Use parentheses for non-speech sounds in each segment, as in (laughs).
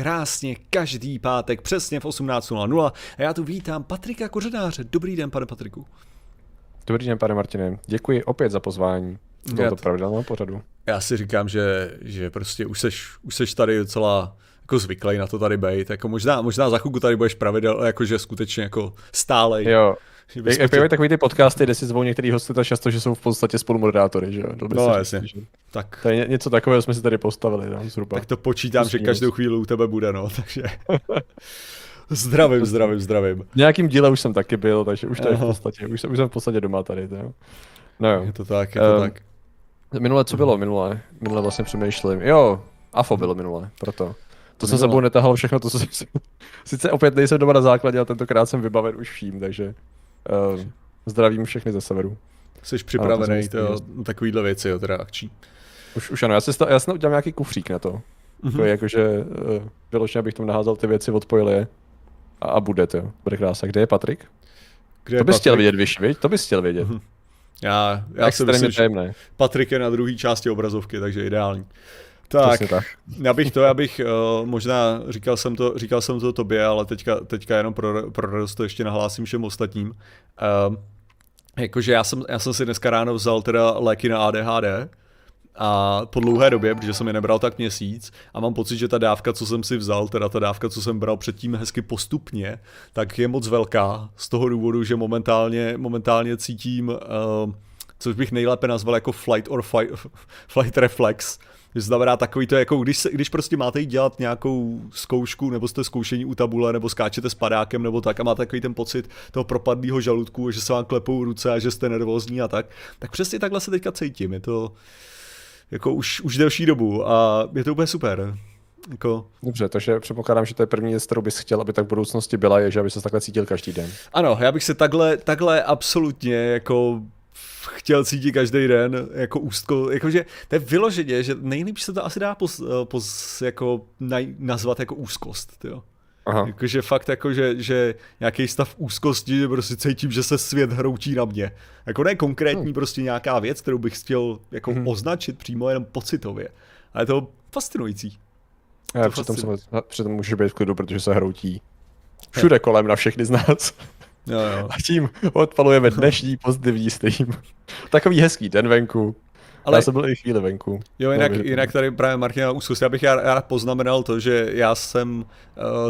krásně každý pátek přesně v 18.00 a já tu vítám Patrika Kořenáře. Dobrý den, pane Patriku. Dobrý den, pane Martine. Děkuji opět za pozvání do tohoto pravidelného pořadu. Já si říkám, že, že prostě už seš, už seš tady docela jako zvyklý na to tady být. Jako možná, možná za chvilku tady budeš pravidel, jakože skutečně jako stále. Jo, jak, jak tě... takový ty podcasty, kde si zvou některý hosty tak často, že jsou v podstatě spolumoderátory, že jo? No jasně. Že... Tak. To je něco takového jsme si tady postavili, no, zhruba. Tak to počítám, že každou chvíli u tebe bude, no, (laughs) takže... zdravím, zdravím, zdravím. V nějakým díle už jsem taky byl, takže už to je v podstatě, už, už jsem v podstatě doma tady, to jo. No jo. Je to tak, je to um, tak. Minule co bylo minule? Minule vlastně přemýšlím. Jo, AFO bylo minule, proto. To jsem sebou netahal všechno, to, co jsem si... Sice opět nejsem doma na základě, ale tentokrát jsem vybaven už vším, takže uh, zdravím všechny ze severu. Jsi připravený to, na takovýhle věci, jo, teda akční. Už, už ano, já si, sta- já si udělám nějaký kufřík na to. Mm-hmm. To je jakože, uh, vyloženě abych tam naházel ty věci, odpojil je. A, a bude to, bude krása. Kde je Patrik? Kde to bys Patrik? chtěl vidět, víš, viď? To bys chtěl vědět. Mm-hmm. Já, já si myslím, že Patrik je na druhé části obrazovky, takže ideální. Tak, tak, já bych to, já bych uh, možná, říkal jsem to, říkal jsem to tobě, ale teďka, teďka jenom pro, pro radost to ještě nahlásím všem ostatním. Uh, jakože já jsem, já jsem si dneska ráno vzal teda léky na ADHD, a po dlouhé době, protože jsem je nebral tak měsíc a mám pocit, že ta dávka, co jsem si vzal, teda ta dávka, co jsem bral předtím hezky postupně, tak je moc velká z toho důvodu, že momentálně, momentálně cítím, uh, což bych nejlépe nazval jako flight or fight, (laughs) flight reflex, to znamená takový to, jako když, se, když prostě máte jít dělat nějakou zkoušku, nebo jste zkoušení u tabule, nebo skáčete s padákem, nebo tak a máte takový ten pocit toho propadlého žaludku, že se vám klepou ruce a že jste nervózní a tak, tak přesně takhle se teďka cítím. Je to jako už, už delší dobu a je to úplně super. Jako... Dobře, takže předpokládám, že to je první věc, kterou bys chtěl, aby tak v budoucnosti byla, je, že aby se takhle cítil každý den. Ano, já bych se takhle, takhle absolutně jako chtěl cítit každý den jako úzko, jakože to je vyloženě, že nejlíp se to asi dá pos, pos, jako naj, nazvat jako úzkost, jo. Aha. Jakože fakt jako, že, že nějaký stav úzkosti, že prostě cítím, že se svět hroutí na mě. Jako ne konkrétní hmm. prostě nějaká věc, kterou bych chtěl jako hmm. označit přímo jenom pocitově. Ale je to fascinující. Já to přitom, fascinující. přitom můžeš být v klidu, protože se hroutí všude kolem na všechny z nás. Jo, jo. A tím odpalujeme dnešní pozitivní stream. (laughs) Takový hezký den venku. Ale já jsem byl i chvíli venku. Jo, jinak, jinak tady právě Martina úzkost. Já bych já, já poznamenal to, že já jsem uh,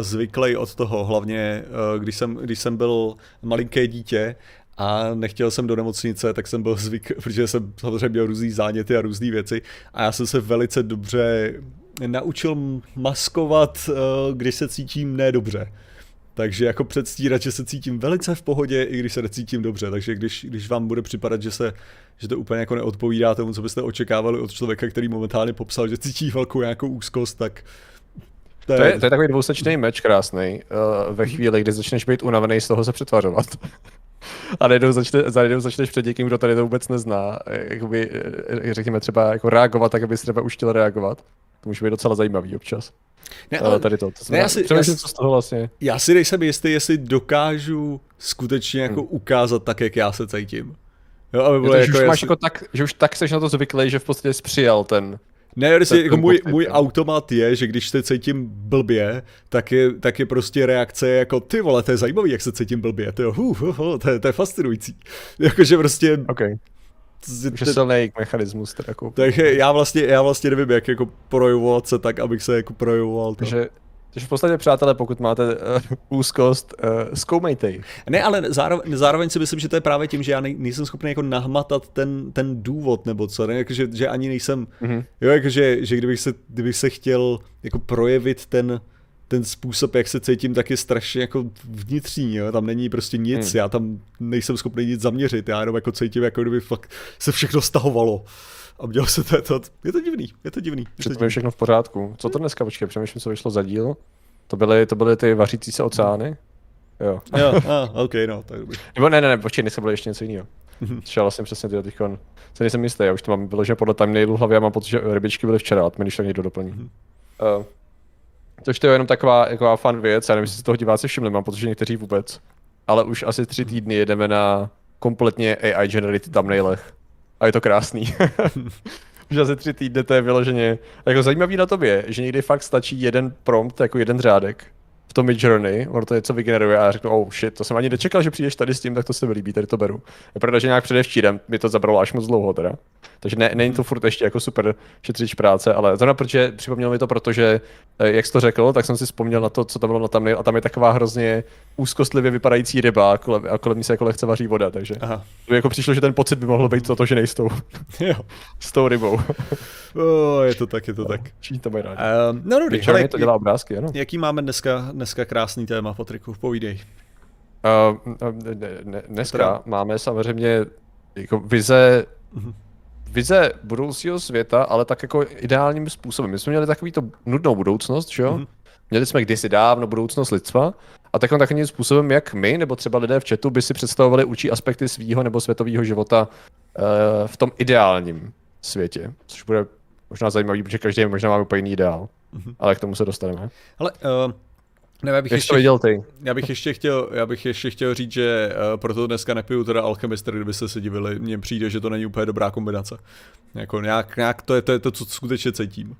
zvyklý od toho, hlavně uh, když, jsem, když jsem byl malinké dítě a nechtěl jsem do nemocnice, tak jsem byl zvyk, (laughs) protože jsem samozřejmě měl různý záněty a různé věci a já jsem se velice dobře naučil maskovat, uh, když se cítím nedobře. Takže jako předstírat, že se cítím velice v pohodě, i když se necítím dobře. Takže když, když vám bude připadat, že, se, že to úplně jako neodpovídá tomu, co byste očekávali od člověka, který momentálně popsal, že cítí velkou nějakou úzkost, tak to je, to je, takový dvousečný meč krásný. Uh, ve chvíli, kdy začneš být unavený, z toho se přetvařovat. (laughs) A najednou, začne, najednou začneš před někým, kdo tady to vůbec nezná, jakoby, eh, řekněme třeba jako reagovat tak, aby třeba už chtěl reagovat. To může být docela zajímavý občas. Ne, ale, tady to. to ne, já si, já, co z toho vlastně. Já si nejsem jistý, jestli dokážu skutečně jako hmm. ukázat tak, jak já se cítím. Jo, aby bylo to, jako, že, už máš jako tak, že už tak seš na to zvyklý, že v podstatě jsi přijal ten, ne, prostě jako můj, můj automat je, že když se cítím blbě, tak je, tak je prostě reakce jako ty vole, to je zajímavý, jak se cítím blbě, to je, uh, uh, uh, to je, to je fascinující. (laughs) Jakože prostě okay. Už je silný mechanismus. Teda jako... Takže já vlastně, já vlastně nevím, jak jako projevovat se tak, abych se jako projevoval. Takže takže v podstatě, přátelé, pokud máte uh, úzkost, uh, zkoumejte ji. Ne, ale zároveň, zároveň si myslím, že to je právě tím, že já nejsem schopný jako nahmatat ten, ten důvod nebo co, ne? Jako, že, že ani nejsem, mm-hmm. jo, jako, že, že kdybych, se, kdybych se chtěl jako projevit ten, ten způsob, jak se cítím, tak je strašně jako vnitřní, jo? tam není prostě nic, hmm. já tam nejsem schopný nic zaměřit, já jenom jako cítím, jako kdyby fakt se všechno stahovalo. A měl se to, to, je to divný, je to divný. Je všechno v pořádku. Co to dneska, počkej, přemýšlím, co vyšlo za díl. To byly, to byly ty vařící se oceány? Jo. Jo, (laughs) ah, ok, no, tak dobrý. Nebo ne, ne, ne, počkej, dneska bylo ještě něco jiného. Třeba vlastně přesně ty teďkon. Se nejsem jistý, já už to mám vyložené podle thumbnailu hlavě a mám pocit, že rybičky byly včera, a když tak někdo doplní. Uh, Což to je jenom taková, taková fun věc, já nevím, jestli si toho diváci všimli, mám protože někteří vůbec. Ale už asi tři týdny jedeme na kompletně AI generated thumbnailech. A je to krásný. (laughs) Už asi tři týdny to je vyloženě. Jako zajímavý na tobě, že někdy fakt stačí jeden prompt, jako jeden řádek v tom Midjourney, ono to něco vygeneruje a já řeknu, oh shit, to jsem ani nečekal, že přijdeš tady s tím, tak to se mi líbí, tady to beru. Je pravda, že nějak předevčírem mi to zabralo až moc dlouho teda. Takže ne, není to furt ještě jako super šetřič práce, ale zrovna protože připomnělo mi to, protože, eh, jak jsi to řekl, tak jsem si vzpomněl na to, co tam bylo na tam a tam je taková hrozně úzkostlivě vypadající ryba a kolem, a kolem ní se jako lehce vaří voda, takže Aha. to jako přišlo, že ten pocit by mohl být že s tou, jo. s tou rybou. (laughs) oh, je to tak, je to no, tak. Všichni to mají rádi. Um, no, no, ale to dělá obrázky, ano. Jaký máme dneska, dneska krásný téma, Patriku, povídej. Uh, ne, ne, dneska máme samozřejmě jako vize uh-huh vize budoucího světa, ale tak jako ideálním způsobem. My jsme měli takový to nudnou budoucnost, že jo? Mm-hmm. Měli jsme kdysi dávno budoucnost lidstva a tak takovým způsobem, jak my, nebo třeba lidé v chatu, by si představovali určitý aspekty svého nebo světového života uh, v tom ideálním světě, což bude možná zajímavý, protože každý možná má úplně jiný ideál, mm-hmm. ale k tomu se dostaneme. Ale uh, ne, já bych, ještě, viděl ty? já bych ještě chtěl, já bych ještě chtěl říct, že uh, proto dneska nepiju teda Alchemister, kdybyste se divili, mně přijde, že to není úplně dobrá kombinace. Jako nějak, nějak to je to, je to co skutečně cítím.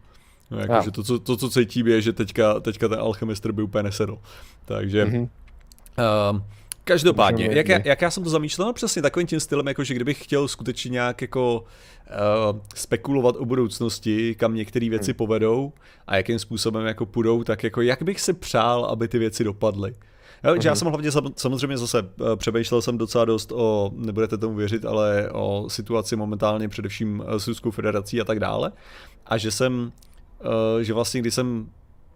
No, jako, že to, co, to, co cítím, je, že teďka, teďka ten Alchemister by úplně nesedl. Takže... Mm-hmm. Uh, Každopádně, jak já, jak já jsem to zamýšlel, no přesně takovým tím stylem, jako že kdybych chtěl skutečně nějak jako uh, spekulovat o budoucnosti, kam některé věci hmm. povedou a jakým způsobem jako půjdou, tak jako jak bych si přál, aby ty věci dopadly. Jo, já mhm. jsem hlavně samozřejmě zase uh, přemýšlel jsem docela dost o, nebudete tomu věřit, ale o situaci momentálně především s Ruskou federací a tak dále. A že jsem, že vlastně když jsem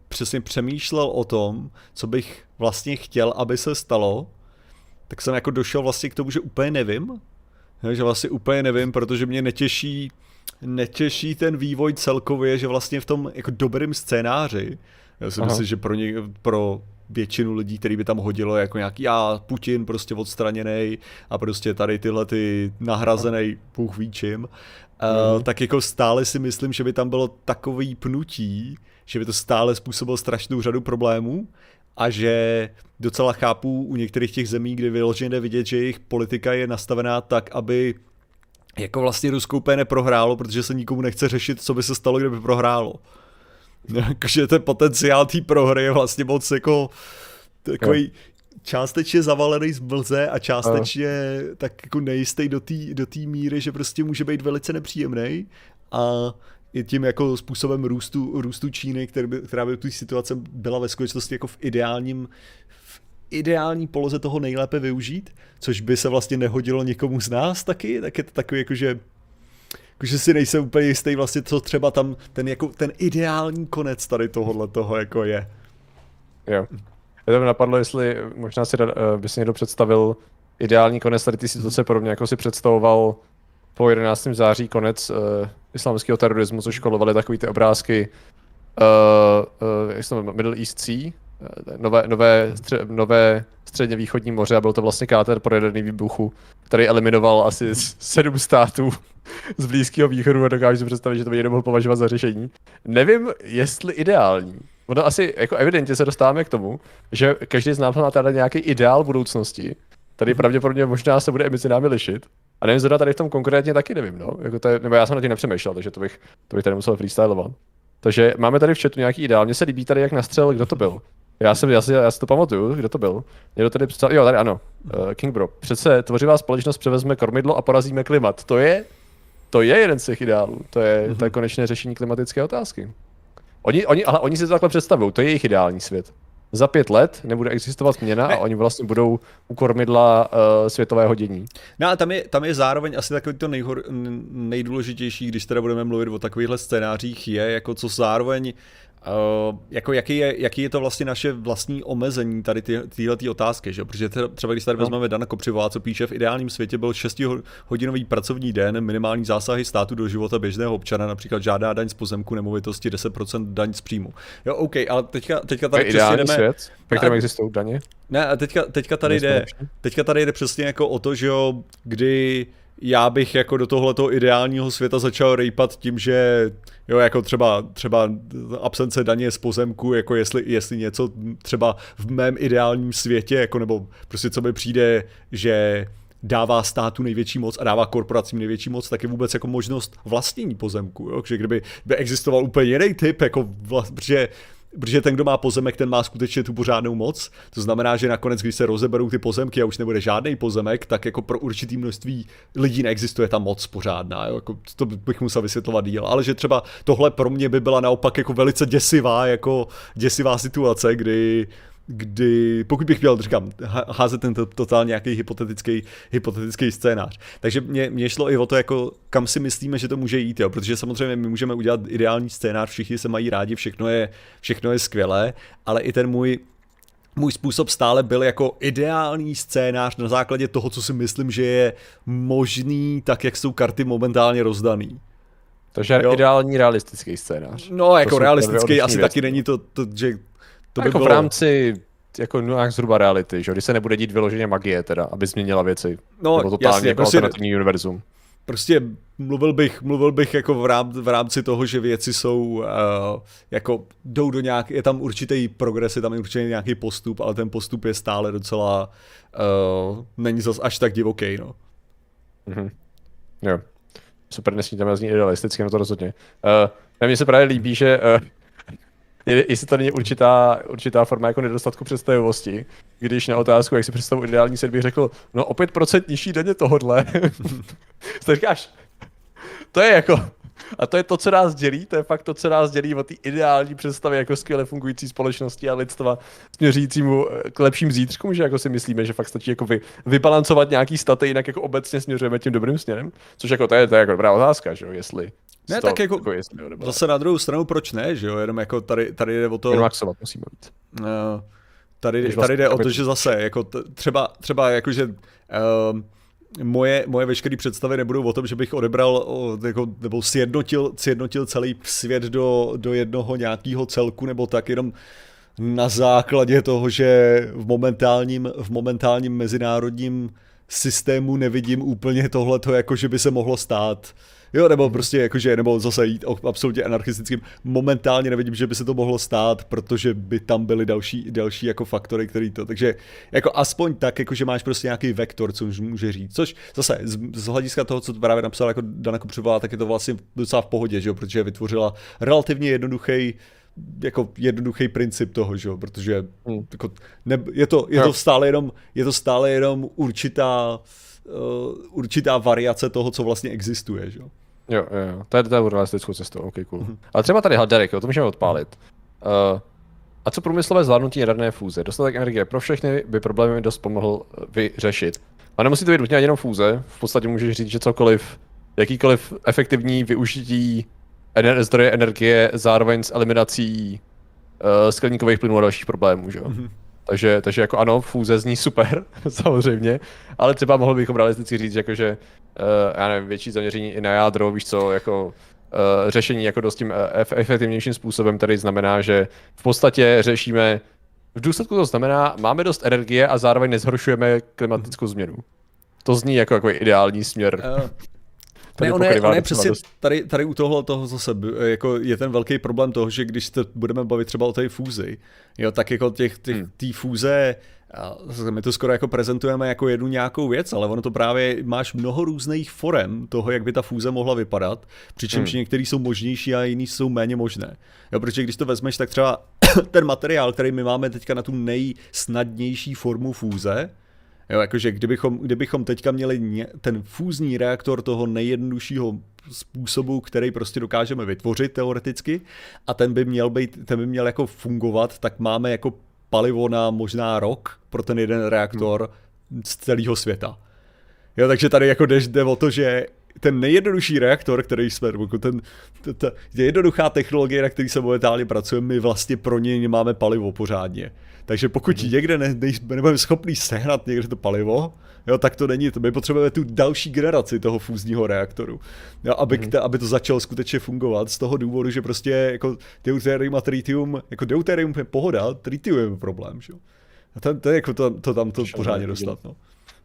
přesně přemýšlel o tom, co bych vlastně chtěl, aby se stalo, tak jsem jako došel vlastně k tomu, že úplně nevím. Že vlastně úplně nevím, protože mě netěší, netěší ten vývoj celkově, že vlastně v tom jako dobrým scénáři, já si Aha. myslím, že pro, ně, pro většinu lidí, který by tam hodilo jako nějaký já, Putin prostě odstraněný a prostě tady tyhle ty nahrazený Bůh ví čím, mm. uh, tak jako stále si myslím, že by tam bylo takový pnutí, že by to stále způsobilo strašnou řadu problémů a že docela chápu u některých těch zemí, kdy vyloženě jde vidět, že jejich politika je nastavená tak, aby jako vlastně Rusko úplně neprohrálo, protože se nikomu nechce řešit, co by se stalo, kdyby prohrálo. (laughs) Takže ten potenciál té prohry je vlastně moc jako takový částečně zavalený z blze a částečně uh. tak jako nejistý do té do míry, že prostě může být velice nepříjemný a i tím jako způsobem růstu, růstu Číny, který by, která by tu situace byla ve skutečnosti jako v ideálním v ideální poloze toho nejlépe využít, což by se vlastně nehodilo nikomu z nás taky, tak je to takový jako, že že si nejsem úplně jistý vlastně, co třeba tam ten, jako, ten ideální konec tady tohohle toho jako je. Jo. Já to napadlo, jestli možná si uh, by si někdo představil ideální konec tady ty situace podobně, jako si představoval po 11. září konec uh, islámského terorismu, což kolovali takový ty obrázky uh, uh, jak se to Middle East Sea, nové, nové, stře, nové středně východní moře a byl to vlastně káter pro jaderný výbuchu, který eliminoval asi sedm států z Blízkého východu a dokážu si představit, že to by někdo mohl považovat za řešení. Nevím, jestli ideální. Ono asi jako evidentně se dostáváme k tomu, že každý z nás má tady nějaký ideál budoucnosti. Tady pravděpodobně možná se bude mezi námi lišit. A nevím, zda tady v tom konkrétně taky nevím, no. Jako to je, nebo já jsem na tím nepřemýšlel, takže to bych, to bych tady musel freestylovat. Takže máme tady v chatu nějaký ideál. Mně se líbí tady, jak nastřel, kdo to byl. Já, jsem, já, si, já si to pamatuju, kdo to byl. Někdo tady psal, jo, tady ano, uh, King Bro. Přece tvořivá společnost převezme kormidlo a porazíme klimat. To je, to je jeden z těch ideálů. To je, mm-hmm. to je konečné řešení klimatické otázky. Oni, oni, ale oni si to takhle představují, to je jejich ideální svět za pět let nebude existovat měna ne. a oni vlastně budou u kormidla uh, světového dění. No a tam je, tam je zároveň asi takový to nejhor, nejdůležitější, když teda budeme mluvit o takovýchhle scénářích, je jako co zároveň Uh, jako jaký je, jaký je to vlastně naše vlastní omezení tady ty, tyhle ty otázky, že? protože třeba když tady no. vezmeme Dana Kopřivová, co píše, v ideálním světě byl 6-hodinový pracovní den, minimální zásahy státu do života běžného občana, například žádá daň z pozemku, nemovitosti, 10% daň z příjmu. Jo, OK, ale teďka, teďka tady přesně jdeme... svět, ve kterém existují daně? Ne, a teďka, teďka, tady jde, teďka tady jde přesně jako o to, že jo, kdy já bych jako do tohoto ideálního světa začal rejpat tím, že jo, jako třeba, třeba absence daně z pozemku, jako jestli, jestli něco třeba v mém ideálním světě, jako nebo prostě co mi přijde, že dává státu největší moc a dává korporacím největší moc, tak je vůbec jako možnost vlastnění pozemku. Jo? Že kdyby by existoval úplně jiný typ, jako vlast, protože protože ten, kdo má pozemek, ten má skutečně tu pořádnou moc. To znamená, že nakonec, když se rozeberou ty pozemky a už nebude žádný pozemek, tak jako pro určitý množství lidí neexistuje ta moc pořádná. Jo? Jako, to bych musel vysvětlovat díl. Ale že třeba tohle pro mě by byla naopak jako velice děsivá, jako děsivá situace, kdy kdy, pokud bych měl, říkám, házet ten totálně nějaký hypotetický, hypotetický scénář. Takže mě, mě šlo i o to, jako, kam si myslíme, že to může jít, jo? protože samozřejmě my můžeme udělat ideální scénář, všichni se mají rádi, všechno je, všechno je skvělé, ale i ten můj můj způsob stále byl jako ideální scénář na základě toho, co si myslím, že je možný, tak jak jsou karty momentálně rozdaný. Takže jo. ideální realistický scénář. No, jako realistický asi věc. taky není to, to že to by jako bylo... v rámci jako no, jak zhruba reality, že když se nebude dít vyloženě magie teda, aby změnila věci. No, Nebo totálně jasně, jako prostě, alternativní univerzum. Prostě mluvil bych, mluvil bych jako v, rámci, v rámci toho, že věci jsou uh, jako jdou do nějak, je tam určitý progres, je tam určitě nějaký postup, ale ten postup je stále docela, uh, není zas až tak divoký, no. Mm-hmm. Jo. Super, nesmí tam zní idealisticky, no to rozhodně. Uh, mně se právě líbí, že uh, jestli to není určitá, určitá forma jako nedostatku představivosti, když na otázku, jak si představu ideální svět, bych řekl, no o 5% nižší daně tohodle. (laughs) to říkáš, to je jako, a to je to, co nás dělí, to je fakt to, co nás dělí od té ideální představy jako skvěle fungující společnosti a lidstva směřícímu eh, k lepším zítřkům, že jako si myslíme, že fakt stačí jako vy, vybalancovat nějaký staty, jinak jako obecně směřujeme tím dobrým směrem. Což jako to je, to je jako dobrá otázka, že jo, jestli ne, tak jako, jako jestli, zase na druhou stranu, proč ne, že jo, jenom jako tady, tady jde o to... Jenom maxovat musíme být. Uh, tady, tady vlastně jde o to, že zase, jako t- třeba, třeba jakože uh, moje, moje veškeré představy nebudou o tom, že bych odebral o, jako, nebo sjednotil, sjednotil celý svět do, do jednoho nějakého celku, nebo tak jenom na základě toho, že v momentálním, v momentálním mezinárodním systému nevidím úplně tohleto, jako že by se mohlo stát. Jo, nebo prostě jakože, nebo zase jít absolutně anarchistickým. Momentálně nevidím, že by se to mohlo stát, protože by tam byly další, další jako faktory, který to, takže jako aspoň tak, jakože máš prostě nějaký vektor, co může říct. Což zase z, z hlediska toho, co právě napsal jako Dana Kopřivová, tak je to vlastně docela v pohodě, že jo, protože vytvořila relativně jednoduchý jako jednoduchý princip toho, že jo, protože hmm. jako, ne, je, to, je to stále jenom, je to stále jenom určitá uh, určitá variace toho, co vlastně existuje, že jo. Jo, jo, jo. To je, to je realistickou cestou, ok, cool. Mm-hmm. Ale třeba tady Derek, jo, to můžeme odpálit. Uh, a co průmyslové zvládnutí jaderné fúze? Dostatek energie pro všechny by problémy dost pomohl eh, vyřešit. A nemusí to být nutně jenom fúze, v podstatě můžeš říct, že cokoliv, jakýkoliv efektivní využití ener- zdroje energie zároveň s eliminací uh, skleníkových plynů a dalších problémů, že jo. Mm-hmm. Takže, takže jako ano, fúze zní super, (laughs) samozřejmě, ale třeba mohl bychom realisticky říct, jako že, uh, já nevím, větší zaměření i na jádro, víš co, jako uh, řešení jako dost tím ef- efektivnějším způsobem, který znamená, že v podstatě řešíme, v důsledku to znamená, máme dost energie a zároveň nezhoršujeme klimatickou změnu. To zní jako, jako ideální směr. Uh, ne, on je, on je přesně tady, tady u tohle toho zase jako je ten velký problém toho, že když se budeme bavit třeba o té fúzi, jo, tak jako těch, těch hmm. tý fúze my to skoro jako prezentujeme jako jednu nějakou věc, ale ono to právě máš mnoho různých forem toho, jak by ta fúze mohla vypadat, přičemž hmm. některý jsou možnější a jiný jsou méně možné. Jo, protože když to vezmeš, tak třeba (coughs) ten materiál, který my máme teďka na tu nejsnadnější formu fúze, Jo, jakože kdybychom, kdybychom teďka měli ten fúzní reaktor toho nejjednoduššího způsobu, který prostě dokážeme vytvořit teoreticky a ten by měl být, ten by měl jako fungovat, tak máme jako palivo na možná rok pro ten jeden reaktor hmm. z celého světa. Jo, takže tady jako jde, jde o to, že ten nejjednodušší reaktor, který jsme, jako ten, ta, ta, jednoduchá technologie, na který se momentálně pracujeme, my vlastně pro něj nemáme palivo pořádně. Takže pokud hmm. někde ne, ne, nebudeme schopný sehnat někde to palivo, jo, tak to není to. My potřebujeme tu další generaci toho fúzního reaktoru, jo, aby, hmm. aby to začalo skutečně fungovat z toho důvodu, že prostě jako deuterium a tritium, jako deuterium je pohoda, tritium je problém, že? A to, to, je jako to, to tam to pořádně dostat, no.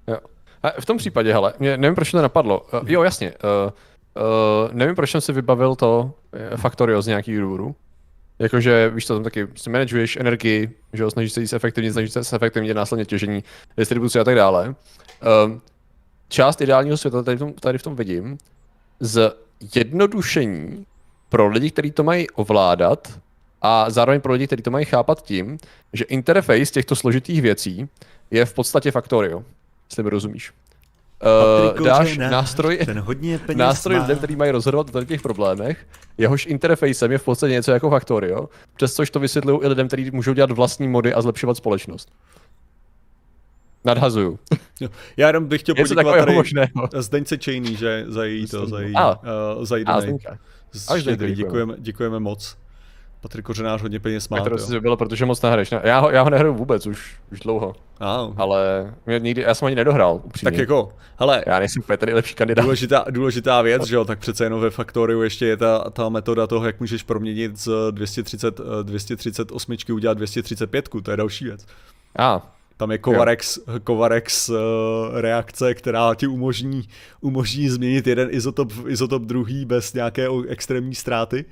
Jo. A v tom případě, hele, mě, nevím, proč to napadlo. Uh, jo, jasně. Uh, uh, nevím, proč jsem si vybavil to Factorio z nějakých důvodů. Jakože, víš to, tam taky si manažuješ energii, že jo, snažíš se jít efektivně, snažíš se efektivně následně těžení, distribuci a tak dále. Um, část ideálního světa tady v tom, tady v tom vidím, z jednodušení pro lidi, kteří to mají ovládat a zároveň pro lidi, kteří to mají chápat tím, že interface těchto složitých věcí je v podstatě Factorio, jestli mi rozumíš. Uh, dáš nástroj, ten hodně nástroj lidem, který mají rozhodovat o těch problémech, jehož interfejsem je v podstatě něco jako Factorio, přes což to vysvětlují i lidem, kteří můžou dělat vlastní mody a zlepšovat společnost. Nadhazuju. Jo. Já jenom bych chtěl poděkovat tady možného. Zdeňce Čejný, že za její to, za její, a, uh, za její a, děkujeme, děkujeme moc. Patrik Kořenář hodně peněz má. To si bylo, protože moc nehraješ. Já ho, já ho nehraju vůbec už, už dlouho. A. Ale mě nikdy, já jsem ani nedohrál, upřímně. Tak jako, hele. Já nejsem úplně tady lepší kandidát. Důležitá, důležitá věc, že jo, tak přece jenom ve Factoriu ještě je ta, ta metoda toho, jak můžeš proměnit z 230, 238 udělat 235, to je další věc. A. Tam je Kovarex, Kovarex uh, reakce, která ti umožní, umožní změnit jeden izotop v izotop druhý bez nějaké extrémní ztráty.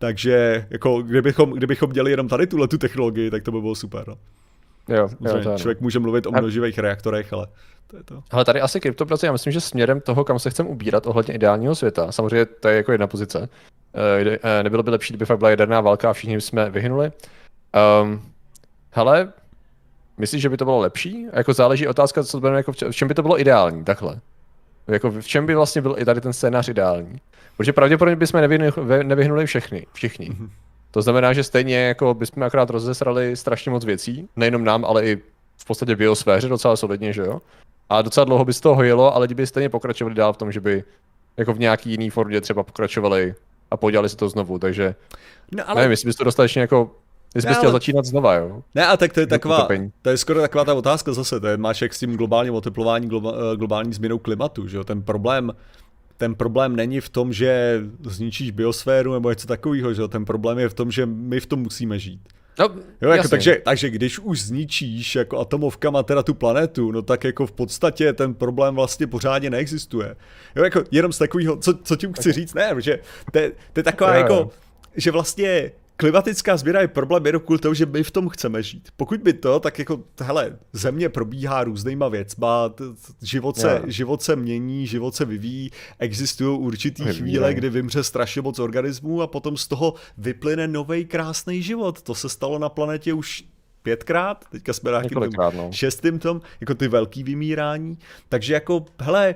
Takže jako kdybychom, kdybychom dělali jenom tady tuhle tu technologii, tak to by bylo super. No. Jo, jo, to člověk může mluvit o množivých reaktorech, ale to je to. Ale tady asi kryptoprace, já myslím, že směrem toho, kam se chceme ubírat ohledně ideálního světa, samozřejmě to je jako jedna pozice, e, nebylo by lepší, kdyby fakt byla jaderná válka a všichni jsme vyhynuli. Um, hele, myslíš, že by to bylo lepší? Jako záleží otázka, co to bude, jako v čem by to bylo ideální, takhle. Jako v čem by vlastně byl i tady ten scénář ideální? Protože pravděpodobně bychom nevyhnuli, nevyhnuli všechny, všichni. Mm-hmm. To znamená, že stejně jako bychom akorát rozesrali strašně moc věcí, nejenom nám, ale i v podstatě biosféře docela solidně, že jo? A docela dlouho by z toho hojilo, ale lidi by stejně pokračovali dál v tom, že by jako v nějaký jiný formě třeba pokračovali a podělali si to znovu, takže no, ale... nevím, jestli bys to dostatečně jako jsi ne, chtěl ale... začínat znova, jo? Ne, a tak to je taková, to je skoro taková ta otázka zase, to je, máš jak s tím globálním oteplování, globa, globální změnou klimatu, že jo, ten problém, ten problém není v tom, že zničíš biosféru nebo něco takového, že jo, ten problém je v tom, že my v tom musíme žít. No, jo, jako, takže, takže když už zničíš jako atomovkama teda tu planetu, no tak jako v podstatě ten problém vlastně pořádně neexistuje. Jo, jako jenom z takového, co, co tím chci říct, ne, že to, to je taková jako, že vlastně klimatická změna je problém jenom kvůli tomu, že my v tom chceme žít. Pokud by to, tak jako, hele, země probíhá různýma věcma, život se, yeah. život se mění, život se vyvíjí, existují určitý Vyvíjí. chvíle, kdy vymře strašně moc organismů a potom z toho vyplyne nový krásný život. To se stalo na planetě už pětkrát, teďka jsme na no. šestým tom, jako ty velký vymírání. Takže jako, hele,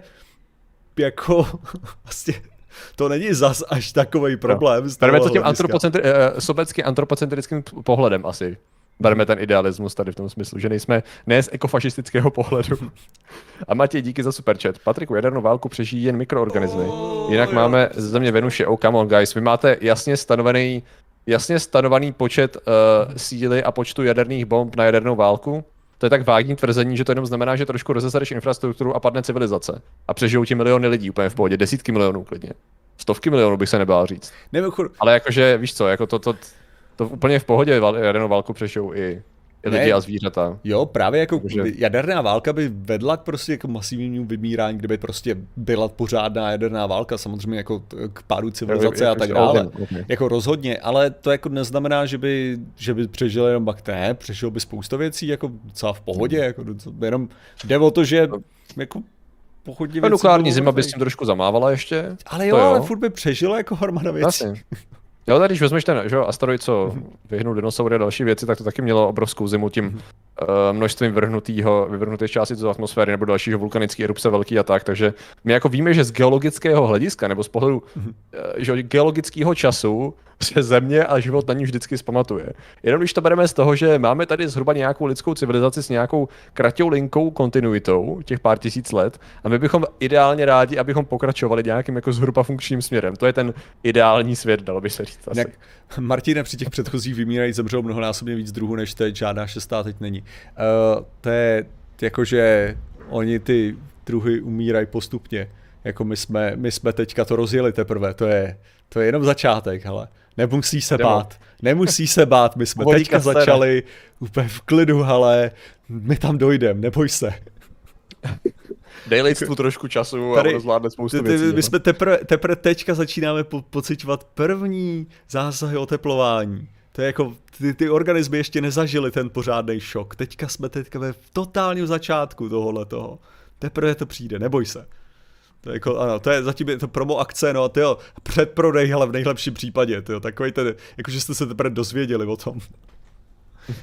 jako (laughs) vlastně to není zas až takový problém. No. Bereme to tím antropocentri- uh, sobecky antropocentrickým pohledem asi. Bereme ten idealismus tady v tom smyslu, že nejsme ne z ekofašistického pohledu. A Matěj, díky za super chat. Patriku, jadernou válku přežijí jen mikroorganismy. Jinak oh, máme z země Venuše. Oh, come on, guys. Vy máte jasně stanovený, jasně stanovený počet uh, síly a počtu jaderných bomb na jadernou válku? To je tak vágní tvrzení, že to jenom znamená, že trošku rozesereš infrastrukturu a padne civilizace. A přežijou ti miliony lidí úplně v pohodě, desítky milionů klidně. Stovky milionů bych se nebál říct. Nemůžu. Ale jakože, víš co, jako to, to, to úplně v pohodě jadernou válku přežijou i i lidi ne, a zvířata. Jo, právě jako Takže... jaderná válka by vedla k prostě jako masivnímu vymírání, kdyby prostě byla pořádná jaderná válka, samozřejmě jako k pádu civilizace a tak dále. Okay. Jako rozhodně, ale to jako neznamená, že by, že by přežil jenom bakté, přežil by spousta věcí jako docela v pohodě, hmm. jako jenom jde o to, že jako pochodně věcí. Nukleární zima by s tím trošku zamávala ještě. Ale jo, jo. ale furt by přežila jako hromada věcí. Jo, tady když vezmeš ten že, asteroid, co vyhnul dinosaury a další věci, tak to taky mělo obrovskou zimu tím uh, množstvím vrhnutého, vyvrhnutých částí do atmosféry nebo dalšího vulkanické erupce velký a tak. Takže my jako víme, že z geologického hlediska nebo z pohledu uh, že geologického času se země a život na ní vždycky zpamatuje. Jenom když to bereme z toho, že máme tady zhruba nějakou lidskou civilizaci s nějakou kratou linkou kontinuitou těch pár tisíc let a my bychom ideálně rádi, abychom pokračovali nějakým jako zhruba funkčním směrem. To je ten ideální svět, dalo by se říct. Asi. Martine, při těch předchozích vymírají zemřelo mnohonásobně víc druhů, než teď, žádná šestá teď není. Uh, to je jakože oni ty druhy umírají postupně. Jako my jsme, my jsme teďka to rozjeli teprve, to je, to je jenom začátek, hele. Nemusí se Jdemo. bát. Nemusí se bát. My jsme teďka začali úplně v klidu, ale my tam dojdeme, neboj se. Dej lidstvu trošku času Tady, a ono zvládne spoustu ty, ty, věcí. My no. jsme teprve, teprve teďka začínáme po, pocitovat první zásahy oteplování. To je jako, ty, ty organismy ještě nezažily ten pořádný šok. Teďka jsme teďka ve totálním začátku tohohle toho. Teprve to přijde, neboj se. To je jako, ano, to je zatím je to promo akce, no a ty jo, předprodej, ale v nejlepším případě, ty jo, takový ten, jakože jste se teprve dozvěděli o tom.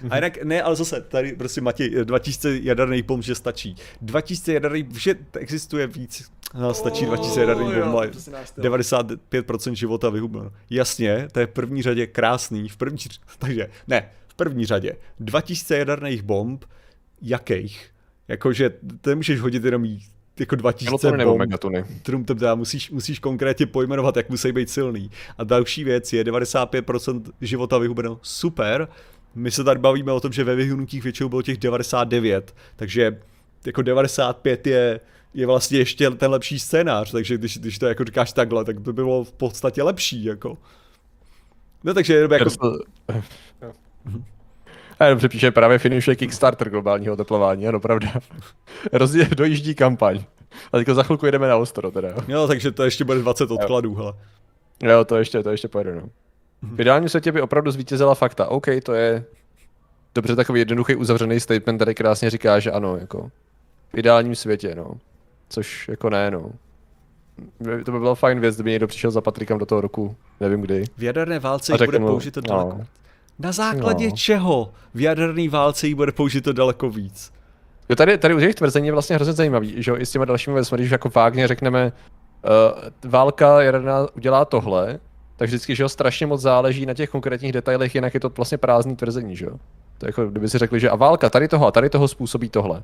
A jinak, ne, ale zase, tady prostě Matěj, 2000 jaderných bomb, že stačí. 2000 jaderných, že existuje víc, no, stačí 2000 jaderných bomb, ale 95% života vyhubeno. Jasně, to je v první řadě krásný, v první, (laughs) takže, ne, v první řadě, 2000 jaderných bomb, jakých? Jakože, to nemůžeš hodit jenom jako 2000 nebo megatuny. Trum, teda musíš, musíš konkrétně pojmenovat, jak musí být silný. A další věc je 95% života vyhubeno. Super, my se tady bavíme o tom, že ve vyhnutích většinou bylo těch 99, takže jako 95 je, je vlastně ještě ten lepší scénář, takže když, když to jako říkáš takhle, tak to by bylo v podstatě lepší, jako. No takže jenom jako... (laughs) A dobře píše, právě finišuje Kickstarter globálního oteplování, ano, pravda. (laughs) Rozdě, dojíždí kampaň. A teďko za chvilku jedeme na ostro teda. Jo, takže to ještě bude 20 odkladů, hele. Jo, to ještě, to ještě pojede, no. V ideálním světě by opravdu zvítězila fakta. OK, to je dobře takový jednoduchý uzavřený statement, tady krásně říká, že ano, jako v ideálním světě, no. Což jako ne, no. To by bylo fajn věc, kdyby někdo přišel za Patrikem do toho roku, nevím kdy. V jaderné válce bude použito daleko. No. Na základě no. čeho v jaderné válce jí bude použito daleko víc? Jo, tady, tady u těch tvrzení je vlastně hrozně zajímavý, že i s těma dalšími věcmi, když jako vágně řekneme, uh, válka jaderná udělá tohle, tak vždycky, že jo, strašně moc záleží na těch konkrétních detailech, jinak je to vlastně prázdný tvrzení, že jo. To je jako, kdyby si řekli, že a válka tady toho a tady toho způsobí tohle.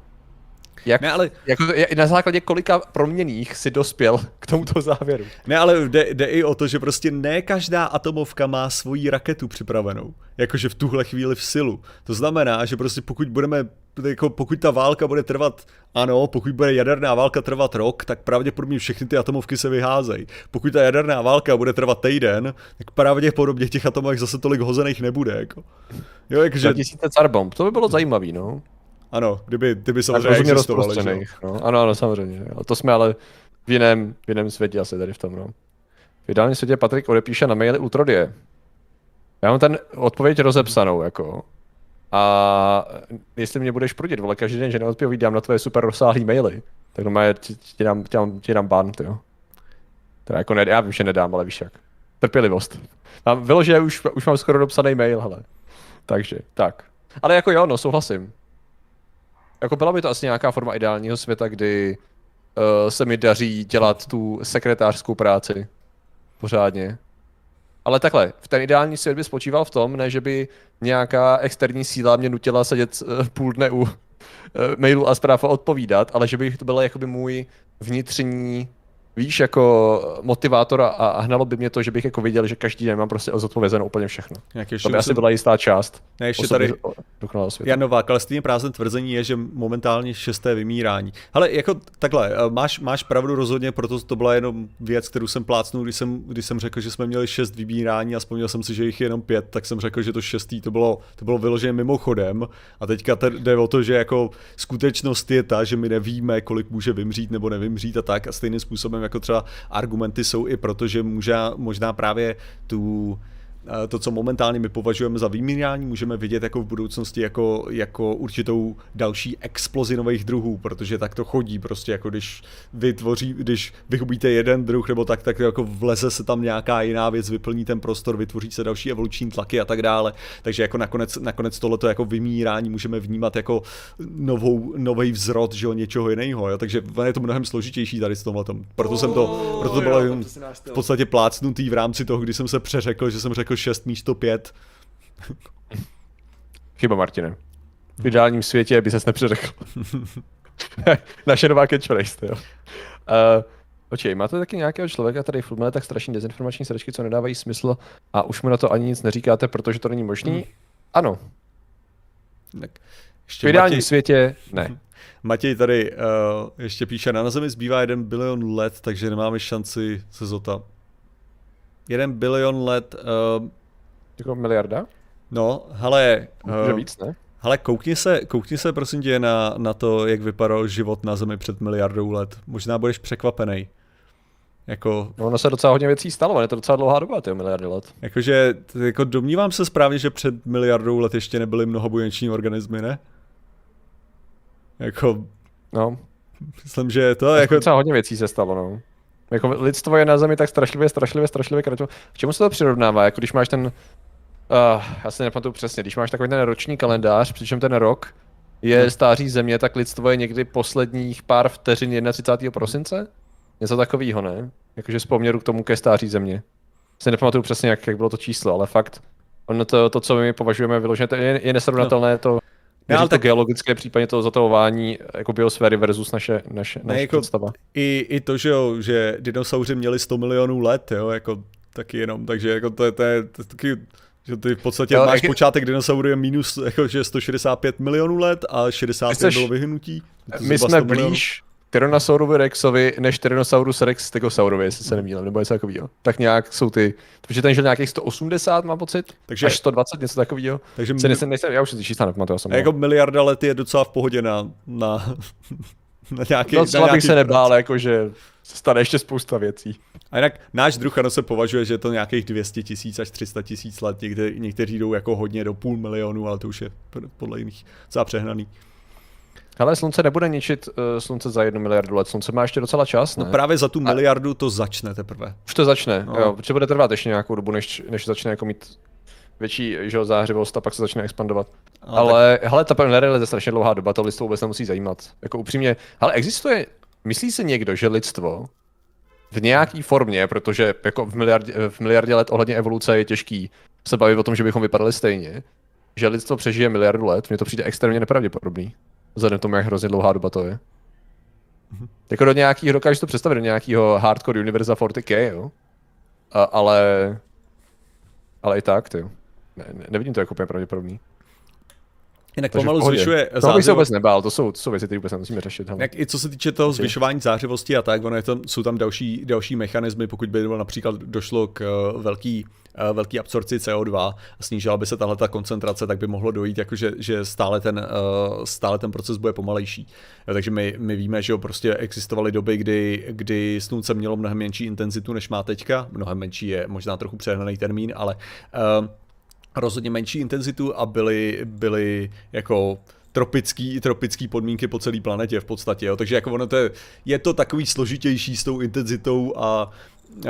Jak, ne, ale... jako, na základě kolika proměných si dospěl k tomuto závěru? Ne, ale jde, jde i o to, že prostě ne každá atomovka má svoji raketu připravenou. Jakože v tuhle chvíli v silu. To znamená, že prostě pokud budeme jako pokud ta válka bude trvat, ano, pokud bude jaderná válka trvat rok, tak pravděpodobně všechny ty atomovky se vyházejí. Pokud ta jaderná válka bude trvat týden, tak pravděpodobně těch atomovek zase tolik hozených nebude. Jako. Jo, jakže... 2000 carbomb, to by bylo zajímavý, no. Ano, kdyby, kdyby samozřejmě existovaly. No. Ano, ano, samozřejmě. Jo. To jsme ale v jiném, v jiném světě asi tady v tom, no. V ideálním světě Patrik odepíše na maily Ultrodie. Já mám ten odpověď rozepsanou, jako. A jestli mě budeš prudit, vole, každý den, že neodpovídám na tvoje super rozsáhlý maily, tak no ti, ti, dám, ti, dám, ti dám ban, jo. Teda jako ne, já vím, že nedám, ale víš jak. Trpělivost. Mám, vyloženě už, už mám skoro dopsaný mail, hele. Takže, tak. Ale jako jo, no, souhlasím. Jako byla by to asi nějaká forma ideálního světa, kdy uh, se mi daří dělat tu sekretářskou práci pořádně. Ale takhle, v ten ideální svět by spočíval v tom, ne, že by nějaká externí síla mě nutila sedět uh, půl dne u uh, mailu a zpráv a odpovídat, ale že by to byl jakoby můj vnitřní víš, jako motivátor a, a hnalo by mě to, že bych jako viděl, že každý den mám prostě zodpovězeno úplně všechno. Jak to by asi byla jistá část. Ne, ještě tady Janová, kalestýně prázdné tvrzení je, že momentálně šesté vymírání. Ale jako takhle, eh, máš, máš pravdu rozhodně, proto to byla jenom věc, kterou jsem plácnul, když jsem, když jsem řekl, že jsme měli šest vymírání a vzpomněl jsem si, že jich je jenom pět, tak jsem řekl, že to šestý to bylo, to bylo vyloženě mimochodem. A teďka jde o to, že jako skutečnost je ta, že my nevíme, kolik může vymřít nebo nevymřít a tak a stejným způsobem jako třeba argumenty jsou i proto, že může, možná právě tu to, co momentálně my považujeme za vymírání, můžeme vidět jako v budoucnosti jako, jako určitou další explozi nových druhů, protože tak to chodí prostě, jako když vytvoří, když vyhubíte jeden druh nebo tak, tak jako vleze se tam nějaká jiná věc, vyplní ten prostor, vytvoří se další evoluční tlaky a tak dále. Takže jako nakonec, nakonec tohleto jako vymírání můžeme vnímat jako novou, nový vzrod, že jo, něčeho jiného, jo? takže je to mnohem složitější tady s tomhle. Proto jsem to, proto to bylo v podstatě plácnutý v rámci toho, kdy jsem se přeřekl, že jsem řekl 6 místo 5. Chyba, Martine. V ideálním světě by ses nepředekl. (laughs) Naše nová catchphrase, jo. Uh, Očej, máte taky nějakého člověka, který filmuje tak strašně dezinformační sračky, co nedávají smysl a už mu na to ani nic neříkáte, protože to není možný? Hmm. Ano. Tak ještě v ideálním Matěj... světě ne. (laughs) Matěj tady uh, ještě píše, na Zemi zbývá jeden bilion let, takže nemáme šanci se zota jeden bilion let. Uh, jako miliarda? No, hele. Uh, víc, ne? Ale koukni se, koukni se prosím tě na, na to, jak vypadal život na Zemi před miliardou let. Možná budeš překvapený. Jako... No, ono se docela hodně věcí stalo, je to docela dlouhá doba, ty miliardy let. Jakože, jako domnívám se správně, že před miliardou let ještě nebyly mnohobuněční organismy, ne? Jako... No. Myslím, že to je jako... Docela hodně věcí se stalo, no. Jako lidstvo je na zemi tak strašlivě, strašlivě, strašlivě kratko. K čemu se to přirovnává? Jako když máš ten, uh, já se nepamatuju přesně, když máš takový ten roční kalendář, přičem ten rok je hmm. stáří země, tak lidstvo je někdy posledních pár vteřin 31. prosince? Něco takového, ne? Jakože z poměru k tomu ke stáří země. Se nepamatuju přesně, jak, jak bylo to číslo, ale fakt, ono to, to co my považujeme vyloženě, je, je nesrovnatelné no. to, ne, ale to tak... geologické, případně to zatavování jako biosféry versus naše, naše, naše ne, jako představa. I, I to, že, jo, že dinosauři měli 100 milionů let, jo, jako taky jenom, takže jako to, to, je, to je taky že ty v podstatě jo, máš jak... počátek dinosauru je minus jako, že 165 milionů let a 65 Chceš... bylo vyhnutí. My jsme blíž. Tyrannosaurovi Rexovi než Tyrannosaurus Rex Stegosaurovi, jestli se nemýlím, nebo něco takového. Tak nějak jsou ty, protože ten žil nějakých 180, mám pocit, takže, až 120, něco takového. Takže se nejsem, nejsem, já už si čísla nepamatuju. A jako miliarda let je docela v pohodě na, na, na nějaký... No, na nějaký bych se nebál, jako že se stane ještě spousta věcí. A jinak náš druh ano se považuje, že je to nějakých 200 tisíc až 300 tisíc let, někde, někteří jdou jako hodně do půl milionu, ale to už je podle jiných docela přehnaný. Ale slunce nebude ničit uh, slunce za jednu miliardu let, slunce má ještě docela čas, no ne? No právě za tu miliardu a... to začne teprve. Už to začne, no. jo, protože bude trvat ještě nějakou dobu, než, než začne jako mít větší že, zářivost a pak se začne expandovat. Ale, ale tak... hele, ta nerealizace je strašně dlouhá doba, to lidstvo vůbec nemusí zajímat. Jako upřímně, ale existuje, myslí se někdo, že lidstvo v nějaký formě, protože jako v miliardě, v miliardě let ohledně evoluce je těžký se bavit o tom, že bychom vypadali stejně, že lidstvo přežije miliardu let, mně to přijde extrémně nepravděpodobný. Vzhledem tomu, jak hrozně dlouhá doba to je. Mm-hmm. Jako do nějakého, dokážeš to představit do nějakého hardcore univerza 40k, jo? A, ale... Ale i tak, ty. Ne, ne, nevidím to jako úplně pravděpodobný. Jinak Takže pomalu zvyšuje Toho bych se vůbec nebál, to jsou, to jsou věci, které vůbec nemusíme řešit. Jak i co se týče toho zvyšování zářivosti a tak, ono je to, jsou tam další, další mechanismy, pokud by například došlo k uh, velký, velký absorci CO2 a snížila by se tahle ta koncentrace, tak by mohlo dojít, jako že, že stále, ten, uh, stále ten proces bude pomalejší. Takže my, my víme, že prostě existovaly doby, kdy, kdy slunce mělo mnohem menší intenzitu, než má teďka. Mnohem menší je možná trochu přehnaný termín, ale uh, rozhodně menší intenzitu a byly, byly jako tropický, tropický podmínky po celé planetě v podstatě. Jo. Takže jako ono to je, je to takový složitější s tou intenzitou a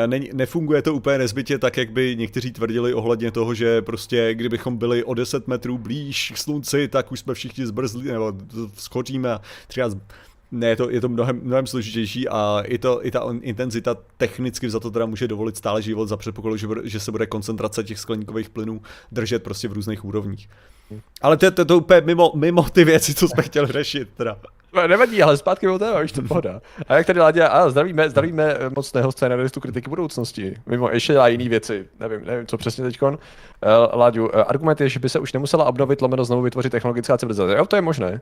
ne, nefunguje to úplně nezbytě tak, jak by někteří tvrdili ohledně toho, že prostě kdybychom byli o 10 metrů blíž k slunci, tak už jsme všichni zbrzli, nebo skočíme třeba ne, je to, je to mnohem, mnohem složitější a i, to, i ta intenzita technicky za to teda může dovolit stále život za předpokladu, že, že se bude koncentrace těch skleníkových plynů držet prostě v různých úrovních. Ale to je to, to úplně mimo, mimo ty věci, co jsme chtěli řešit. Teda. Nevadí, ale zpátky o téma, víš, to pohoda. A jak tady Ládě, a zdravíme, zdravíme mocného scénaristu kritiky budoucnosti. Mimo ještě dělá jiné věci, nevím, nevím, co přesně teďkon. Uh, Láďu, uh, argument je, že by se už nemusela obnovit, lomeno znovu vytvořit technologická civilizace. Jo, to je možné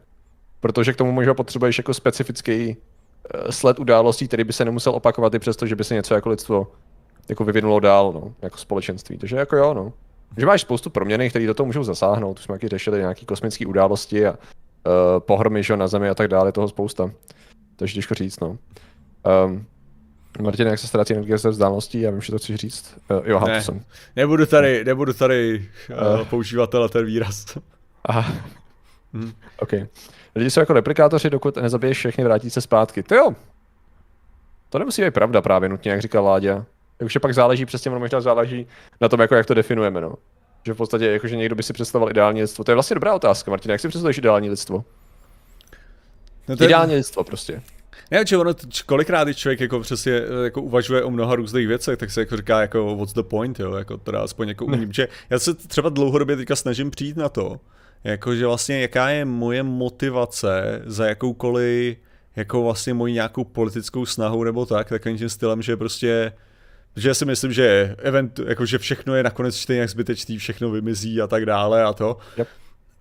protože k tomu možná potřebuješ jako specifický uh, sled událostí, který by se nemusel opakovat i přesto, že by se něco jako lidstvo jako vyvinulo dál, no, jako společenství. Takže jako jo, no. Že máš spoustu proměny, které do toho můžou zasáhnout. Už jsme taky řešili nějaké kosmické události a pohromy že, na Zemi a tak dále, toho spousta. Takže těžko říct, no. Um, Martin, jak se ztrácí energie ze vzdáleností? Já vím, že to chci říct. Uh, jo, ne, to jsem. Nebudu tady, nebudu tady uh, používat ten výraz. Aha. Hmm. OK. Lidi jsou jako replikátoři, dokud nezabiješ všechny, vrátí se zpátky. To jo. To nemusí být pravda právě nutně, jak říkal Láďa. Už pak záleží přesně, možná záleží na tom, jako jak to definujeme, no. Že v podstatě, jakože někdo by si představoval ideální lidstvo. To je vlastně dobrá otázka, Martin. Jak si představuješ ideální lidstvo? No to je... Ideální lidstvo prostě. Ne, že ono, kolikrát, když člověk jako přesně jako uvažuje o mnoha různých věcech, tak se jako říká, jako what's the point, jo, jako teda aspoň jako umím, že já se třeba dlouhodobě teďka snažím přijít na to, jakože vlastně jaká je moje motivace za jakoukoliv jako vlastně moji nějakou politickou snahu nebo tak, takovým tím stylem, že prostě že si myslím, že event, jako že všechno je nakonec stejně jak zbytečný, všechno vymizí a tak dále a to. Yep.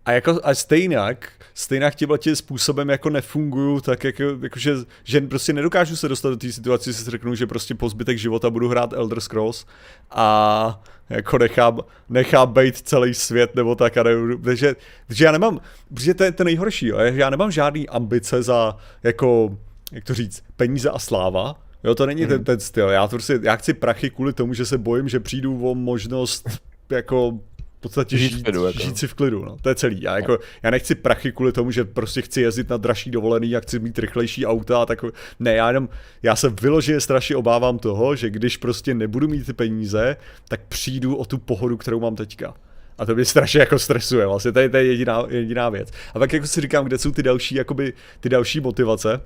A jako a stejnak, stejnak tímhle tím způsobem jako nefunguju, tak jako, jako že, že, prostě nedokážu se dostat do té situace, že si řeknu, že prostě po zbytek života budu hrát Elder Scrolls a jako nechám, nechám být celý svět nebo tak a nevím, takže, takže já nemám, protože to je to nejhorší, jo, já nemám žádný ambice za jako, jak to říct, peníze a sláva, Jo, to není hmm. ten, ten styl. Já, prostě, já chci prachy kvůli tomu, že se bojím, že přijdu o možnost jako podstatě žít, žít, klidu, jako. žít si v klidu, no. to je celý. Já, jako, já nechci prachy kvůli tomu, že prostě chci jezdit na dražší dovolený a chci mít rychlejší auta a tak. Ne, já jenom, já se vyloženě strašně obávám toho, že když prostě nebudu mít ty peníze, tak přijdu o tu pohodu, kterou mám teďka. A to mě strašně jako stresuje, vlastně to je, to je jediná, jediná věc. A pak jako si říkám, kde jsou ty další, jakoby, ty další motivace.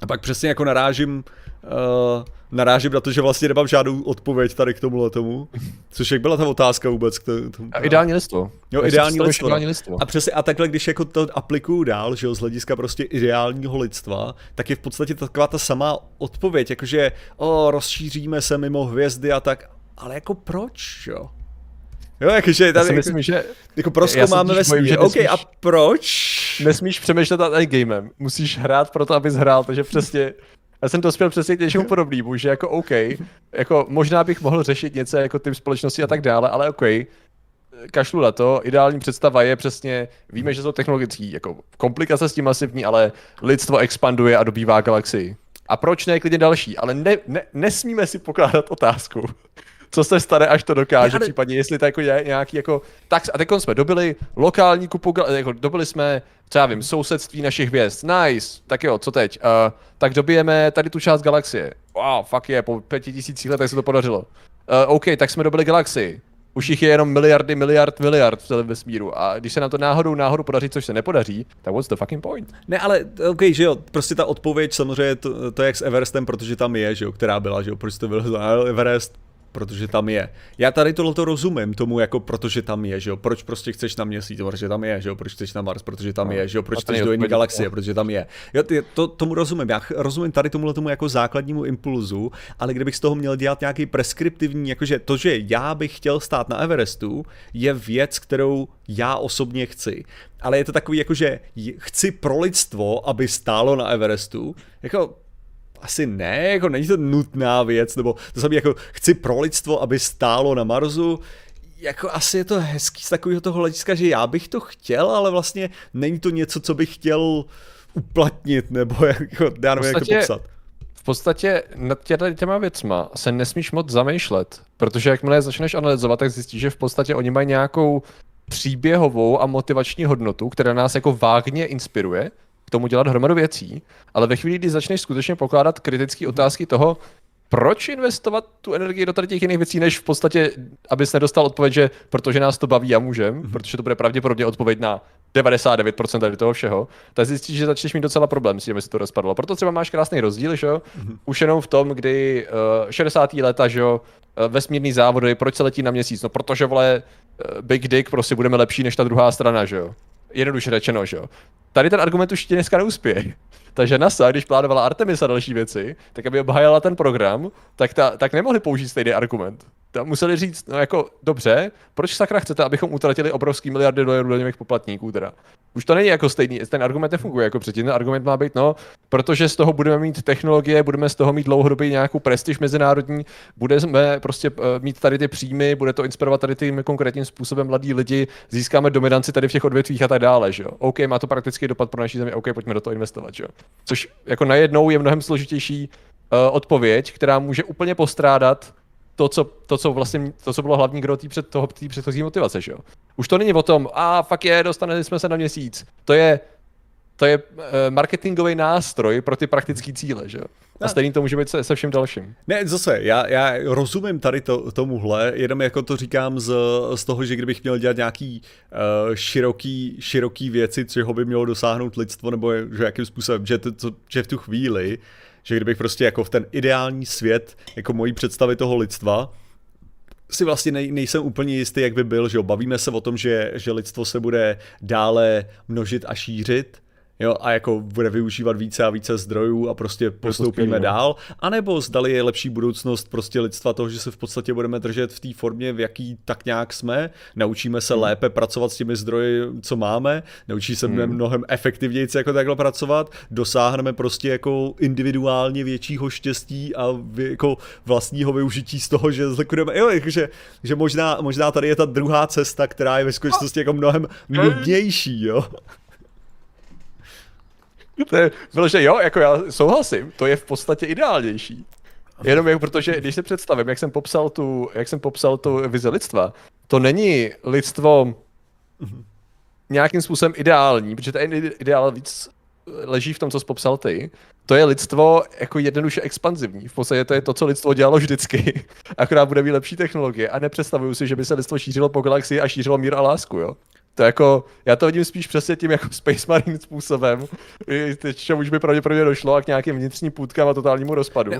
A pak přesně jako narážím, uh, narážím na to, že vlastně nemám žádnou odpověď tady k tomu tomu. Což jak byla ta otázka vůbec? K tomu, a ideální listvo. Jo, ideální listvo. ideální listvo. A přesně, a takhle, když jako to aplikuju dál, že jo, z hlediska prostě ideálního lidstva, tak je v podstatě taková ta samá odpověď, jakože, o, rozšíříme se mimo hvězdy a tak, ale jako proč, jo? Jo, jakože tady, já si myslím, jako, že... Jako máme vesmír, OK, a proč? Nesmíš přemýšlet nad endgamem, musíš hrát pro to, abys hrál, takže přesně... Já jsem to spěl přesně k něčemu podobnému, že jako OK, jako možná bych mohl řešit něco jako typ společnosti a tak dále, ale OK, kašlu na to, ideální představa je přesně, víme, že jsou technologický, jako komplikace s tím masivní, ale lidstvo expanduje a dobývá galaxii. A proč ne klidně další? Ale ne, ne, nesmíme si pokládat otázku, co se stane, až to dokáže, ale... případně jestli to jako je nějaký jako... Tak a teď jsme dobili lokální kupu, jako dobili jsme, třeba vím, sousedství našich hvězd, nice, tak jo, co teď? Uh, tak dobijeme tady tu část galaxie. Wow, fuck je, po pěti tisících letech se to podařilo. Uh, OK, tak jsme dobili galaxii. Už jich je jenom miliardy, miliard, miliard v celém vesmíru. A když se nám to náhodou, náhodou podaří, což se nepodaří, tak what's the fucking point? Ne, ale OK, že jo, prostě ta odpověď samozřejmě to, to je jak s Everestem, protože tam je, že jo, která byla, že jo, proč to byl Everest, protože tam je. Já tady tohle to rozumím tomu, jako protože tam je, že jo, proč prostě chceš na měsíc, protože tam je, že jo, proč chceš na Mars, protože tam no, je, že jo, proč chceš do jiné galaxie, protože tam je. Ty, to, tomu rozumím, já rozumím tady tomuhle tomu jako základnímu impulzu, ale kdybych z toho měl dělat nějaký preskriptivní, jakože to, že já bych chtěl stát na Everestu, je věc, kterou já osobně chci. Ale je to takový, jakože chci pro lidstvo, aby stálo na Everestu, jako asi ne, jako není to nutná věc, nebo to samé jako chci pro lidstvo, aby stálo na Marsu, jako asi je to hezký z takového toho hlediska, že já bych to chtěl, ale vlastně není to něco, co bych chtěl uplatnit, nebo (laughs) jako, já nevím, jak to popsat. V podstatě nad těma, těma věcma se nesmíš moc zamýšlet, protože jakmile je začneš analyzovat, tak zjistíš, že v podstatě oni mají nějakou příběhovou a motivační hodnotu, která nás jako vágně inspiruje, tomu dělat hromadu věcí, ale ve chvíli, kdy začneš skutečně pokládat kritické otázky toho, proč investovat tu energii do tady těch jiných věcí, než v podstatě, abys nedostal odpověď, že protože nás to baví a můžem, mm-hmm. protože to bude pravděpodobně odpověď na 99% tady toho všeho, tak zjistíš, že začneš mít docela problém s tím, aby se to rozpadlo. Proto třeba máš krásný rozdíl, že jo? Mm-hmm. Už jenom v tom, kdy uh, 60. leta, že jo, uh, vesmírný závody, proč se letí na měsíc? No protože, vole, uh, Big Dick, prostě budeme lepší než ta druhá strana, že jo? Jednoduše řečeno, že jo. Tady ten argument už ti dneska neuspěje. (laughs) Takže NASA, když plánovala Artemis a další věci, tak aby obhájala ten program, tak, ta, tak nemohli použít stejný argument tam museli říct, no jako dobře, proč sakra chcete, abychom utratili obrovský miliardy dolarů do němých poplatníků teda? Už to není jako stejný, ten argument nefunguje jako předtím, ten argument má být, no, protože z toho budeme mít technologie, budeme z toho mít dlouhodobě nějakou prestiž mezinárodní, budeme prostě uh, mít tady ty příjmy, bude to inspirovat tady tím konkrétním způsobem mladí lidi, získáme dominanci tady v těch odvětvích a tak dále, že jo. OK, má to praktický dopad pro naší zemi, OK, pojďme do toho investovat, že jo. Což jako najednou je mnohem složitější uh, odpověď, která může úplně postrádat to, co, to, co vlastně, to, co bylo hlavní gro před toho, předchozí motivace, že jo. Už to není o tom, a fakt je, dostaneme jsme se na měsíc. To je, to je uh, marketingový nástroj pro ty praktické cíle, že jo. A stejně to může být se, se vším dalším. Ne, zase, já, já rozumím tady to, tomuhle, jenom jako to říkám z, z toho, že kdybych měl dělat nějaký uh, široký, široký věci, čeho by mělo dosáhnout lidstvo, nebo že jakým způsobem, že, to, že v tu chvíli že kdybych prostě jako v ten ideální svět, jako mojí představy toho lidstva, si vlastně nej, nejsem úplně jistý, jak by byl, že jo, bavíme se o tom, že, že lidstvo se bude dále množit a šířit, jo, a jako bude využívat více a více zdrojů a prostě postoupíme no. dál, anebo zdali je lepší budoucnost prostě lidstva toho, že se v podstatě budeme držet v té formě, v jaký tak nějak jsme, naučíme se hmm. lépe pracovat s těmi zdroji, co máme, naučí se hmm. mnohem efektivněji jako takhle pracovat, dosáhneme prostě jako individuálně většího štěstí a jako vlastního využití z toho, že zlikvidujeme, jo, jakože, že možná, možná tady je ta druhá cesta, která je ve skutečnosti jako mnohem nudnější, jo. (laughs) to je, bylo, že jo, jako já souhlasím, to je v podstatě ideálnější. Jenom jak, protože když si představím, jak jsem popsal tu, jak jsem popsal tu vizi lidstva, to není lidstvo nějakým způsobem ideální, protože ten ideál víc leží v tom, co jsi popsal ty. To je lidstvo jako jednoduše expanzivní. V podstatě to je to, co lidstvo dělalo vždycky. (laughs) Akorát bude mít lepší technologie. A nepředstavuju si, že by se lidstvo šířilo po galaxii a šířilo mír a lásku, jo. To jako, já to vidím spíš přesně tím jako Space Marine způsobem, teď už by pravděpodobně došlo a k nějakým vnitřním půdkám a totálnímu rozpadu.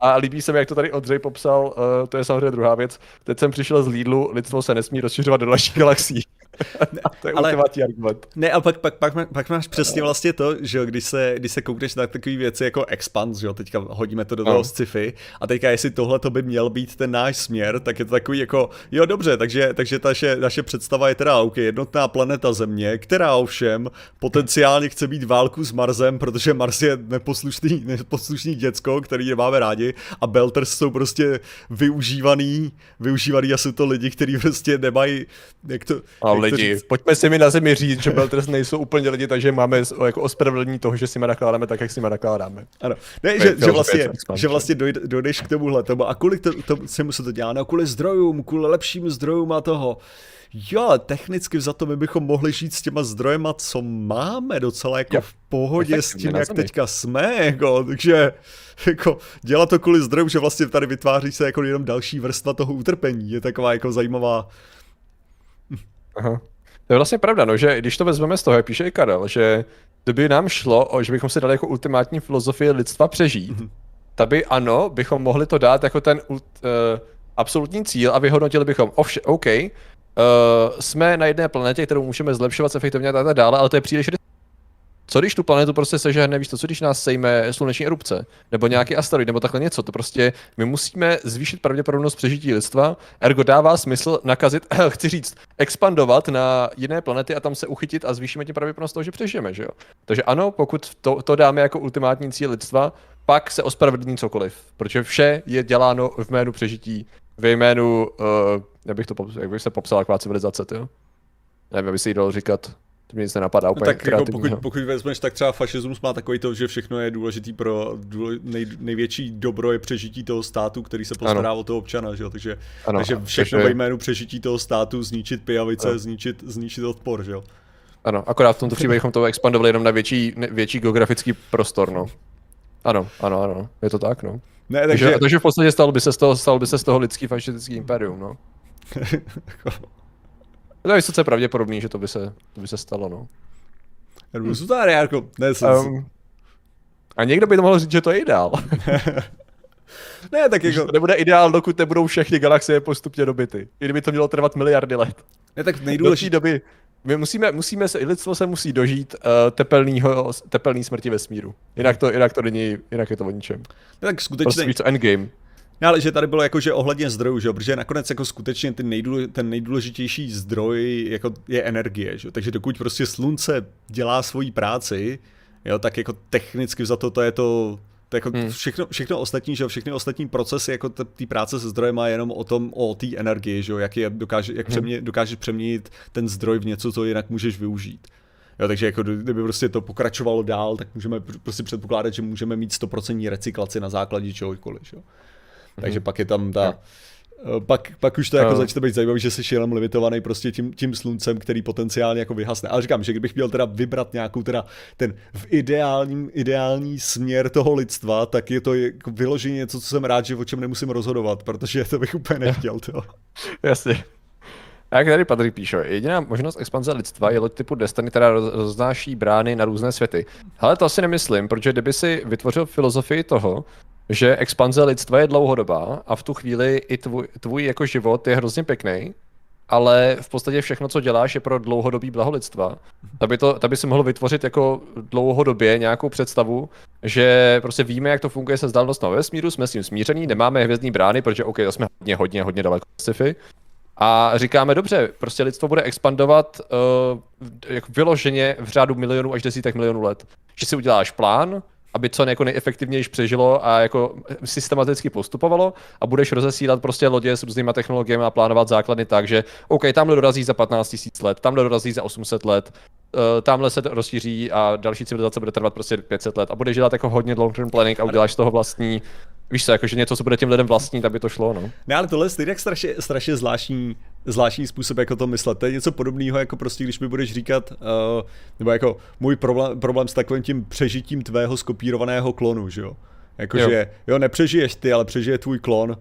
A líbí se mi, jak to tady Odřej popsal, uh, to je samozřejmě druhá věc. Teď jsem přišel z Lidlu, lidstvo se nesmí rozšiřovat do dalších galaxií. (laughs) to je ale, ultimátní argument. Ne, a pak, pak, pak, pak, máš přesně vlastně to, že když se, když se koukneš na takové věci jako Expans, že jo, teďka hodíme to do toho no. sci-fi, a teďka jestli tohle to by měl být ten náš směr, tak je to takový jako, jo dobře, takže, takže ta naše, naše představa je teda, OK, jednotná planeta Země, která ovšem potenciálně chce být válku s Marsem, protože Mars je neposlušný, neposlušný děcko, který nemáme rádi, a Belters jsou prostě využívaný, využívaný a jsou to lidi, kteří prostě nemají, jak to... Jak lidi, říct? pojďme si mi na zemi říct, že Belters nejsou úplně lidi, takže máme jako ospravedlnění toho, že si ma nakládáme tak, jak si ma nakládáme. Ano, ne, že, že, vlastně, že vlastně dojde, dojdeš k tomuhle tomu a kvůli to, to, se to dělá, no kvůli zdrojům, kvůli lepším zdrojům a toho. Jo, ale technicky za to my bychom mohli žít s těma zdrojema, co máme docela jako jo, v pohodě s tím, jak teďka jsme, jako, takže jako dělat to kvůli zdrojům, že vlastně tady vytváří se jako jenom další vrstva toho utrpení, je taková jako zajímavá. Aha. To je vlastně pravda, no, že když to vezmeme z toho, jak píše i Karel, že kdyby nám šlo, o, že bychom si dali jako ultimátní filozofii lidstva přežít, mm-hmm. tak by ano, bychom mohli to dát jako ten uh, absolutní cíl a vyhodnotili bychom, ovšem, OK, uh, jsme na jedné planetě, kterou můžeme zlepšovat efektivně a tak dále, ale to je příliš co když tu planetu prostě sežehne, víš to, co když nás sejme sluneční erupce, nebo nějaký asteroid, nebo takhle něco, to prostě my musíme zvýšit pravděpodobnost přežití lidstva, ergo dává smysl nakazit, (clears throat) chci říct, expandovat na jiné planety a tam se uchytit a zvýšíme tím pravděpodobnost toho, že přežijeme, že jo. Takže ano, pokud to, to dáme jako ultimátní cíl lidstva, pak se ospravedlní cokoliv, protože vše je děláno v jménu přežití, ve jménu, uh, jak bych to jak bych se popsal, taková civilizace, jo? Nevím, aby si jí dalo říkat, to mi nic nenapadá úplně no tak jako pokud, pokud vezmeš, tak třeba fašismus má takový to, že všechno je důležitý pro důle, nej, největší dobro je přežití toho státu, který se postará ano. o toho občana, že jo? Takže, ano, takže všechno ve jménu přežití toho státu, zničit pijavice, ano. zničit, zničit odpor, že jo? Ano, akorát v tomto případě bychom to expandovali jenom na větší, větší geografický prostor, no. Ano, ano, ano, je to tak, no. Ne, takže... takže, takže v podstatě stal by se z toho, stal by se z toho lidský fašistický imperium, no. (laughs) to je vysoce pravděpodobný, že to by se, to by se stalo, no. Hmm. Jsou tady jako, ne, um, a někdo by to mohl říct, že to je ideál. (laughs) ne, tak jako... To nebude ideál, dokud nebudou všechny galaxie postupně dobyty. I kdyby to mělo trvat miliardy let. Ne, tak nejdůležitější doby my musíme, musíme se, lidstvo se musí dožít uh, tepelnýho, tepelný smrti vesmíru. Jinak to, jinak to není, jinak je to o ničem. No, tak skutečně... Prostě endgame. No, ale že tady bylo jako, že ohledně zdrojů, že protože nakonec jako skutečně ten, nejdůle, ten nejdůležitější zdroj jako je energie, že takže dokud prostě slunce dělá svoji práci, jo, tak jako technicky za to to je to, to jako hmm. všechno, všechno ostatní, že všechny ostatní procesy jako té práce se zdrojem má jenom o tom, o té energii, že jo, jak, je, dokáže, jak hmm. přemě, dokážeš přeměnit ten zdroj v něco, co jinak můžeš využít. Jo, takže jako kdyby prostě to pokračovalo dál, tak můžeme prostě předpokládat, že můžeme mít 100% recyklaci na základě čehokoliv. Jo. Takže hmm. pak je tam ta, Eh, pak, pak už to jako uh. začne být zajímavé, že jsi jenom limitovaný prostě tím, tím sluncem, který potenciálně jako vyhasne. Ale říkám, že kdybych měl teda vybrat nějakou teda ten v ideálním, ideální směr toho lidstva, tak je to jako vyloženě něco, co jsem rád, že o čem nemusím rozhodovat, protože to bych úplně nechtěl. To. Jasně. A jak tady Patrik píše, jediná možnost expanze lidstva je loď typu Destiny, která roznáší brány na různé světy. Ale to asi nemyslím, protože kdyby si vytvořil filozofii toho, že expanze lidstva je dlouhodobá a v tu chvíli i tvůj, tvůj jako život je hrozně pěkný, ale v podstatě všechno, co děláš, je pro dlouhodobý blaho lidstva. Tak by, to, tak by si mohl vytvořit jako dlouhodobě nějakou představu, že prostě víme, jak to funguje se vzdálenostnou vesmíru, jsme s tím smíření, nemáme hvězdní brány, protože OK, to jsme hodně, hodně, hodně daleko sci-fi. A říkáme, dobře, prostě lidstvo bude expandovat uh, jako vyloženě v řádu milionů až desítek milionů let. Že si uděláš plán, aby co jako nejefektivněji přežilo a jako systematicky postupovalo a budeš rozesílat prostě lodě s různýma technologiemi a plánovat základny tak, že OK, tamhle dorazí za 15 000 let, tamhle dorazí za 800 let, uh, tamhle se rozšíří a další civilizace bude trvat prostě 500 let a budeš dělat jako hodně long term planning a uděláš z toho vlastní Víš co, jakože něco, co bude těm lidem vlastní, tak by to šlo, no. Ne, ale tohle je tak strašně, strašně zvláštní, zvláštní způsob, jako to myslet. To je něco podobného, jako prostě, když mi budeš říkat, uh, nebo jako můj problém, problém s takovým tím přežitím tvého skopírovaného klonu, že jo. Jakože, jo. jo, nepřežiješ ty, ale přežije tvůj klon.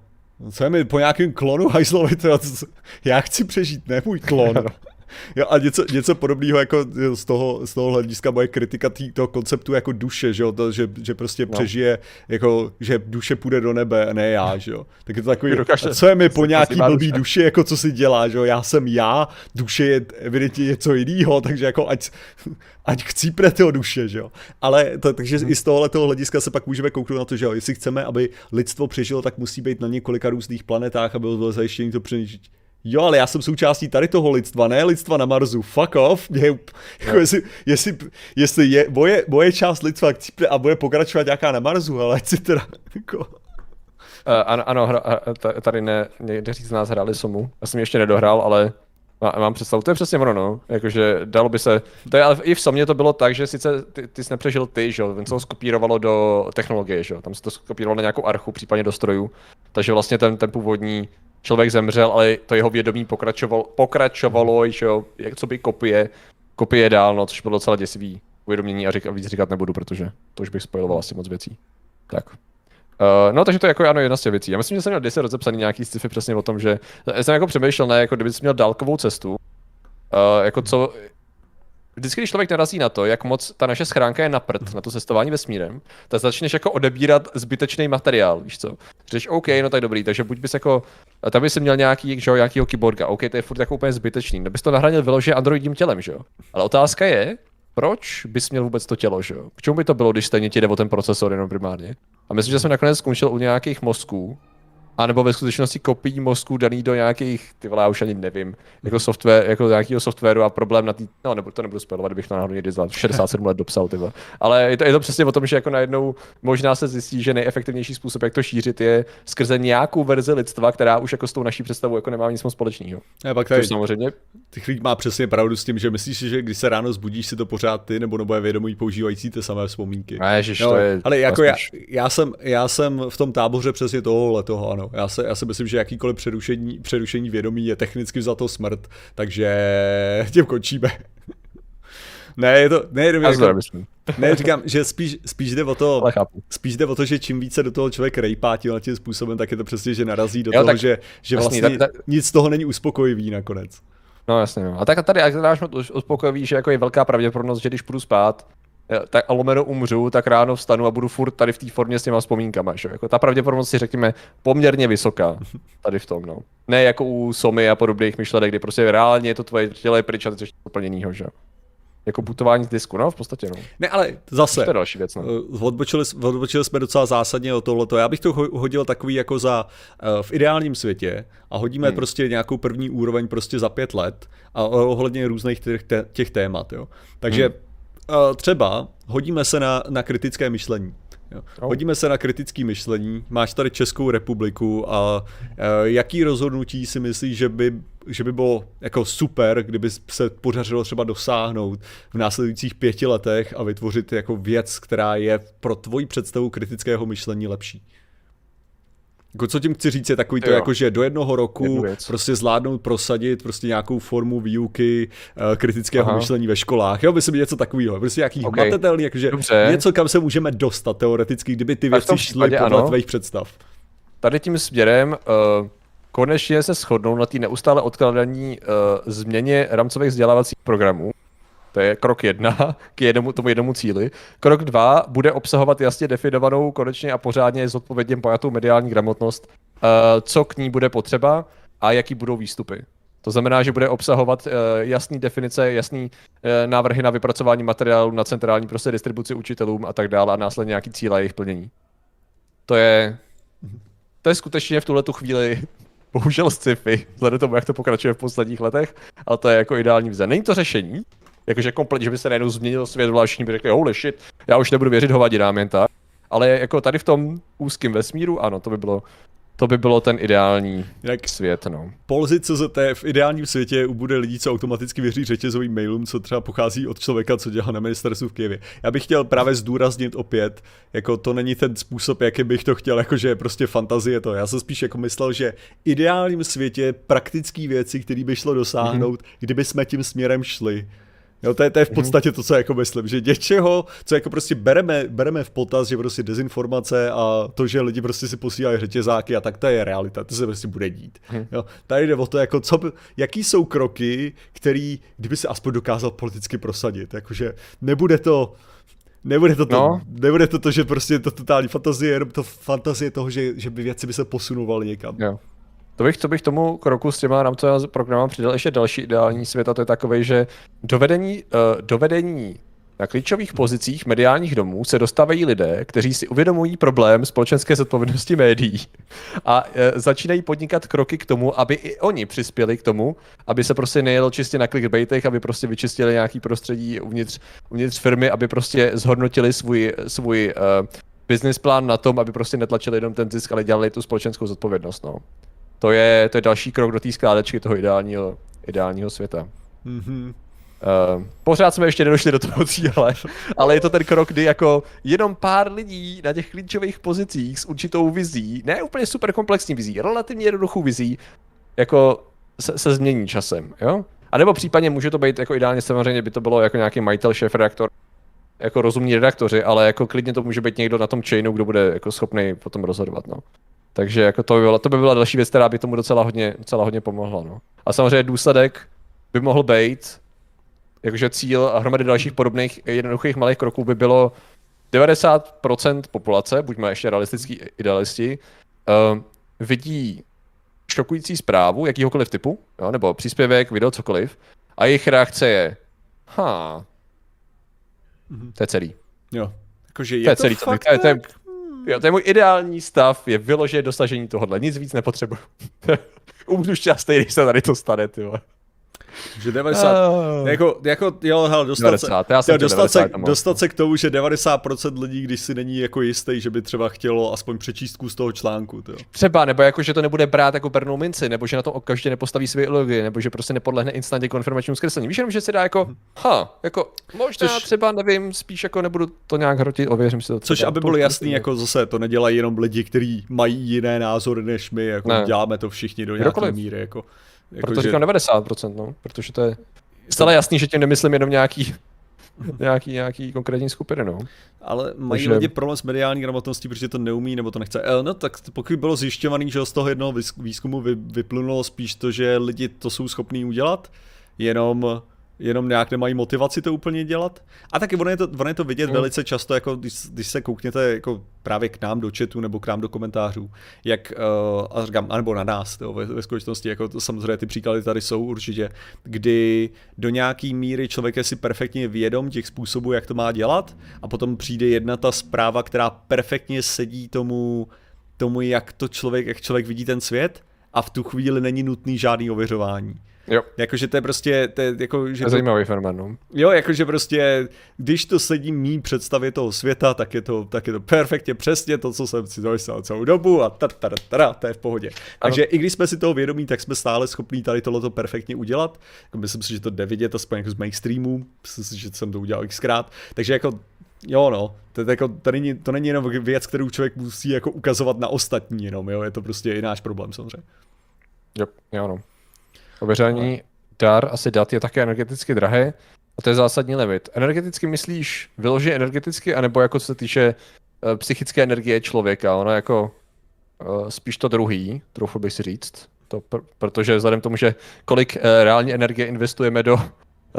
Co je mi po nějakém klonu hajzlovi, to, (laughs) já chci přežít, ne můj klon. (laughs) Jo, a něco, něco podobného jako z toho, z toho hlediska moje kritika tý, toho konceptu jako duše, že jo, to, že, že prostě no. přežije, jako, že duše půjde do nebe a ne já, že jo. Tak je to takový, Dokáže, co je mi po nějaký blbý duše. duši, jako co si dělá, že jo, já jsem já, duše je evidentně něco jiného, takže jako ať, ať chcípne toho duše, že jo. Ale to, takže hmm. i z tohohle toho hlediska se pak můžeme kouknout na to, že jo, jestli chceme, aby lidstvo přežilo, tak musí být na několika různých planetách, aby bylo zajištění to přežití Jo, ale já jsem součástí tady toho lidstva, ne lidstva na Marsu. Fuck off. Mě, jako jestli, jestli, jestli je moje, moje část lidstva a bude pokračovat nějaká na Marsu, ale ať si teda jako... Uh, ano, ano hra, tady ne, někteří z nás hráli Somu. Já jsem ještě nedohrál, ale má, mám představu, to je přesně ono, no. Jakože dalo by se, to je, ale i v Somě to bylo tak, že sice ty, ty jsi nepřežil ty, že jo, ho skopírovalo do technologie, že jo, tam se to skopírovalo na nějakou archu, případně do strojů, takže vlastně ten, ten původní člověk zemřel, ale to jeho vědomí pokračovalo, pokračovalo, že jo, jak co by kopie, kopie dál, no, což bylo docela děsivý uvědomění a, řík, a víc říkat nebudu, protože to už bych spojiloval asi moc věcí. Tak. Uh, no, takže to je jako ano, jedna z těch věcí. Já myslím, že jsem měl 10 rozepsaný nějaký sci přesně o tom, že jsem jako přemýšlel, ne, jako kdyby jsi měl dálkovou cestu, uh, jako co, vždycky, když člověk narazí na to, jak moc ta naše schránka je na prd, na to cestování vesmírem, tak začneš jako odebírat zbytečný materiál, víš co? Říkáš, OK, no tak dobrý, takže buď bys jako, tam bys měl nějaký, že jo, nějakýho kyborga, OK, to je furt jako úplně zbytečný, nebys to nahranil vyloženě androidním tělem, že jo? Ale otázka je, proč bys měl vůbec to tělo, že jo? K čemu by to bylo, když stejně ti jde o ten procesor jenom primárně? A myslím, že jsem nakonec skončil u nějakých mozků, a nebo ve skutečnosti kopií mozku daný do nějakých, ty vole, já už ani nevím, jako software, jako nějakého softwaru a problém na tý, no nebo to nebudu spojovat, kdybych to náhodou někdy za 67 let dopsal, ty vole. Ale je to, je to přesně o tom, že jako najednou možná se zjistí, že nejefektivnější způsob, jak to šířit, je skrze nějakou verzi lidstva, která už jako s tou naší představou jako nemá nic moc společného. Ne, pak tady, samozřejmě. Ty chvíli má přesně pravdu s tím, že myslíš si, že když se ráno zbudíš, si to pořád ty nebo nebo je vědomí používající ty samé vzpomínky. A ježiš, no, to je ale jako já, já, jsem, já jsem v tom táboře přesně tohohle toho, ano. Já se, já se myslím, že jakýkoliv přerušení, přerušení vědomí je technicky za to smrt, takže (laughs) tím končíme. ne, je to, ne, jenom jako, ne, říkám, že spíš, spíš jde o to, spíš jde o to, že čím více do toho člověk rejpá tím, tím způsobem, tak je to přesně, že narazí do jo, toho, tak, že, že jasný, vlastně tak, tak, nic z toho není uspokojivý nakonec. No jasně, no. A tak tady, jak dáš uspokojivý, že jako je velká pravděpodobnost, že když půjdu spát, tak a lomeno umřu, tak ráno vstanu a budu furt tady v té formě s těma vzpomínkama, že? Jako ta pravděpodobnost je, řekněme, poměrně vysoká tady v tom, no. Ne jako u Somy a podobných myšlenek, kdy prostě reálně je to tvoje tělo je pryč a ty úplně že? Jako putování z disku, no, v podstatě, no. Ne, ale zase. To je další věc, no. Eh, odbočili, odbočili jsme docela zásadně o tohleto. Já bych to hodil takový jako za uh, v ideálním světě a hodíme hmm. prostě nějakou první úroveň prostě za pět let a ohledně různých těch, těch témat, jo. Takže hmm třeba hodíme se na, na kritické myšlení. Jo. Oh. Hodíme se na kritické myšlení. Máš tady Českou republiku a uh, jaký rozhodnutí si myslíš, že by, že by bylo jako super, kdyby se podařilo třeba dosáhnout v následujících pěti letech a vytvořit jako věc, která je pro tvoji představu kritického myšlení lepší? Jako co tím chci říct je takový to, jako, že do jednoho roku prostě zvládnout prosadit prostě nějakou formu výuky uh, kritického Aha. myšlení ve školách. Jo, myslím něco takového. Prostě nějaký okay. hmatatelný, jakože Dobře. něco, kam se můžeme dostat teoreticky, kdyby ty věci šly podle tvých představ. Tady tím směrem uh, konečně se shodnou na té neustále odkladaní uh, změně rámcových vzdělávacích programů, to je krok jedna k jednomu, tomu jednomu cíli. Krok dva bude obsahovat jasně definovanou, konečně a pořádně zodpovědně pojatou mediální gramotnost, uh, co k ní bude potřeba a jaký budou výstupy. To znamená, že bude obsahovat uh, jasný definice, jasný uh, návrhy na vypracování materiálu, na centrální prostě distribuci učitelům a tak dále a následně nějaký cíle jejich plnění. To je, to je skutečně v tuhle tu chvíli (laughs) bohužel sci-fi, vzhledem tomu, jak to pokračuje v posledních letech, ale to je jako ideální vize. Není to řešení, jakože komplet, že by se najednou změnil svět zvláštní, by řekli, holy shit, já už nebudu věřit hovadinám jen tak. Ale jako tady v tom úzkém vesmíru, ano, to by bylo to by bylo ten ideální Jak svět, no. Polzy CZT v ideálním světě ubude lidí, co automaticky věří řetězovým mailům, co třeba pochází od člověka, co dělá na ministerstvu v Kijevě. Já bych chtěl právě zdůraznit opět, jako to není ten způsob, jaký bych to chtěl, jakože je prostě fantazie to. Já jsem spíš jako myslel, že ideálním světě praktické věci, které by šlo dosáhnout, mm-hmm. kdyby jsme tím směrem šli. Jo, to, je, to je v mhm. podstatě to, co jako myslím, že něčeho, co jako prostě bereme, bereme v potaz, že prostě dezinformace a to, že lidi prostě si posílají řetězáky a tak to je realita, to se prostě bude dít. Mhm. Jo, tady jde o to, jako co, jaký jsou kroky, který, kdyby se aspoň dokázal politicky prosadit, jakože nebude to, Nebude to to, no. nebude to, to že prostě to totální fantazie, jenom to fantazie toho, že, že by věci by se posunovaly někam. Jo. To bych, to bych tomu kroku s těma rámcovými programem přidal ještě další ideální svět a to je takový, že dovedení, uh, dovedení na klíčových pozicích mediálních domů se dostávají lidé, kteří si uvědomují problém společenské zodpovědnosti médií a e, začínají podnikat kroky k tomu, aby i oni přispěli k tomu, aby se prostě nejelo čistě na clickbaitech, aby prostě vyčistili nějaký prostředí uvnitř, uvnitř firmy, aby prostě zhodnotili svůj, svůj uh, business plán na tom, aby prostě netlačili jenom ten zisk, ale dělali tu společenskou zodpovědnost. No to je, to je další krok do té skládečky toho ideálního, ideálního světa. Mm-hmm. Uh, pořád jsme ještě nedošli do toho cíle, ale je to ten krok, kdy jako jenom pár lidí na těch klíčových pozicích s určitou vizí, ne úplně super komplexní vizí, relativně jednoduchou vizí, jako se, se změní časem, jo? A nebo případně může to být jako ideálně samozřejmě by to bylo jako nějaký majitel, šéf, redaktor, jako rozumní redaktoři, ale jako klidně to může být někdo na tom chainu, kdo bude jako schopný potom rozhodovat, no. Takže jako to, by byla, to by byla další věc, která by tomu docela hodně, docela hodně pomohla. No. A samozřejmě důsledek by mohl být, jakože cíl a hromady dalších podobných jednoduchých malých kroků by bylo 90% populace, buďme ještě realistický idealisti, uh, vidí šokující zprávu jakýhokoliv typu, jo, nebo příspěvek, video, cokoliv, a jejich reakce je, ha, mm-hmm. to je celý. Jo, jakože je to, je celý, to, je, to, je, Jo, to je můj ideální stav, je vyloženě dosažení tohohle, nic víc nepotřebuju. (laughs) Umřu šťastný, když se tady to stane, ty vole. Že 90, uh, jako, jako, jo, hele, dostat, 90, se, já jsem dostat, 90, se, dostat se k tomu, že 90% lidí, když si není jako jistý, že by třeba chtělo aspoň přečístku z toho článku. To. Třeba, nebo jako, že to nebude brát jako bernou minci, nebo že na tom okamžitě nepostaví své ideologie, nebo že prostě nepodlehne instantně konfirmačnímu zkreslení. Víš jenom, že se dá jako, ha, jako, možná což, třeba, nevím, spíš jako nebudu to nějak hrotit, ověřím si to. Což, aby bylo jasný, jako zase, to nedělají jenom lidi, kteří mají jiné názory než my, jako ne. děláme to všichni do nějaké míry, jako. Jako Proto že... říkám 90%, no, protože to je zcela jasný, že tím nemyslím jenom nějaký (laughs) nějaký, nějaký konkrétní skupiny, no. Ale mají Takže... lidi problém s mediální gramotností, protože to neumí nebo to nechce. E, no tak pokud bylo zjišťovaný, že z toho jednoho výzkumu vyplynulo spíš to, že lidi to jsou schopní udělat, jenom jenom nějak nemají motivaci to úplně dělat. A taky ono je to, ono je to vidět mm. velice často, jako když, když se koukněte jako právě k nám do chatu nebo k nám do komentářů, jak, uh, a říkám, anebo na nás, to, ve, ve skutečnosti, jako to, samozřejmě ty příklady tady jsou určitě, kdy do nějaký míry člověk je si perfektně vědom těch způsobů, jak to má dělat a potom přijde jedna ta zpráva, která perfektně sedí tomu, tomu jak to člověk, jak člověk vidí ten svět a v tu chvíli není nutný žádný ověřování. Jo. Jakože to je prostě, to je jako, že to, zajímavý fenomén, no. Jo, jakože prostě, když to sedí mý představě toho světa, tak je to, tak je to perfektně přesně to, co jsem si domyslel celou dobu a ta, ta, ta, ta, to je v pohodě. Takže ano. i když jsme si toho vědomí, tak jsme stále schopní tady tohleto perfektně udělat. Jako myslím si, že to jde vidět aspoň jako z mých streamů, myslím si, že jsem to udělal xkrát. Takže jako Jo, no, to, je jako, to, není, to není jenom věc, kterou člověk musí jako ukazovat na ostatní jenom, jo, je to prostě i náš problém samozřejmě. Jo, jo, no. Ověření dar, asi dat je také energeticky drahé a to je zásadní limit. Energeticky myslíš vyloženě energeticky, anebo jako co se týče uh, psychické energie člověka, ono jako uh, spíš to druhý, trochu bych si říct. To pr- protože vzhledem k tomu, že kolik uh, reálně energie investujeme do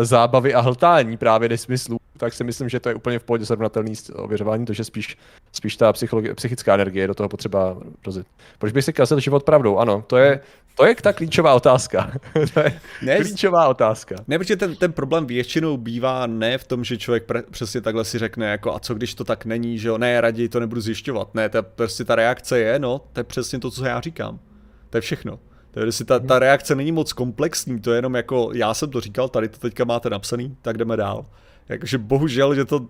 zábavy a hltání právě nesmyslů, tak si myslím, že to je úplně v pohodě srovnatelný ověřování, to, že spíš, spíš ta psychická energie je do toho potřeba rozit. Proč bych si kazil život pravdou? Ano, to je, to je ta klíčová otázka. (laughs) to je ne, klíčová otázka. Ne, protože ten, ten problém většinou bývá ne v tom, že člověk pre, přesně takhle si řekne, jako a co když to tak není, že jo, ne, raději to nebudu zjišťovat. Ne, ta, prostě ta reakce je, no, to je přesně to, co já říkám. To je všechno. Takže si ta, ta reakce není moc komplexní, to je jenom jako, já jsem to říkal, tady to teďka máte napsaný, tak jdeme dál. Jakože bohužel, že to,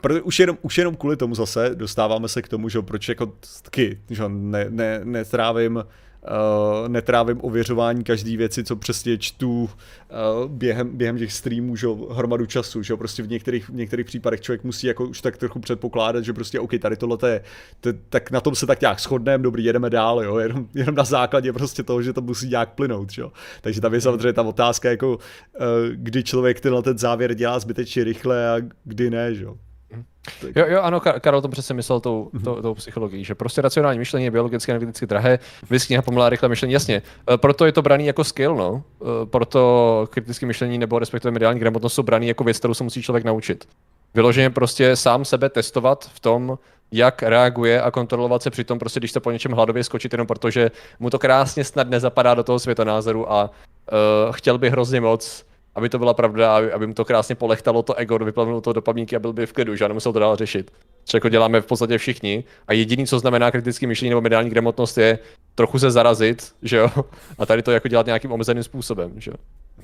protože už jenom, už jenom kvůli tomu zase dostáváme se k tomu, že proč jako taky, že ne, ne, netrávím uh, netrávím ověřování každé věci, co přesně čtu uh, během, během těch streamů, že hromadu času, že prostě v některých, v některých případech člověk musí jako už tak trochu předpokládat, že prostě OK, tady tohle je, to, tak na tom se tak nějak shodneme, dobrý, jedeme dál, jo, jenom, (laughs) jenom na základě prostě toho, že to musí nějak plynout, jo. Takže tam je samozřejmě ta otázka, jako uh, kdy člověk tenhle ten závěr dělá zbytečně rychle a kdy ne, že jo. Jo, jo, ano, Karol to přesně myslel tou, mm-hmm. tou, tou psychologií, že prostě racionální myšlení je biologicky a energeticky drahé, vyskyně pomalá rychle myšlení, jasně. E, proto je to braný jako skill, no. E, proto kritické myšlení nebo respektive mediální gramotnost jsou braný jako věc, kterou se musí člověk naučit. Vyloženě prostě sám sebe testovat v tom, jak reaguje a kontrolovat se přitom, prostě když se po něčem hladově skočit, jenom protože mu to krásně snad nezapadá do toho světonázoru a uh, chtěl by hrozně moc aby to byla pravda, aby, aby mu to krásně polechtalo to ego, vyplavilo to dopamínky a byl by v klidu, že nemusel to dál řešit. Co jako děláme v podstatě všichni. A jediný, co znamená kritický myšlení nebo mediální gramotnost, je trochu se zarazit, že jo? A tady to jako dělat nějakým omezeným způsobem, že jo?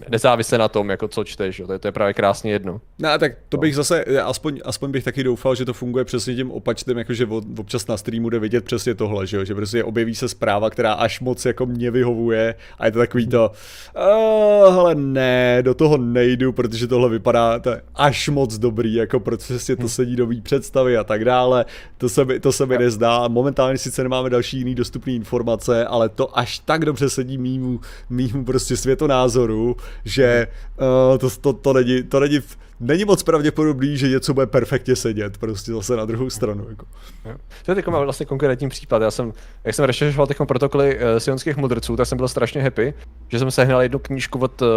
Nezávisle na tom, jako co čteš, jo. To, je, to je právě krásně jedno. No tak to no. bych zase, aspoň, aspoň bych taky doufal, že to funguje přesně tím opačným, jakože občas na streamu jde vidět přesně tohle, že jo, že prostě objeví se zpráva, která až moc jako mě vyhovuje a je to takový to, uh, ale ne, do toho nejdu, protože tohle vypadá to až moc dobrý, jako protože to hm. sedí do představy a tak dále, to se mi, to se mi nezdá, momentálně sice nemáme další jiný dostupné informace, ale to až tak dobře sedí mýmu, mýmu prostě světonázoru, že uh, to, to, to, není, to není, není moc pravděpodobný, že něco bude perfektně sedět, prostě zase na druhou stranu. Jako. To je vlastně konkrétní případ. Já jsem, jak jsem rešeršoval protokoly uh, sionských mudrců, tak jsem byl strašně happy, že jsem sehnal jednu knížku od uh,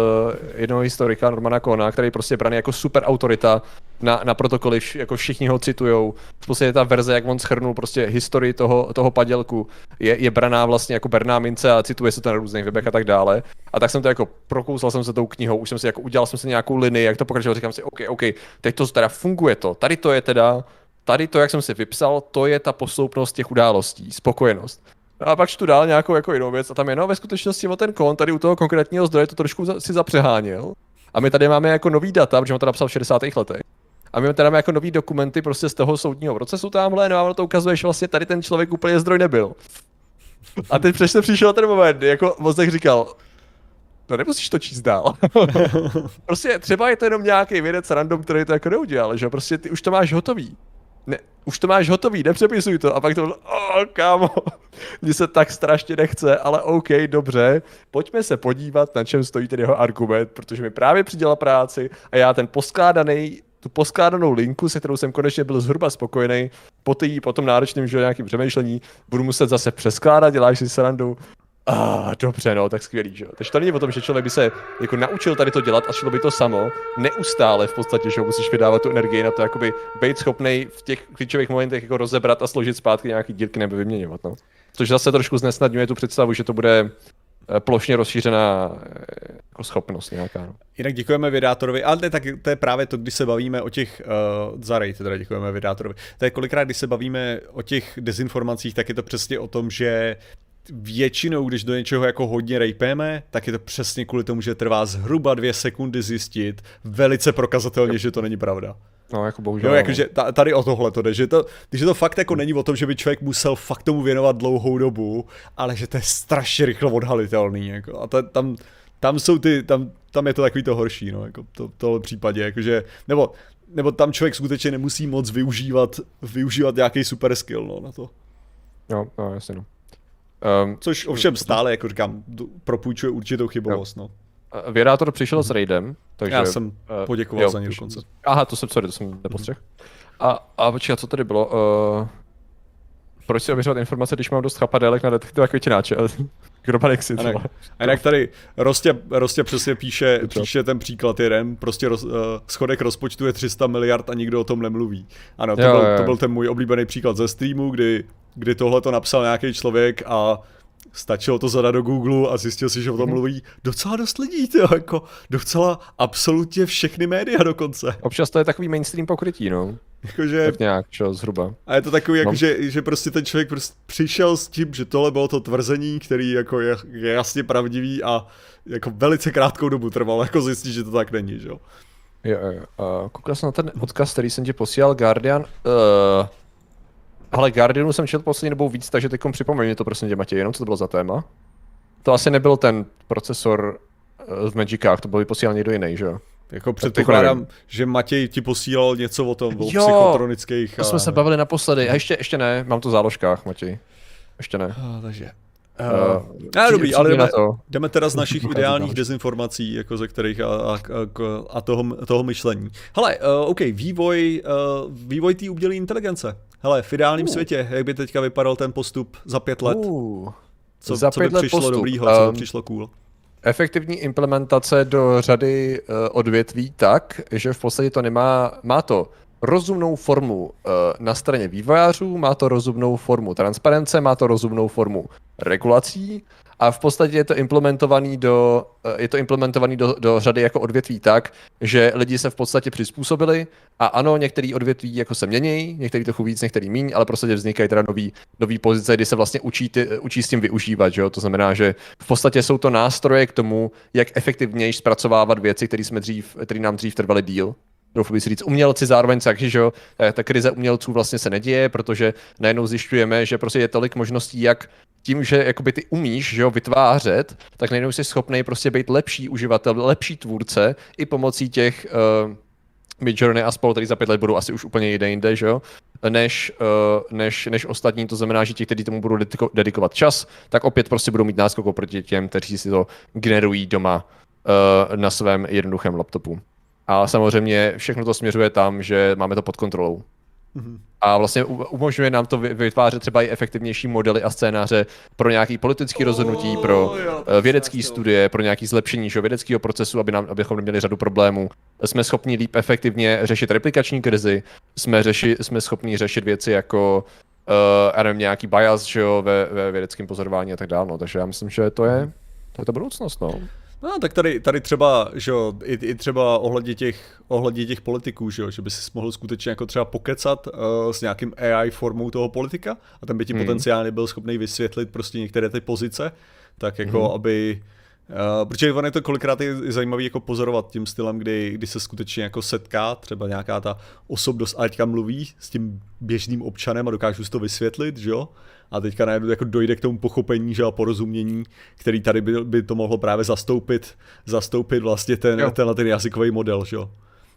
jednoho historika, Normana Kona, který prostě braný jako super autorita na, na protokoly, jako všichni ho citujou. V podstatě ta verze, jak on schrnul prostě historii toho, toho padělku, je, je braná vlastně jako berná mince a cituje se to na různých webech a tak dále. A tak jsem to jako prokousal jsem se tou knihou, už jsem si jako udělal jsem si nějakou linii, jak to pokračovalo, říkám si, OK, OK, teď to teda funguje to, tady to je teda, tady to, jak jsem si vypsal, to je ta posloupnost těch událostí, spokojenost. A pak čtu dál nějakou jako jinou věc a tam je, no ve skutečnosti o ten kon tady u toho konkrétního zdroje to trošku si zapřeháněl. A my tady máme jako nový data, protože on to napsal v 60. letech. A my tady máme jako nový dokumenty prostě z toho soudního procesu tamhle, no a ono to ukazuje, že vlastně tady ten člověk úplně zdroj nebyl. A teď přesně přišel ten moment, jako Mozek říkal, No nemusíš to číst dál. (laughs) prostě třeba je to jenom nějaký vědec random, který to jako neudělal, že prostě ty už to máš hotový. Ne, už to máš hotový, nepřepisuj to. A pak to bylo, oh, kámo, (laughs) mně se tak strašně nechce, ale OK, dobře, pojďme se podívat, na čem stojí ten jeho argument, protože mi právě přidělal práci a já ten poskládaný tu poskládanou linku, se kterou jsem konečně byl zhruba spokojený, po, tý, po tom náročném že, nějakým přemýšlení, budu muset zase přeskládat, děláš si srandu, Ah, dobře, no, tak skvělý, že jo. Takže to není o tom, že člověk by se jako naučil tady to dělat a šlo by to samo, neustále v podstatě, že jo, musíš vydávat tu energii na to, jakoby být schopný v těch klíčových momentech jako rozebrat a složit zpátky nějaký dílky nebo vyměňovat, no. Což zase trošku znesnadňuje tu představu, že to bude eh, plošně rozšířená eh, jako schopnost nějaká. No. Jinak děkujeme vydátorovi, ale ne, tak to je právě to, když se bavíme o těch, uh, zarej teda děkujeme vydátorovi, to je kolikrát, když se bavíme o těch dezinformacích, tak je to přesně o tom, že většinou, když do něčeho jako hodně rejpeme, tak je to přesně kvůli tomu, že trvá zhruba dvě sekundy zjistit velice prokazatelně, že to není pravda. No, jako bohužel. Jo, jakože tady o tohle to jde, že to, že to fakt jako není o tom, že by člověk musel fakt tomu věnovat dlouhou dobu, ale že to je strašně rychle odhalitelný, jako, a to, tam, tam jsou ty, tam, tam je to takový to horší, no, jako to, v tohle případě, jakože, nebo, nebo tam člověk skutečně nemusí moc využívat, využívat nějaký super skill, no, na to. Jo, no, jasně, no. Um, Což ovšem stále, jako říkám, propůjčuje určitou chybovost. No. Vědátor přišel s raidem, takže... Já jsem eh, poděkoval jo, za něj dokonce. Aha, to jsem, sorry, to jsem nepostřeh. A, a počkej, co tady bylo? Uh, proč si ověřovat informace, když mám dost chapadelek na detektiva květináče? (laughs) Kdo má si, a, a jinak tady Rostě, Rostě přesně píše, píše ten příklad jeden, prostě roz, uh, schodek rozpočtu je 300 miliard a nikdo o tom nemluví. Ano, to, jo, byl, jo. to byl ten můj oblíbený příklad ze streamu, kdy kdy tohle to napsal nějaký člověk a stačilo to zadat do Google a zjistil si, že o tom mhm. mluví docela dost lidí, tyjo, jako docela absolutně všechny média dokonce. Občas to je takový mainstream pokrytí, no. Jakože... Tak nějak, čo, zhruba. A je to takový, jako, no. že, že prostě ten člověk prostě přišel s tím, že tohle bylo to tvrzení, který jako je, je jasně pravdivý a jako velice krátkou dobu trvalo jako zjistit, že to tak není, že jo. Jo, jo. Uh, koukal jsem na ten odkaz, který jsem ti posílal, Guardian. Uh, ale Guardianu jsem četl poslední dobou víc, takže teď připomeň to prosím tě, Matěj, jenom co to bylo za téma? To asi nebyl ten procesor v Magicách, to byl posílal někdo jiný, že jo? Jako předpokládám, že Matěj ti posílal něco o tom, o jo, psychotronických. To jsme se bavili naposledy. A ještě, ještě ne, mám to v záložkách, Matěj. Ještě ne. A, takže. Uh, uh, dobrý, ale jdeme, to. jdeme teda z našich ideálních dezinformací, jako ze kterých a, a, a, toho, toho myšlení. Hele, uh, OK, vývoj, uh, vývoj té umělé inteligence. Hele, v ideálním uh. světě, jak by teďka vypadal ten postup za pět let? Uh. Co, za co pět by let přišlo postup. dobrýho, co by um, přišlo cool? efektivní implementace do řady uh, odvětví tak, že v podstatě to nemá, má to rozumnou formu uh, na straně vývojářů, má to rozumnou formu transparence, má to rozumnou formu regulací a v podstatě je to implementovaný do, eh, je to implementovaný do, do řady jako odvětví tak, že lidi se v podstatě přizpůsobili a ano, některý odvětví jako se mění, některý trochu víc, některý míň, ale prostě vznikají teda nový, nový pozice, kdy se vlastně učí, ty, učí s tím využívat, že jo? to znamená, že v podstatě jsou to nástroje k tomu, jak efektivněji zpracovávat věci, které jsme dřív, které nám dřív trvaly díl, doufám by si říct, umělci zároveň taky, že jo, eh, ta krize umělců vlastně se neděje, protože najednou zjišťujeme, že prostě je tolik možností, jak tím, že jakoby ty umíš že jo, vytvářet, tak najednou jsi schopný prostě být lepší uživatel, lepší tvůrce i pomocí těch uh, Midjourney a spolu, který za pět let budou asi už úplně jde jinde, že jo, než, uh, než, než ostatní, to znamená, že ti, kteří tomu budou dediko- dedikovat čas, tak opět prostě budou mít náskok proti těm, kteří si to generují doma uh, na svém jednoduchém laptopu. A samozřejmě všechno to směřuje tam, že máme to pod kontrolou. Mm-hmm. A vlastně umožňuje nám to vytvářet třeba i efektivnější modely a scénáře pro nějaké politické rozhodnutí, pro eh, vědecké studie, pro nějaké zlepšení že, vědeckého procesu, aby nám, abychom neměli řadu problémů. Jsme schopni líp efektivně řešit replikační krizi, jsme, řeši, jsme schopni řešit věci jako uh, nevím, nějaký bias že jo, ve, ve vědeckém pozorování a tak dále. No. Takže já myslím, že to je, to je ta budoucnost. No. No, tak tady, tady třeba, že jo, i, i třeba ohledně těch, ohledně těch politiků, že jo, že by si mohl skutečně jako třeba pokecat uh, s nějakým AI formou toho politika a ten by ti hmm. potenciálně byl schopný vysvětlit prostě některé ty pozice, tak jako hmm. aby, Uh, protože on je to kolikrát je zajímavý jako pozorovat tím stylem, kdy, kdy se skutečně jako setká, třeba nějaká ta osobnost a teďka mluví s tím běžným občanem a dokážu si to vysvětlit, že jo? A teďka najednou jako dojde k tomu pochopení, že a porozumění, který tady by, by to mohlo právě zastoupit, zastoupit vlastně ten, tenhle ten jazykový model, že jo.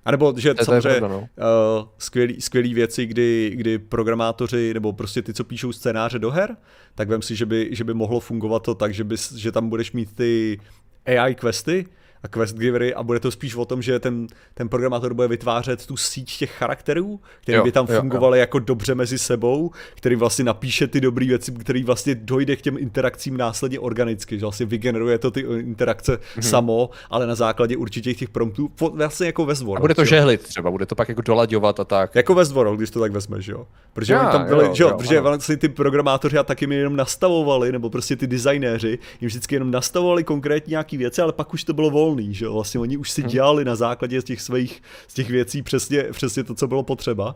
A nebo, že to samozřejmě pravda, no. uh, skvělý, skvělý věci, kdy, kdy programátoři, nebo prostě ty, co píšou scénáře do her, tak vem si, že by, že by mohlo fungovat to tak, že, bys, že tam budeš mít ty AI questy, a quest givery a bude to spíš o tom, že ten, ten programátor bude vytvářet tu síť těch charakterů, které by tam fungovaly jako dobře mezi sebou, který vlastně napíše ty dobré věci, který vlastně dojde k těm interakcím následně organicky, že vlastně vygeneruje to ty interakce mm-hmm. samo, ale na základě určitě těch promptů, vlastně jako ve zvoru. A bude to jo. žehlit třeba, bude to pak jako dolaďovat a tak. Jako ve zvoru, když to tak vezmeš, jo. Protože já, tam byli, jo, že jo, jo, protože vlastně ty programátoři a taky mi jenom nastavovali, nebo prostě ty designéři, jim vždycky jenom nastavovali konkrétní nějaký věci, ale pak už to bylo volné volný, že jo? Vlastně oni už si hmm. dělali na základě z těch svých, z těch věcí přesně, přesně to, co bylo potřeba.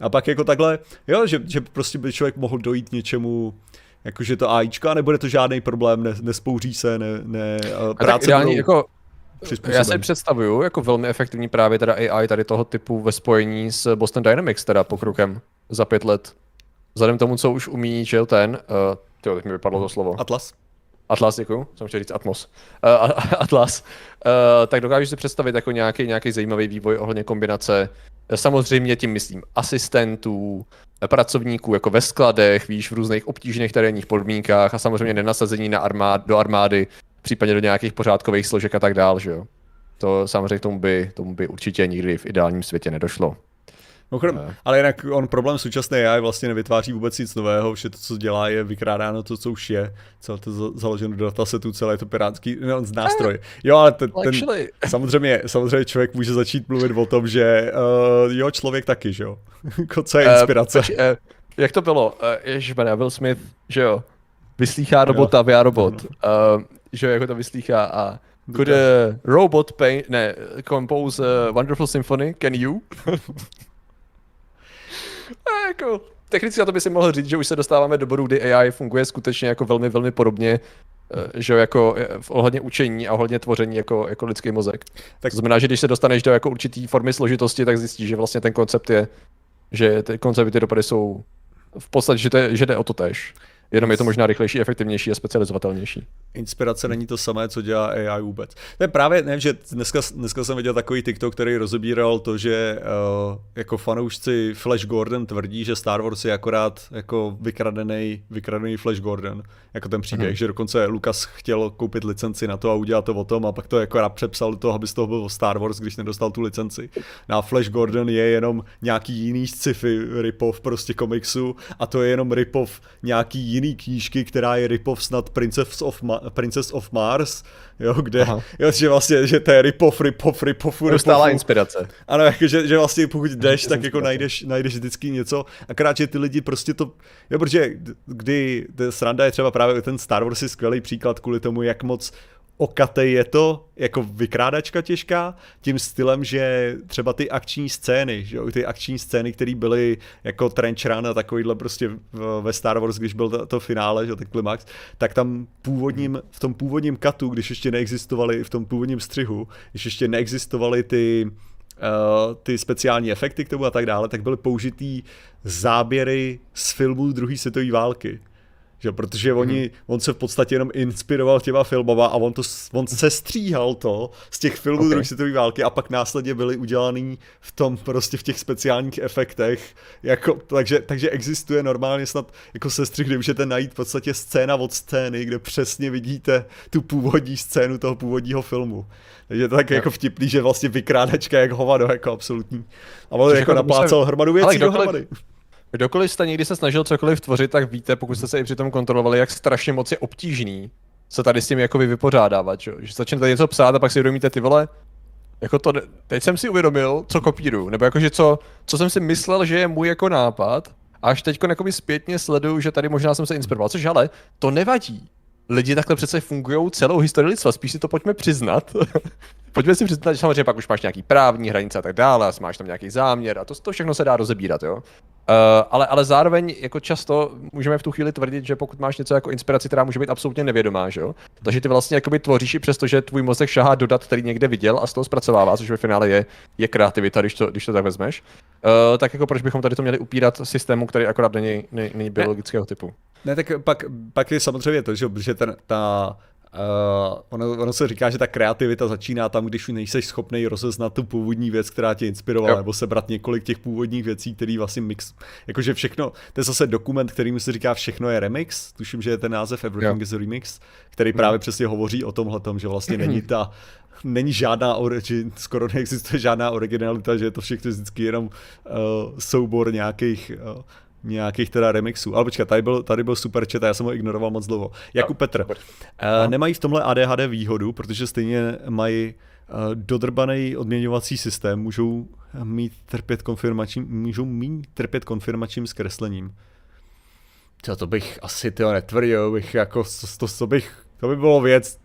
A pak jako takhle, jo, že, že prostě by člověk mohl dojít něčemu, jakože to AIčka, nebude to žádný problém, ne, nespouří se, ne, ne práce budou... jako já si představuju jako velmi efektivní právě teda AI tady toho typu ve spojení s Boston Dynamics teda pokrokem za pět let. Vzhledem tomu, co už umí, že ten, uh, tyjo, teď mi vypadlo to slovo. Atlas? Atlas, děkuju, jsem chtěl říct Atmos. Uh, Atlas. Uh, tak dokážu si představit jako nějaký, nějaký zajímavý vývoj ohledně kombinace. Samozřejmě tím myslím asistentů, pracovníků jako ve skladech, víš, v různých obtížných terénních podmínkách a samozřejmě nenasazení na armád, do armády, případně do nějakých pořádkových složek a tak dál, že jo. To samozřejmě tomu by, tomu by určitě nikdy v ideálním světě nedošlo. No, ale jinak on problém současné AI vlastně nevytváří vůbec nic nového, vše to, co dělá, je vykrádáno to, co už je, celé to založeno do datasetu, celé je to pirátský no, nástroj. Jo, ale ten, ten samozřejmě, samozřejmě člověk může začít mluvit o tom, že uh, jo, člověk taky, že jo. (laughs) Co je eh, inspirace. Uh, uh, jak to bylo? Uh, Ježišmane, Will Smith, že jo, vyslýchá robota, já robot. Uh, že jo, jako to vyslýchá a Could a robot paint, ne, compose a wonderful symphony? Can you? (laughs) A jako, technicky na to by si mohl říct, že už se dostáváme do bodu, kdy AI funguje skutečně jako velmi, velmi podobně Eh, že jako eh, ohledně učení a ohledně tvoření jako, jako lidský mozek. Tak to znamená, že když se dostaneš do jako určitý formy složitosti, tak zjistíš, že vlastně ten koncept je, že ty koncepty, ty dopady jsou v podstatě, že, to je, že jde o to tež. Jenom je to možná rychlejší, efektivnější a specializovatelnější. Inspirace není to samé, co dělá AI vůbec. To je právě, nevím, že dneska, dneska jsem viděl takový TikTok, který rozebíral to, že uh, jako fanoušci Flash Gordon tvrdí, že Star Wars je akorát jako vykradený, vykradený Flash Gordon, jako ten příběh, hmm. že dokonce Lucas chtěl koupit licenci na to a udělat to o tom a pak to jako rád přepsal toho, aby z toho byl Star Wars, když nedostal tu licenci. No a Flash Gordon je jenom nějaký jiný sci-fi rip-off prostě komiksu a to je jenom rip-off nějaký jiný knížky, která je rip-off snad Princess of, Ma- Princess of Mars, jo, kde, jo, že vlastně, že to je rip-off, rip-off, rip-off, rip inspirace. Ano, jako, že, že vlastně pokud (laughs) jdeš, tak jako najdeš, najdeš vždycky něco, akorát, že ty lidi prostě to, jo, protože kdy, sranda je třeba právě ten Star Wars je skvělý příklad kvůli tomu, jak moc okatej je to, jako vykrádačka těžká, tím stylem, že třeba ty akční scény, že ty akční scény, které byly jako Trench Run a takovýhle prostě ve Star Wars, když byl to, to finále, že ten klimax, tak tam původním, v tom původním katu, když ještě neexistovaly, v tom původním střihu, když ještě neexistovaly ty Uh, ty speciální efekty k tomu a tak dále, tak byly použitý záběry z filmů druhé světové války. Že, protože oni, mm. on se v podstatě jenom inspiroval těma filmama a on, to, on se stříhal to z těch filmů okay. druhé světové války a pak následně byly udělaný v tom prostě v těch speciálních efektech. Jako, takže, takže existuje normálně snad jako sestřih, kde můžete najít v podstatě scéna od scény, kde přesně vidíte tu původní scénu toho původního filmu. Takže je to tak jako vtipný, že vlastně vykrádačka jak hovado, jako absolutní. A on jako, jako naplácal hromadu věcí dohromady. Kdokoliv jste někdy se snažil cokoliv tvořit, tak víte, pokud jste se i přitom kontrolovali, jak strašně moc je obtížný se tady s tím jako vypořádávat, že, že začnete něco psát a pak si uvědomíte ty vole, jako to, teď jsem si uvědomil, co kopíru, nebo jakože co, co jsem si myslel, že je můj jako nápad, až teď zpětně sleduju, že tady možná jsem se inspiroval, což ale to nevadí. Lidi takhle přece fungují celou historii lidstva, spíš si to pojďme přiznat. (laughs) pojďme si přiznat, že samozřejmě pak už máš nějaký právní hranice a tak dále, a máš tam nějaký záměr a to, to všechno se dá rozebírat, jo. Uh, ale, ale zároveň jako často můžeme v tu chvíli tvrdit, že pokud máš něco jako inspiraci, která může být absolutně nevědomá, že jo? Takže ty vlastně jakoby tvoříš i přesto, že tvůj mozek šahá dodat, který někde viděl a z toho zpracovává, což ve finále je, je kreativita, když to, když to tak vezmeš. Uh, tak jako proč bychom tady to měli upírat systému, který akorát není, není, není biologického typu? Ne, tak pak, pak je samozřejmě to, že ten, ta Uh, ono, ono se říká, že ta kreativita začíná tam, když nejseš schopný rozeznat tu původní věc, která tě inspirovala, jo. nebo sebrat několik těch původních věcí, který vlastně mix, jakože všechno, to je zase dokument, který se říká všechno je remix, tuším, že je ten název Everything jo. is a Remix, který právě jo. přesně hovoří o tomhle, že vlastně (clears throat) není ta, není žádná, origin, skoro neexistuje žádná originalita, že je to všechno vždycky jenom uh, soubor nějakých uh, nějakých teda remixů. Ale počkat, tady byl, tady byl super chat a já jsem ho ignoroval moc dlouho. Jakub no, Petr. Uh, nemají v tomhle ADHD výhodu, protože stejně mají uh, dodrbaný odměňovací systém, můžou mít trpět konfirmačním, můžou mít trpět konfirmačním zkreslením. To, to bych asi tyho netvrdil, bych jako, to, to, to, bych, to by bylo věc,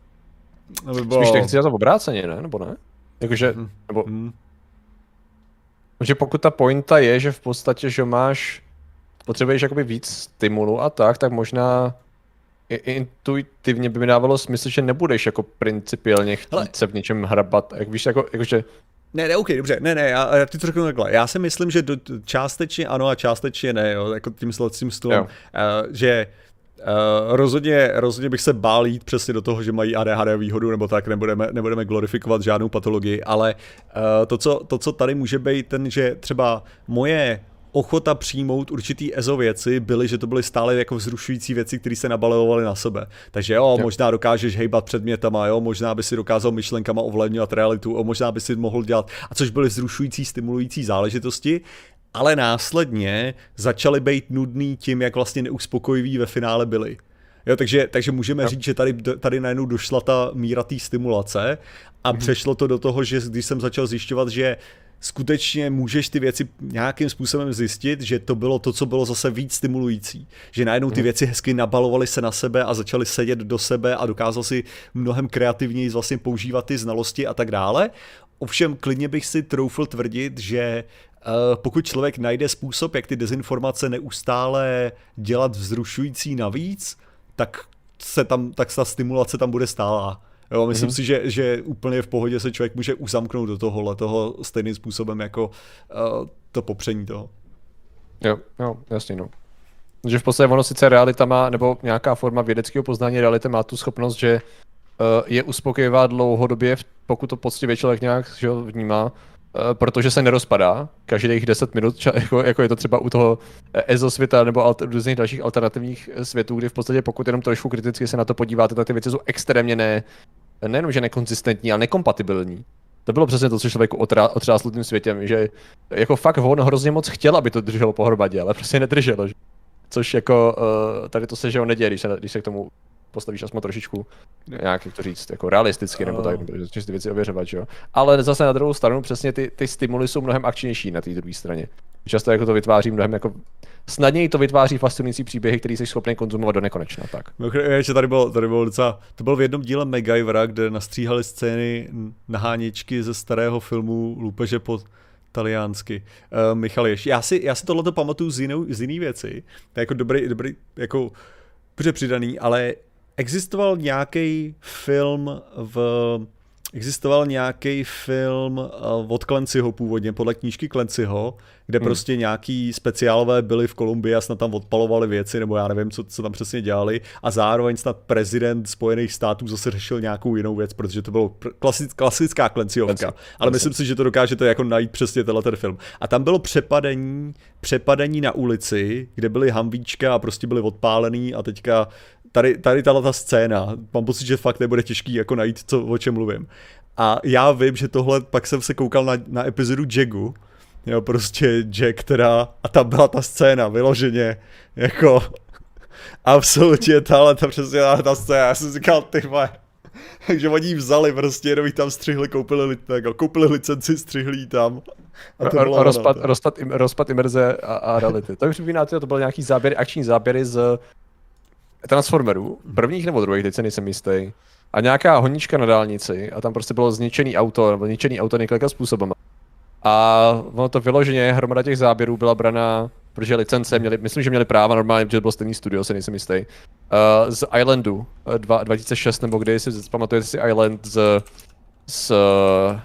to by bylo... Spíš nechci to obráceně, ne? Nebo ne? Jakože, mm. nebo... Mm. Že pokud ta pointa je, že v podstatě, že máš potřebuješ jakoby víc stimulu a tak, tak možná intuitivně by mi dávalo smysl, že nebudeš jako principiálně chtít Hele. se v něčem hrabat, jak víš, jako, jakože ne, ne, ok, dobře, ne, ne, já, já ti to řeknu takhle. Já si myslím, že do, částečně ano a částečně ne, jo, jako tím tím stylem, uh, že Uh, rozhodně, rozhodně bych se bál jít přesně do toho, že mají ADHD výhodu, nebo tak, nebudeme, nebudeme glorifikovat žádnou patologii, ale uh, to, co, to, co tady může být, ten, že třeba moje ochota přijmout určitý EZO věci byly, že to byly stále jako vzrušující věci, které se nabalovaly na sebe. Takže jo, jo, možná dokážeš hejbat předmětama, jo, možná by si dokázal myšlenkama ovlivňovat realitu, o, možná by si mohl dělat, a což byly vzrušující, stimulující záležitosti, ale následně začaly být nudný tím, jak vlastně neuspokojivý ve finále byly. Jo, takže, takže můžeme jo. říct, že tady, tady najednou došla ta míra té stimulace a mm-hmm. přešlo to do toho, že když jsem začal zjišťovat, že skutečně můžeš ty věci nějakým způsobem zjistit, že to bylo to, co bylo zase víc stimulující. Že najednou ty mhm. věci hezky nabalovaly se na sebe a začaly sedět do sebe a dokázal si mnohem kreativněji vlastně používat ty znalosti a tak dále. Ovšem klidně bych si troufl tvrdit, že uh, pokud člověk najde způsob, jak ty dezinformace neustále dělat vzrušující navíc, tak se tam, tak ta stimulace tam bude stálá. Jo, myslím mm-hmm. si, že, že úplně v pohodě se člověk může uzamknout do tohohle, toho stejným způsobem jako uh, to popření toho. Jo, jo, jasně, no. Že v podstatě ono sice realita má, nebo nějaká forma vědeckého poznání reality má tu schopnost, že uh, je uspokojivá dlouhodobě, pokud to poctivě člověk nějak že ho, vnímá, uh, protože se nerozpadá každých 10 minut, ča, (laughs) jako, jako je to třeba u toho EZO světa nebo alter, různých dalších alternativních světů, kdy v podstatě pokud jenom trošku kriticky se na to podíváte, tak ty věci jsou extrémně ne, nejenom že nekonzistentní, ale nekompatibilní. To bylo přesně to, co člověku otřáslo tím světem, že jako fakt on hrozně moc chtěl, aby to drželo pohromadě, ale prostě nedrželo. Že? Což jako uh, tady to se že on neděje, když se, když se k tomu postavíš aspoň trošičku, nějak jak to říct, jako realisticky, nebo tak, nebo ty věci ověřovat, jo. Ale zase na druhou stranu přesně ty, ty stimuly jsou mnohem akčnější na té druhé straně. Často jako to vytváří mnohem jako snadněji to vytváří fascinující příběhy, který jsi schopný konzumovat do nekonečna. Tak. Že tady bylo, tady bylo docela, to bylo v jednom díle MacGyvera, kde nastříhali scény naháničky ze starého filmu Lupeže pod taliánsky. Uh, Michal Ješ. Já si, já si tohle pamatuju z, jinou, z jiný věci. To je jako dobrý, dobrý, jako přidaný, ale existoval nějaký film v existoval nějaký film eh, od Klenciho původně, podle knížky Klenciho, kde hmm. prostě nějaký speciálové byli v Kolumbii a snad tam odpalovali věci, nebo já nevím, co, co tam přesně dělali, a zároveň snad prezident Spojených států zase řešil nějakou jinou věc, protože to bylo klasic, klasická Klenciovka. Klenci. Ale myslím si, že to dokážete jako najít přesně tenhle ten film. A tam bylo přepadení, přepadení na ulici, kde byly hamvíčka a prostě byly odpálený a teďka tady, tady tato ta scéna, mám pocit, že fakt nebude těžký jako najít, co, o čem mluvím. A já vím, že tohle, pak jsem se koukal na, na epizodu Jagu, jo, prostě Jack, která, a tam byla ta scéna, vyloženě, jako, (laughs) absolutně tahle, ta přesně ta scéna, já jsem si říkal, ty vole, (laughs) takže oni ji vzali prostě, jenom tam střihli, koupili, jako, koupili licenci, střihli ji tam. A to bylo rozpad, ono, rozpad, im, rozpad imerze a, a reality. To mi připomíná, to byl nějaký záběr, akční záběry z Transformerů, prvních nebo druhých, teď se nejsem jistý. A nějaká honička na dálnici a tam prostě bylo zničený auto, nebo zničený auto několika způsobem. A ono to vyloženě, hromada těch záběrů byla braná, protože licence měli, myslím, že měli práva normálně, protože byl stejný studio, se nejsem jistý. Uh, z Islandu, uh, dva, 2006 nebo kdy si pamatujete si Island z, s uh,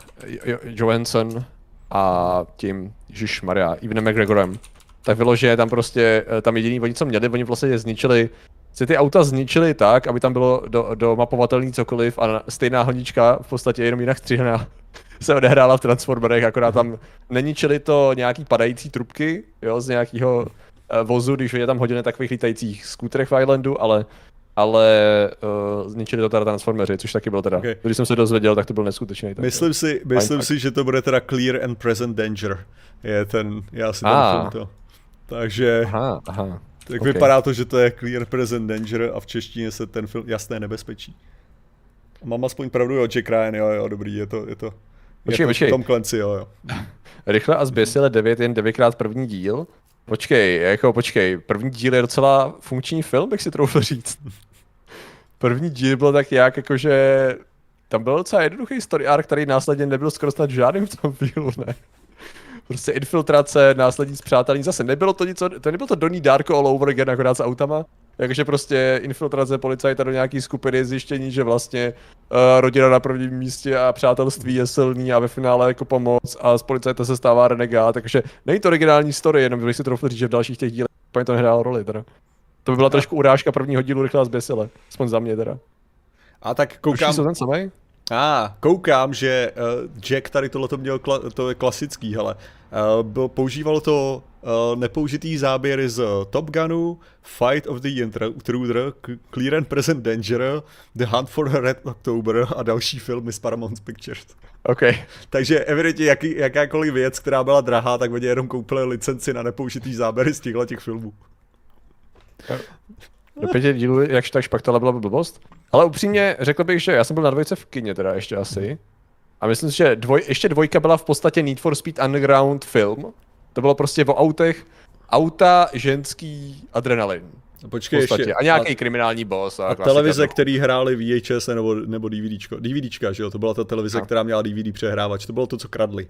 Johansson a tím, Ježíš Maria, Evenem McGregorem. Tak vyloženě tam prostě, tam jediný, oni co měli, oni vlastně zničili si ty auta zničili tak, aby tam bylo do, do mapovatelný cokoliv a stejná honička v podstatě jenom jinak stříhaná (laughs) se odehrála v Transformerech, akorát tam neničili to nějaký padající trubky, jo, z nějakého uh, vozu, když je tam hodně takových lítajících skuterech v Islandu, ale ale uh, zničili to teda Transformeři, což taky bylo teda. Okay. Když jsem se dozvěděl, tak to byl neskutečný. Tak myslím si, myslím si, že to bude teda Clear and Present Danger. Je ten, já si tam to. Takže... Aha, aha. Tak okay. vypadá to, že to je Clear Present Danger a v češtině se ten film Jasné nebezpečí. Mám aspoň pravdu, jo, Jack Ryan, jo, jo, dobrý, je to, je to, počkej, je to počkej. Tom Clancy, jo, jo. (laughs) Rychle a zběsile 9, jen 9krát první díl. Počkej, jako počkej, první díl je docela funkční film, bych si troufl říct. (laughs) První díl byl tak jak, jakože tam byl docela jednoduchý story arc, který následně nebyl skoro snad žádným v tom (laughs) dílu, ne? Prostě infiltrace, následní zpřátelení, zase nebylo to nic, to nebylo to Donnie Darko all over again, akorát s autama, takže prostě infiltrace policajta do nějaký skupiny, zjištění, že vlastně uh, rodina na prvním místě a přátelství je silný a ve finále jako pomoc a z policajta se stává renegát, takže není to originální story, jenom bych si troufl říct, že v dalších těch dílech úplně to nehrálo roli teda. To by byla trošku urážka prvního dílu rychle a zběsile, aspoň za mě teda. A tak koukám... ten samej? A, ah, koukám, že uh, Jack tady tohle měl, kla- to je klasický, hele. Uh, byl, používalo to uh, nepoužitý záběry z Top Gunu, Fight of the Intruder, Clear and Present Danger, The Hunt for Red October a další filmy z Paramount Pictures. OK. Takže evidentně jaký, jakákoliv věc, která byla drahá, tak oni jenom koupili licenci na nepoužitý záběry z těchto těch filmů. Do pěti dílů, jakž tak špachtala byla blbost? Ale upřímně řekl bych, že já jsem byl na dvojce v kině teda ještě asi. A myslím si, že dvoj, ještě dvojka byla v podstatě Need for Speed Underground film. To bylo prostě o autech, auta, ženský, adrenalin. Počkej ještě. A nějaký a, kriminální boss. A, a televize, no. který hráli VHS nebo, nebo DVDčko. DVDčka, že jo? To byla ta televize, no. která měla DVD přehrávač. To bylo to, co kradli.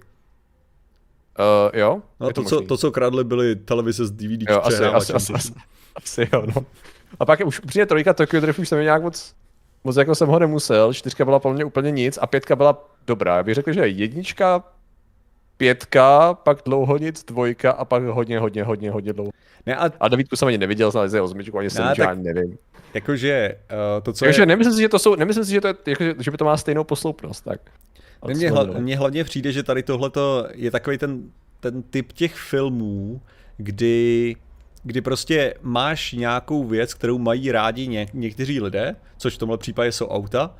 Uh, jo? No, to, to, co, to, co kradli, byly televize s DVD jo, asi, asi, asi, asi, asi, jo, no. A pak už přijde trojka Tokyo Drift, už jsem nějak moc, moc jako jsem ho nemusel, čtyřka byla pro mě úplně nic a pětka byla dobrá. Já bych řekl, že jednička, pětka, pak dlouho nic, dvojka a pak hodně, hodně, hodně, hodně dlouho. Ne, a... a devítku jsem ani neviděl, znal jsem osmičku, ani jsem ne, tak... nevím. Jakože uh, to, co Takže je... nemyslím si, že to jsou, nemyslím si, že, to je, jako, že by to má stejnou posloupnost, tak. Mně, hla, mně hlavně přijde, že tady tohleto je takový ten, ten typ těch filmů, kdy kdy prostě máš nějakou věc, kterou mají rádi ně, někteří lidé, což v tomhle případě jsou auta,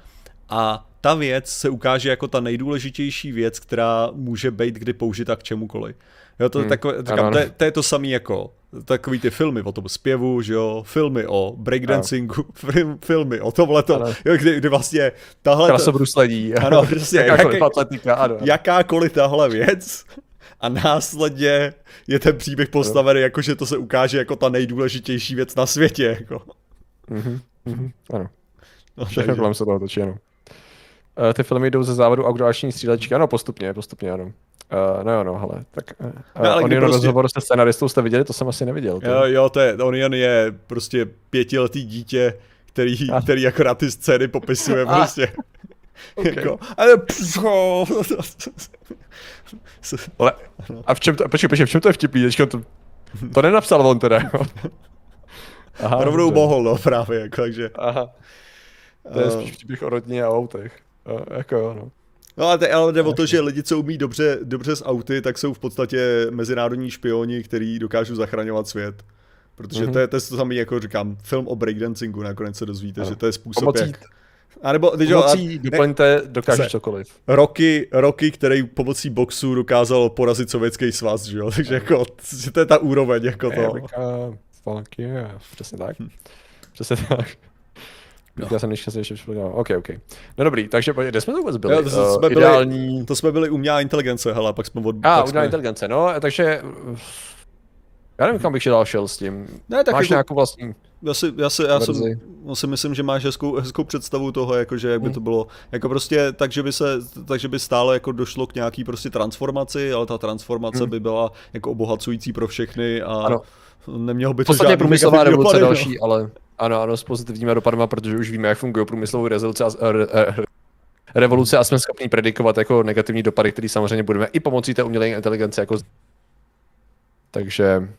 a ta věc se ukáže jako ta nejdůležitější věc, která může být kdy použita k čemukoliv. Jo, to, hmm. takové, říkám, to, to je to samé jako takový ty filmy o tom zpěvu, že jo, filmy o breakdancingu, (laughs) film, filmy o tomhle, jo, kdy, kdy vlastně tahle... Krasobruslení. Ano, přesně, (laughs) jakákoliv atletika, ano. Jakákoliv tahle věc a následně je ten příběh postavený jako, že to se ukáže jako ta nejdůležitější věc na světě, jako. Mm-hmm, mm-hmm, ano. No, Všechno kolem se toho točí, ano. Uh, ty filmy jdou ze závodu auktoráční střílečky, ano, postupně, postupně, ano. Uh, no jo, no, hele, tak uh, no, ale Onion prostě... rozhovor se scenaristou jste viděli, to jsem asi neviděl. Jo, jo, to je, Onion je prostě pětiletý dítě, který, a... který akorát ty scény popisuje a... prostě. (laughs) Okay. jako, ale (laughs) ale, a v čem to, počkej, počkej, v čem to je vtipný, to, to nenapsal on teda, (laughs) Aha, Rovnou mohl, no právě, jako, takže. Aha. To je uh, spíš vtipných o rodině a autech. Uh, jako, no. No ale, ale jde o to, že lidi, co umí dobře, dobře s auty, tak jsou v podstatě mezinárodní špioni, kteří dokážou zachraňovat svět. Protože mm-hmm. to je to, to samé, jako říkám, film o breakdancingu, nakonec se dozvíte, ano. že to je způsob, pomocí, jak... A nebo, když pomocí, doplňte, dokáže cokoliv. Roky, roky, který pomocí boxu dokázal porazit sovětský svaz, že jo? (laughs) Takže jako, že to je ta úroveň, jako to. Amerika, fuck yeah, přesně tak. Přesně tak. No. Já jsem nešťastný, ještě připadal. OK, OK. No dobrý, takže kde jsme to vůbec byli? Jo, to, uh, jsme ideální... byli, to jsme byli umělá inteligence, hele, pak jsme od... A, umělá jsme... inteligence, no, takže... Já nevím, kam bych dál šel s tím. Ne, tak Máš jako... nějakou vlastní já si, já si, já, jsem, já si myslím, že máš hezkou, hezkou představu toho, jakože jak by hmm. to bylo, jako prostě tak, že by se, takže by stále jako došlo k nějaký prostě transformaci, ale ta transformace hmm. by byla jako obohacující pro všechny a ano. nemělo by to žádný průmyslová revoluce dopady, no. další, no. ale ano, ano, s pozitivními dopadama, protože už víme, jak fungují průmyslové rezoluce a, re, re, revoluce a jsme schopni predikovat jako negativní dopady, které samozřejmě budeme i pomocí té umělé inteligence jako takže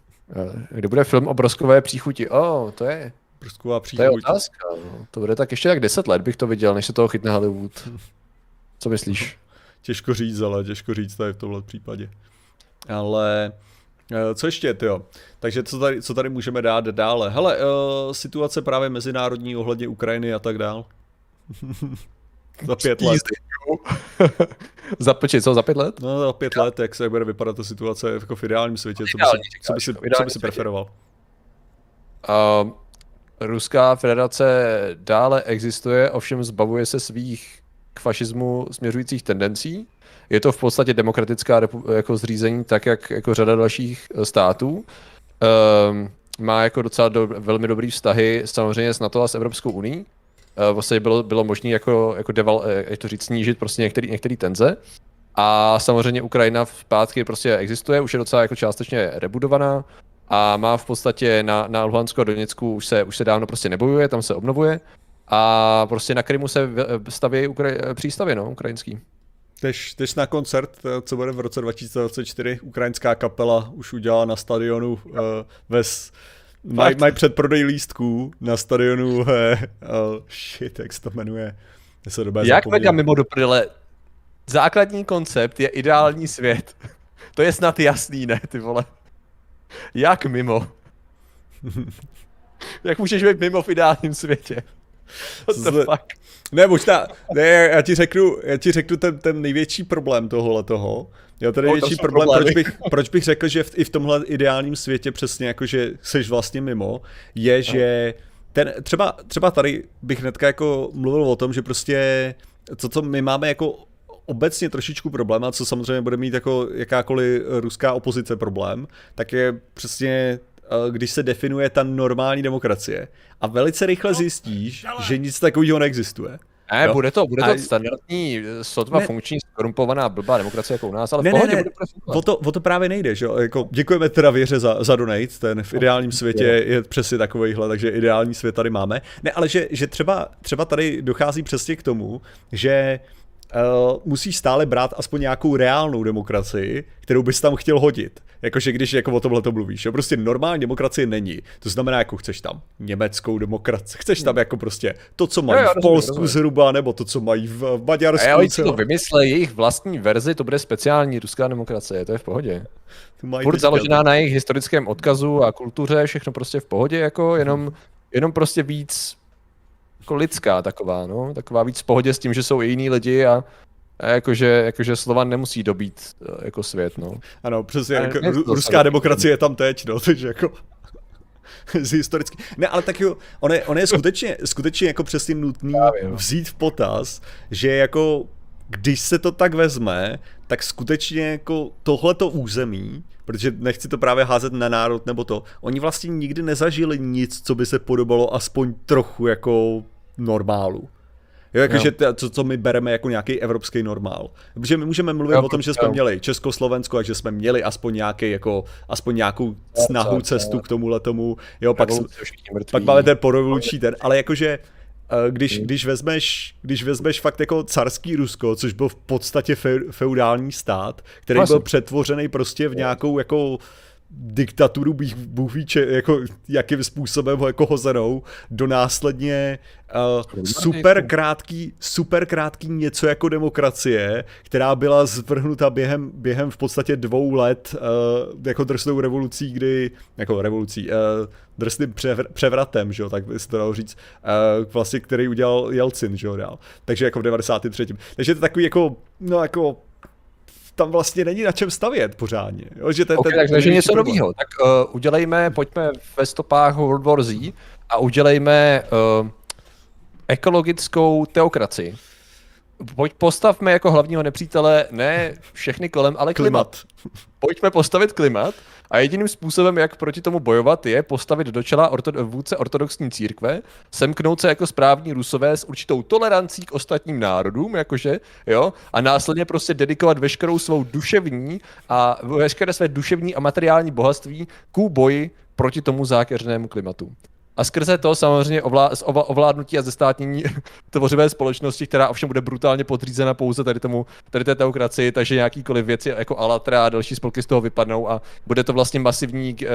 kdy bude film o broskové příchuti? O, oh, to je... Brosková příchuť. To je otázka. No. To bude tak ještě tak 10 let bych to viděl, než se toho chytne Hollywood. Co myslíš? (laughs) Těžko říct, ale těžko říct tady v tomhle případě. Ale Eh, co ještě, jo? Takže co tady, co tady můžeme dát dále? Hele, uh, situace právě mezinárodní ohledně Ukrajiny a tak dál. (laughs) za pět let. (laughs) za, počkej, co, za pět let? No, za pět let, jak se bude vypadat ta situace jako v ideálním světě, co by si, co by si, co by si preferoval? Uh, Ruská federace dále existuje, ovšem zbavuje se svých k fašismu směřujících tendencí je to v podstatě demokratická jako zřízení, tak jak jako řada dalších eh, států. Um, má jako docela do, velmi dobrý vztahy samozřejmě s NATO a s Evropskou uní. Uh, vlastně bylo, bylo možné jako, jako deval, eh, jak to říct, snížit prostě některý, některý tenze. A samozřejmě Ukrajina v pátky prostě existuje, už je docela jako částečně rebudovaná a má v podstatě na, na Luhansku a Doněcku už se, už se dávno prostě nebojuje, tam se obnovuje a prostě na Krymu se staví Ukra- přístavy, no, ukrajinský. Tež, tež na koncert, eh, co bude v roce 2024, ukrajinská kapela už udělala na stadionu uh, ves, mají maj předprodej lístků na stadionu, uh, (laughs) uh, shit, jak se to jmenuje. Se jak mega mimo do prdele, základní koncept je ideální svět. (laughs) to je snad jasný, ne, ty vole. Jak mimo? (laughs) jak můžeš být mimo v ideálním světě? What the fuck? Ne, možná, ne, já ti řeknu, já ti řeknu ten, ten největší problém tohohle toho. Jo, ten největší no, problém, proč bych, proč bych řekl, že v, i v tomhle ideálním světě přesně jako, že jsi vlastně mimo, je, no. že ten, třeba, třeba tady bych hnedka jako mluvil o tom, že prostě to, co my máme jako obecně trošičku problém, a co samozřejmě bude mít jako jakákoliv ruská opozice problém, tak je přesně Eh, když se definuje ta normální demokracie. A velice rychle no, zjistíš, že nic takového neexistuje. Ne, jo? bude to, bude to a... standardní, sotva ne... funkční, skorumpovaná blbá demokracie jako u nás, ale ne, v pohodě ne, ne. bude o to, o to právě nejde, že jo? Jako, děkujeme teda věře za, za donate, ten v ideálním světě je přesně takovýhle, takže ideální svět tady máme. Ne, ale že, že třeba, třeba tady dochází přesně k tomu, že uh, musíš stále brát aspoň nějakou reálnou demokracii, kterou bys tam chtěl hodit. Jakože když jako o tomhle to mluvíš. Jo? Prostě normální demokracie není. To znamená, jako chceš tam německou demokracii, chceš tam jako prostě to, co mají jo, v Polsku rozumím. zhruba, nebo to, co mají v, v Maďarsku. A já co... to vymysle, jejich vlastní verzi, to bude speciální ruská demokracie, to je v pohodě. Furt založená na jejich historickém odkazu a kultuře, všechno prostě v pohodě, jako jenom, jenom prostě víc jako lidská taková, no, taková víc v pohodě s tím, že jsou i jiní lidi a, a jakože, jakože Slovan nemusí dobít eh, jako svět, no. Ano, přesně, jako, ruská demokracie je tam teď, no, (laughs) takže jako (laughs) z historicky. Ne, ale tak jo, on je, on je skutečně, skutečně jako přesně nutný no. vzít v potaz, že jako když se to tak vezme, tak skutečně jako tohleto území, protože nechci to právě házet na národ nebo to, oni vlastně nikdy nezažili nic, co by se podobalo aspoň trochu jako normálu. Jo, jakože to, co my bereme jako nějaký evropský normál. Protože my můžeme mluvit jo, o tom, že jsme jo. měli Československo a že jsme měli aspoň nějaký, jako, aspoň nějakou snahu, cestu k tomuhle tomu. Jo, pak, pak máme ten porevoluční ten, ale jakože Eh, když, když, vezmeš, když vezmeš fakt jako carský Rusko, což byl v podstatě fe, feudální stát, který Vlastně. byl přetvořený prostě v nějakou jako diktaturu Bůh ví, če, jako, jakým způsobem ho jako hozenou, do následně uh, super krátký, super krátký něco jako demokracie, která byla zvrhnuta během, během v podstatě dvou let uh, jako drsnou revolucí, kdy, jako revolucí, uh, drsným převr, převratem, že jo, tak by se to dalo říct, uh, vlastně, který udělal Jelcin, že jo, dál. Takže jako v 93. Takže to takový jako, no jako tam vlastně není na čem stavět pořádně. Jo? Že ten, okay, ten, takže něco nového. Tak uh, udělejme, pojďme ve stopách World War Z a udělejme uh, ekologickou teokracii. Pojď postavme jako hlavního nepřítele ne všechny kolem, ale klimat. klimat. Pojďme postavit klimat a jediným způsobem, jak proti tomu bojovat, je postavit do čela orto- vůdce ortodoxní církve, semknout se jako správní rusové s určitou tolerancí k ostatním národům, jakože, jo, a následně prostě dedikovat veškerou svou duševní a veškeré své duševní a materiální bohatství ku boji proti tomu zákeřnému klimatu. A skrze to samozřejmě ovlá, ovládnutí a zestátnění (laughs) tvořivé společnosti, která ovšem bude brutálně podřízena pouze tady tomu, tady té teokracii, takže nějakýkoliv věci jako Alatra a další spolky z toho vypadnou a bude to vlastně masivní uh,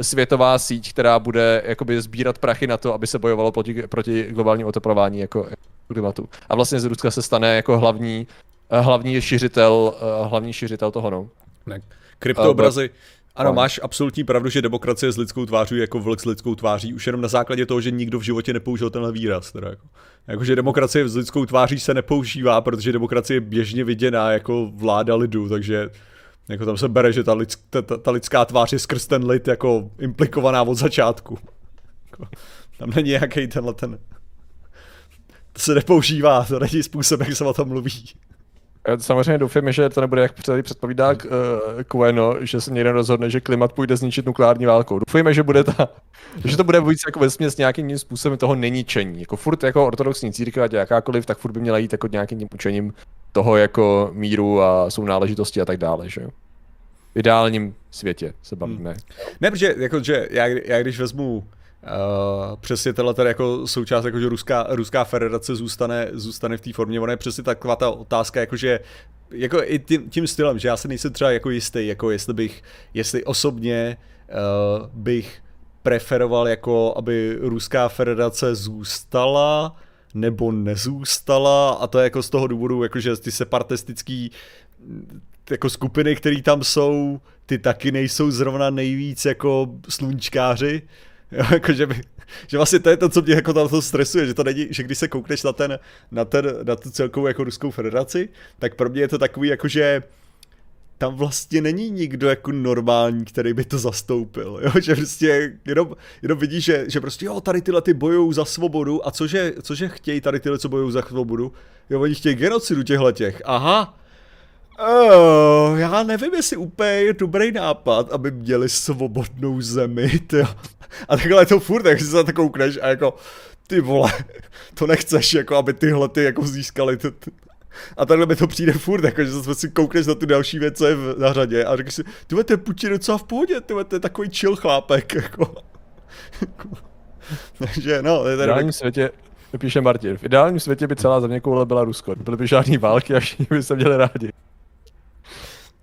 světová síť, která bude jakoby sbírat prachy na to, aby se bojovalo proti, proti globálnímu oteplování jako klimatu. A vlastně z Ruska se stane jako hlavní, uh, hlavní šiřitel, uh, hlavní šiřitel toho, no. Kryptoobrazy, uh, ano, máš absolutní pravdu, že demokracie s lidskou tváří jako vlk s lidskou tváří, už jenom na základě toho, že nikdo v životě nepoužil tenhle výraz. Teda jako. Jakože demokracie s lidskou tváří se nepoužívá, protože demokracie je běžně viděná jako vláda lidu, takže jako tam se bere, že ta, lidsk, ta, ta, ta lidská tvář je skrz ten lid jako implikovaná od začátku. Jako, tam není nějaký tenhle ten... To se nepoužívá, to není způsob, jak se o tom mluví. Samozřejmě doufám, že to nebude, jak předpovídá uh, Queno, že se někdo rozhodne, že klimat půjde zničit nukleární válkou. Doufujeme, že bude ta, (laughs) že to bude víc jako vesměs nějakým způsobem toho neničení. Jako furt jako ortodoxní církev, ať jakákoliv, tak furt by měla jít jako nějakým tím učením toho jako míru a jsou náležitosti a tak dále, že V ideálním světě se bavíme. Hmm. Ne, protože jako, že já, já když vezmu Uh, přesně tenhle tady jako součást, jako že Ruská, Ruská federace zůstane, zůstane v té formě, ona je přesně taková ta otázka, jakože jako i tím, tím stylem, že já se nejsem třeba jako jistý, jako jestli bych, jestli osobně uh, bych preferoval jako, aby Ruská federace zůstala nebo nezůstala. A to je jako z toho důvodu, jakože ty separatistický jako skupiny, které tam jsou, ty taky nejsou zrovna nejvíc jako sluníčkáři, Jo, jako, že, by, že vlastně to je to, co mě jako tam to stresuje, že to není, že když se koukneš na ten, na ten, na tu celkovou jako Ruskou federaci, tak pro mě je to takový jako, že tam vlastně není nikdo jako normální, který by to zastoupil, jo? že prostě jenom, jenom vidí, že, že prostě jo, tady tyhle ty bojují za svobodu a cože, cože chtějí tady tyhle, co bojují za svobodu, jo, oni chtějí genocidu těchhle těch, aha, Oh, já nevím, jestli úplně je dobrý nápad, aby měli svobodnou zemi, (laughs) tyjo. A takhle je to furt, tak si se to koukneš a jako, ty vole, to nechceš, jako aby tyhle ty jako získali. Ty, ty. A takhle mi to přijde furt, jako, že zase si koukneš na ty další věci na řadě a řekneš si, ty Putin je docela v pohodě, ty to je takový chill chlápek, (laughs) jako. (laughs) Takže no, je tady... V světě, píše Martin, v ideálním světě by celá země koule byla Rusko, byly by žádný války a všichni (laughs) by se měli rádi.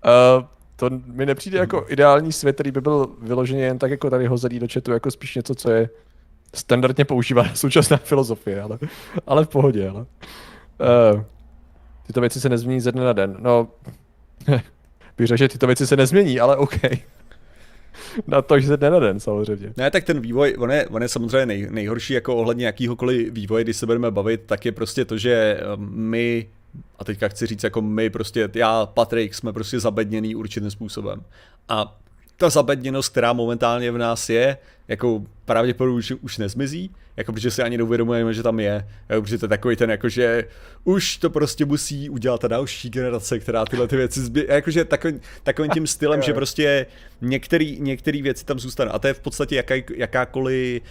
Uh, to mi nepřijde jako ideální svět, který by byl vyloženě jen tak jako tady hozený do chatu, jako spíš něco, co je standardně používaná současná (laughs) filozofie, ale, ale v pohodě, ale. Uh, tyto věci se nezmění ze dne na den. No, (laughs) bych řekl, že tyto věci se nezmění, ale OK. (laughs) na to, že se dne na den, samozřejmě. Ne, tak ten vývoj, on je, on je samozřejmě nej, nejhorší jako ohledně jakýhokoliv vývoje, když se budeme bavit, tak je prostě to, že um, my a teďka chci říct jako my prostě, já, Patrik, jsme prostě zabedněný určitým způsobem. A ta zabedněnost, která momentálně v nás je, jako pravděpodobně už, už nezmizí, jako protože si ani neuvědomujeme, že tam je, jako, protože to je takový ten, jako že už to prostě musí udělat ta další generace, která tyhle ty věci zbě... jakože takový, takovým tím stylem, (laughs) že prostě některý věci tam zůstanou. A to je v podstatě jaká, jakákoliv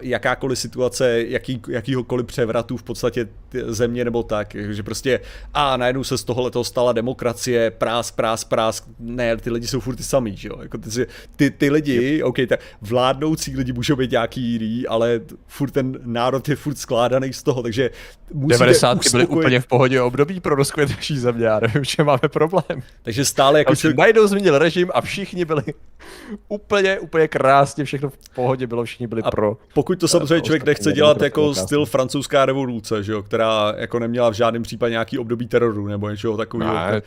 jakákoliv situace, jaký, jakýhokoliv převratu v podstatě země nebo tak, že prostě a najednou se z tohohle toho stala demokracie, prás, prás, prás, ne, ty lidi jsou furt ty samý, že jo, jako ty, ty, ty lidi, ok, tak vládnoucí lidi můžou být nějaký jiný, ale furt ten národ je furt skládaný z toho, takže musíte 90. uspokojit... byly úplně v pohodě období pro rozkvět naší země, já nevím, že máme problém. Takže stále jako... Člověk... Najednou změnil režim a všichni byli (laughs) úplně, úplně krásně, všechno v pohodě bylo, všichni byli a pro. Pokud to samozřejmě člověk nechce dělat jako styl francouzská revoluce, že jo, která jako neměla v žádném případě nějaký období teroru nebo něčeho takového. Ne,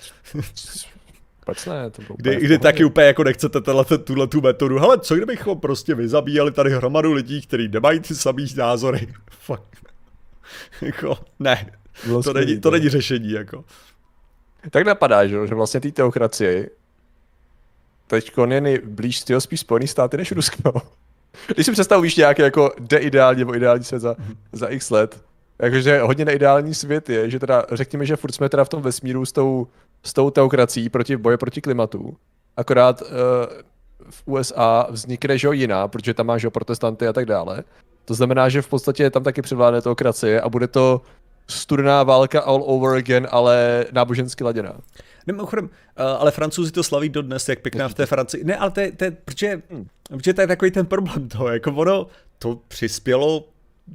proč ne? To kdy, kdy taky úplně jako nechcete tuhle tu metodu. Hele, co kdybychom prostě vyzabíjeli tady hromadu lidí, kteří nemají ty samý názory. (laughs) Fuck. jako, ne. To není, to není řešení, jako. Tak napadá, že, že vlastně té teokracii teď je nejblíž ty spíš Spojený státy než Rusko. Když si představíš nějaký jako deideální nebo ideální svět za, za x let, jakože hodně neideální svět je, že teda řekněme, že furt jsme teda v tom vesmíru s tou, s tou teokracií proti boje proti klimatu. Akorát uh, v USA vznikne že jiná, protože tam máš protestanty a tak dále. To znamená, že v podstatě tam taky převládne teokracie a bude to studená válka all over again, ale nábožensky laděná. Mimochodem, uh, ale francouzi to slaví dodnes, jak pěkná v té Francii. Ne, ale to je, to je protože, hmm. protože to je takový ten problém toho, jako ono to přispělo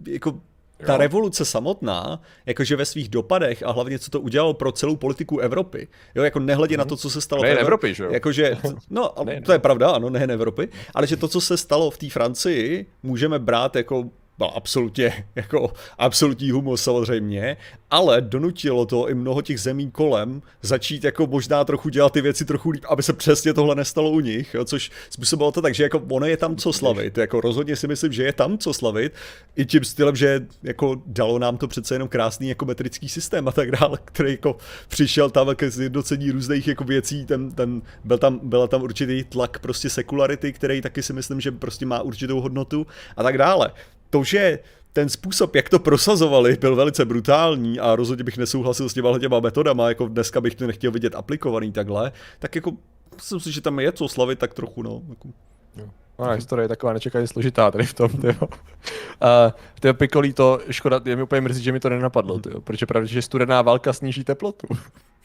jako ta revoluce samotná, jakože ve svých dopadech a hlavně co to udělalo pro celou politiku Evropy, jo, jako nehledě mm-hmm. na to, co se stalo nejen v Evropy, že jo? Jakože, (laughs) no, to je pravda, ano, nejen Evropy, ale že to, co se stalo v té Francii, můžeme brát jako byl absolutně (laughs) jako absolutní humus samozřejmě, ale donutilo to i mnoho těch zemí kolem začít jako možná trochu dělat ty věci trochu líp, aby se přesně tohle nestalo u nich, jo, což způsobilo to tak, že jako ono je tam co slavit, jako rozhodně si myslím, že je tam co slavit, i tím stylem, že jako dalo nám to přece jenom krásný jako metrický systém a tak dále, který jako přišel tam ke zjednocení různých jako věcí, ten, ten, byl tam, byla tam určitý tlak prostě sekularity, který taky si myslím, že prostě má určitou hodnotu a tak dále to, že ten způsob, jak to prosazovali, byl velice brutální a rozhodně bych nesouhlasil s těma těma metodama, jako dneska bych to nechtěl vidět aplikovaný takhle, tak jako myslím si, že tam je co slavit tak trochu, no. Jako. Jo. No, historie je taková nečekaně složitá tady v tom, tyjo. Uh, tyjo, Pikolí to, škoda, je mi úplně mrzí, že mi to nenapadlo, tyjo, protože pravdě, že studená válka sníží teplotu.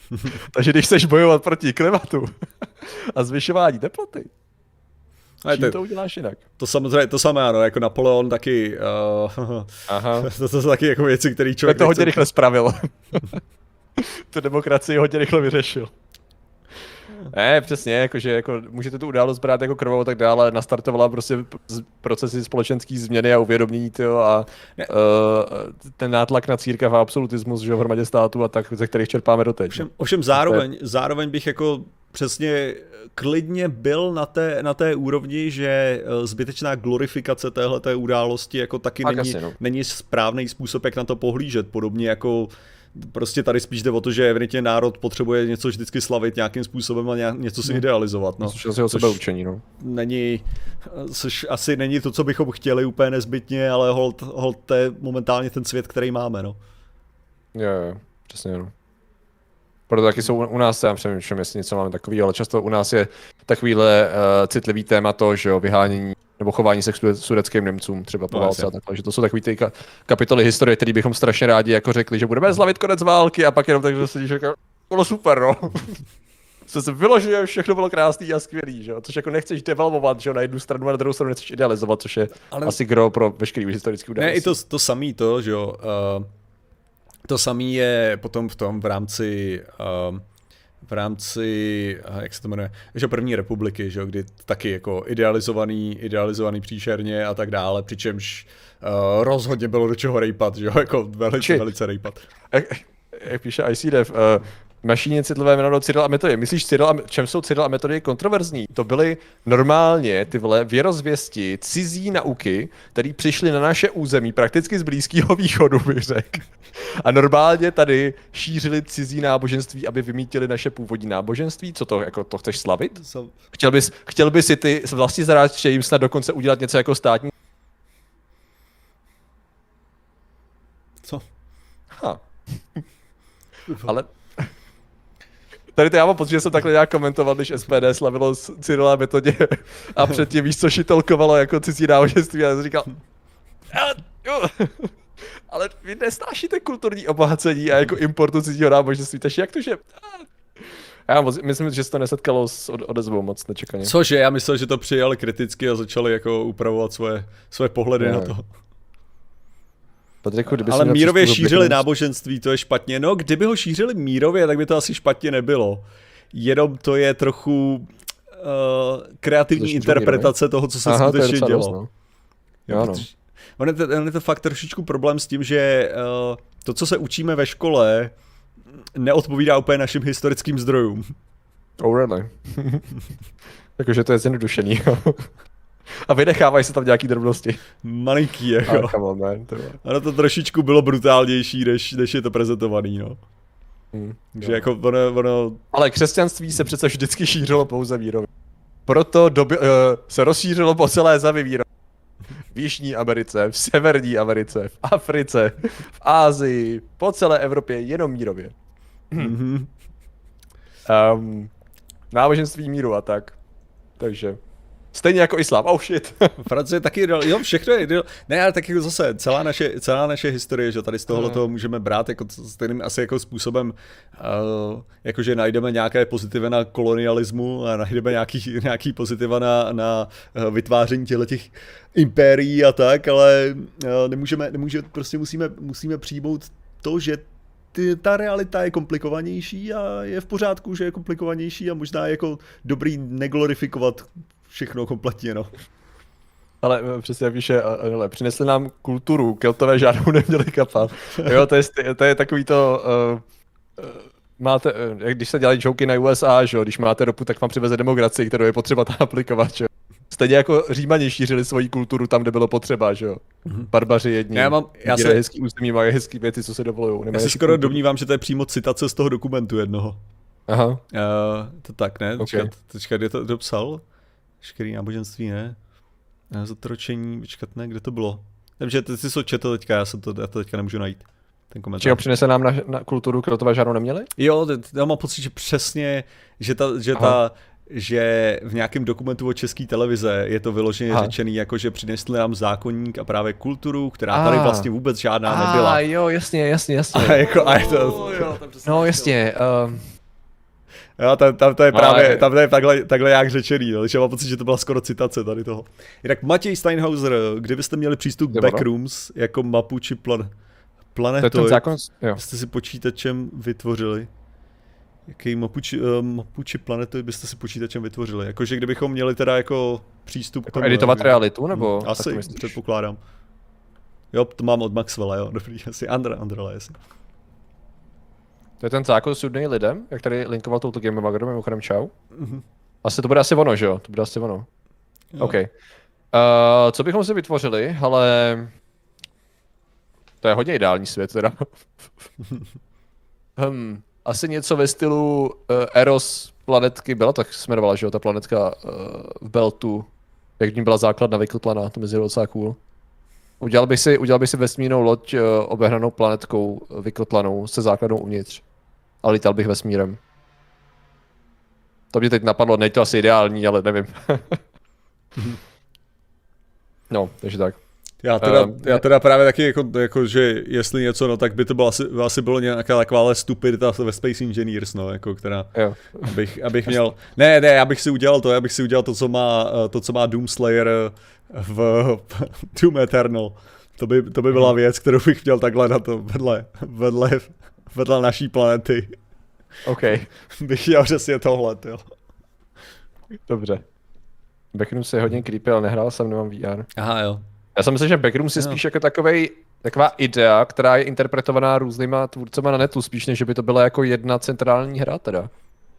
(laughs) Takže když chceš bojovat proti klimatu a zvyšování teploty, Čím to, to uděláš jinak? To samozřejmě, to samé ano, jako Napoleon taky, uh, Aha. (laughs) to, to jsou taky jako věci, které člověk... Tak to hodně rychle spravil. (laughs) tu demokracii hodně rychle vyřešil. Ne, přesně, jakože jako můžete tu událost brát jako krvavou tak dále, nastartovala prostě procesy společenské změny a uvědomění tyjo, a uh, ten nátlak na církev a absolutismus že v hromadě států a tak, ze kterých čerpáme doteď. Ovšem, ovšem zároveň, zároveň bych jako přesně klidně byl na té, na té úrovni, že eh, zbytečná glorifikace téhle té události jako taky není, asi, no. není správný způsob, jak na to pohlížet. Podobně jako prostě tady spíš jde o to, že evidentně národ potřebuje něco vždycky slavit nějakým způsobem a něco si hmm. idealizovat. No. Což asi o sebe učení, no. Není, což asi není to, co bychom chtěli úplně nezbytně, ale hold, hold to je momentálně ten svět, který máme, no. Jo, jo, přesně, no. Proto taky jsou u nás, já přemýšlím, jestli něco máme takového, ale často u nás je takovýhle uh, citlivý téma to, že jo, vyhánění nebo chování se k sudeckým Němcům třeba po no, válce a takhle, že to jsou takové ty ka- kapitoly historie, které bychom strašně rádi jako řekli, že budeme zlavit konec války a pak jenom tak, že se říká, bylo super, no. (laughs) Co se vyložuje, všechno bylo krásný a skvělý, že jo? Což jako nechceš devalvovat, že jo? Na jednu stranu a na druhou stranu nechceš idealizovat, což je Ale... asi gro pro veškerý historický události. Ne, i to, to samý to, že jo? Uh, to samý je potom v tom v rámci uh, v rámci, jak se to jmenuje, že první republiky, že kdy taky jako idealizovaný, idealizovaný příšerně a tak dále, přičemž uh, rozhodně bylo do čeho rejpat, že jo, (laughs) jako velice, Či, velice rejpat. Jak, jak píše ICDev, uh, mašíně citlivé jméno Cyril a metody. Myslíš, Cyril a, čem jsou Cyril a metody kontroverzní? To byly normálně ty vole věrozvěsti cizí nauky, které přišly na naše území prakticky z Blízkého východu, bych řekl. A normálně tady šířili cizí náboženství, aby vymítili naše původní náboženství. Co to, jako to chceš slavit? Chtěl bys, chtěl bys si ty vlastní že jim snad dokonce udělat něco jako státní? Co? Ha. (laughs) Ale Tady to já mám pocit, že jsem takhle nějak komentoval, když SPD slavilo Cyrila metodě a předtím víš, co šitelkovalo jako cizí náboženství a já jsem říkal, ale vy nesnášíte kulturní obohacení a jako importu cizího náboženství, takže jak to, že... Já myslím, že se to nesetkalo s odezvou moc nečekaně. Cože, já myslel, že to přijali kriticky a začali jako upravovat svoje, svoje pohledy no. na to. Patriku, Ale mírově šířili náboženství, to je špatně. No, kdyby ho šířili mírově, tak by to asi špatně nebylo. Jenom to je trochu uh, kreativní interpretace mírově? toho, co se Aha, skutečně to dělo. No. Jo, no. On je, to, on je to fakt trošičku problém s tím, že uh, to, co se učíme ve škole, neodpovídá úplně našim historickým zdrojům. Oh, really? (laughs) Takže to je zjednodušený. A vynechávají se tam nějaký drobnosti. Malinký, jako. Oh, come on, man, to Ano, to trošičku bylo brutálnější, než, než je to prezentovaný, no. Hmm, že jako ono, ono... Ale křesťanství se přece vždycky šířilo pouze vírově. Proto doby, uh, se rozšířilo po celé zemi vírově. V Jižní Americe, v Severní Americe, v Africe, v Ázii, po celé Evropě, jenom mírově. Mm-hmm. Um, náboženství míru a tak. Takže Stejně jako islám, oh shit. (laughs) Francie taky, jo, všechno je, ne, ale tak jako zase, celá naše, celá naše historie, že tady z tohohle toho můžeme brát jako stejným asi jako způsobem, uh, jakože najdeme nějaké pozitivy na kolonialismu a najdeme nějaký, (laughs) nějaký pozitiva na, na uh, vytváření těchto těch impérií a tak, ale uh, nemůžeme, nemůžeme, prostě musíme, musíme přijmout to, že ty, ta realita je komplikovanější a je v pořádku, že je komplikovanější a možná je jako dobrý neglorifikovat všechno kompletně, no. Ale eh, přesně jak píše, ale přinesli nám kulturu, keltové žádnou neměli kapat. (laughs) Jo, to je, to je takový to, uh, máte, jak když se dělají joky na USA, že jo, když máte ropu, tak vám přiveze demokracii, kterou je potřeba tam aplikovat, že jo. Stejně jako Římani šířili svoji kulturu tam, kde bylo potřeba, že jo. Mm-hmm. Barbaři jedni. Já mám, já se... hezký území, mají hezký věci, co se dovolují. Já se skoro kulturu. domnívám, že to je přímo citace z toho dokumentu jednoho. Aha. Uh, to tak, ne? Okay. Počkat, kde to dopsal? Veškerý náboženství, ne? Zatročení, počkat, ne, kde to bylo? Takže ty jsi to četl teďka, já, jsem to, já to teďka nemůžu najít. Ten komentář. Čeho přinese nám na, na kulturu, kterou to žádnou neměli? Jo, já mám pocit, že přesně, že ta, že ta že v nějakém dokumentu o české televize je to vyloženě Aha. řečený, jako že přinesli nám zákonník a právě kulturu, která a. tady vlastně vůbec žádná a, nebyla. jo, jasně, jasně, jasně. A, jako, a je to... Oh, jo, no jasně, uh, Jo, tam, tam to je právě, Ale... tam to je takhle, takhle jak řečený, no, takže mám pocit, že to byla skoro citace tady toho. Jinak Matěj Steinhauser, kdybyste měli přístup k Backrooms jako mapu či plan, planetu, to zákon... byste si počítačem vytvořili? Jaký mapu či, uh, mapu či planetu byste si počítačem vytvořili? Jakože kdybychom měli teda jako přístup jako k tomu... editovat realitu, nebo? Hmm, asi, předpokládám. Jo, to mám od Maxwella, jo, (laughs) dobrý, asi Andra, Andrela, jasně. To je ten zákon sudný lidem, jak tady linkoval touto Game Magazine, mimochodem čau. Mm-hmm. Asi to bude asi ono, že jo? To bude asi ono. Jo. OK. Uh, co bychom si vytvořili, ale... To je hodně ideální svět teda. (laughs) hmm, asi něco ve stylu uh, Eros planetky, byla tak se jmenovala, že jo, ta planetka uh, v Beltu, jak v ní byla základna vyklplana, to mi docela cool. Udělal bych si, udělal bych si vesmírnou loď uh, obehnanou planetkou vyklplanou se základnou uvnitř a lítal bych vesmírem. To mě teď napadlo, není to asi ideální, ale nevím. (laughs) No, takže tak. Já teda, uh, já teda právě taky, jako, jako, že jestli něco, no tak by to bylo asi, asi bylo nějaká taková stupidita ve Space Engineers, no, jako, která, jo. abych, abych měl, ne, ne, já bych si udělal to, já bych si udělal to, co má, to, co má Doomslayer v (laughs) Doom Eternal. To by, to by byla mhm. věc, kterou bych měl takhle na to vedle, vedle, vedle naší planety. OK. (laughs) bych měl přesně tohle, jo. Dobře. Backrooms je hodně creepy, ale nehrál jsem, nemám VR. Aha, jo. Já si myslím, že Backrooms je spíš jako takovej, taková idea, která je interpretovaná různýma tvůrcema na netu, spíš než by to byla jako jedna centrální hra teda.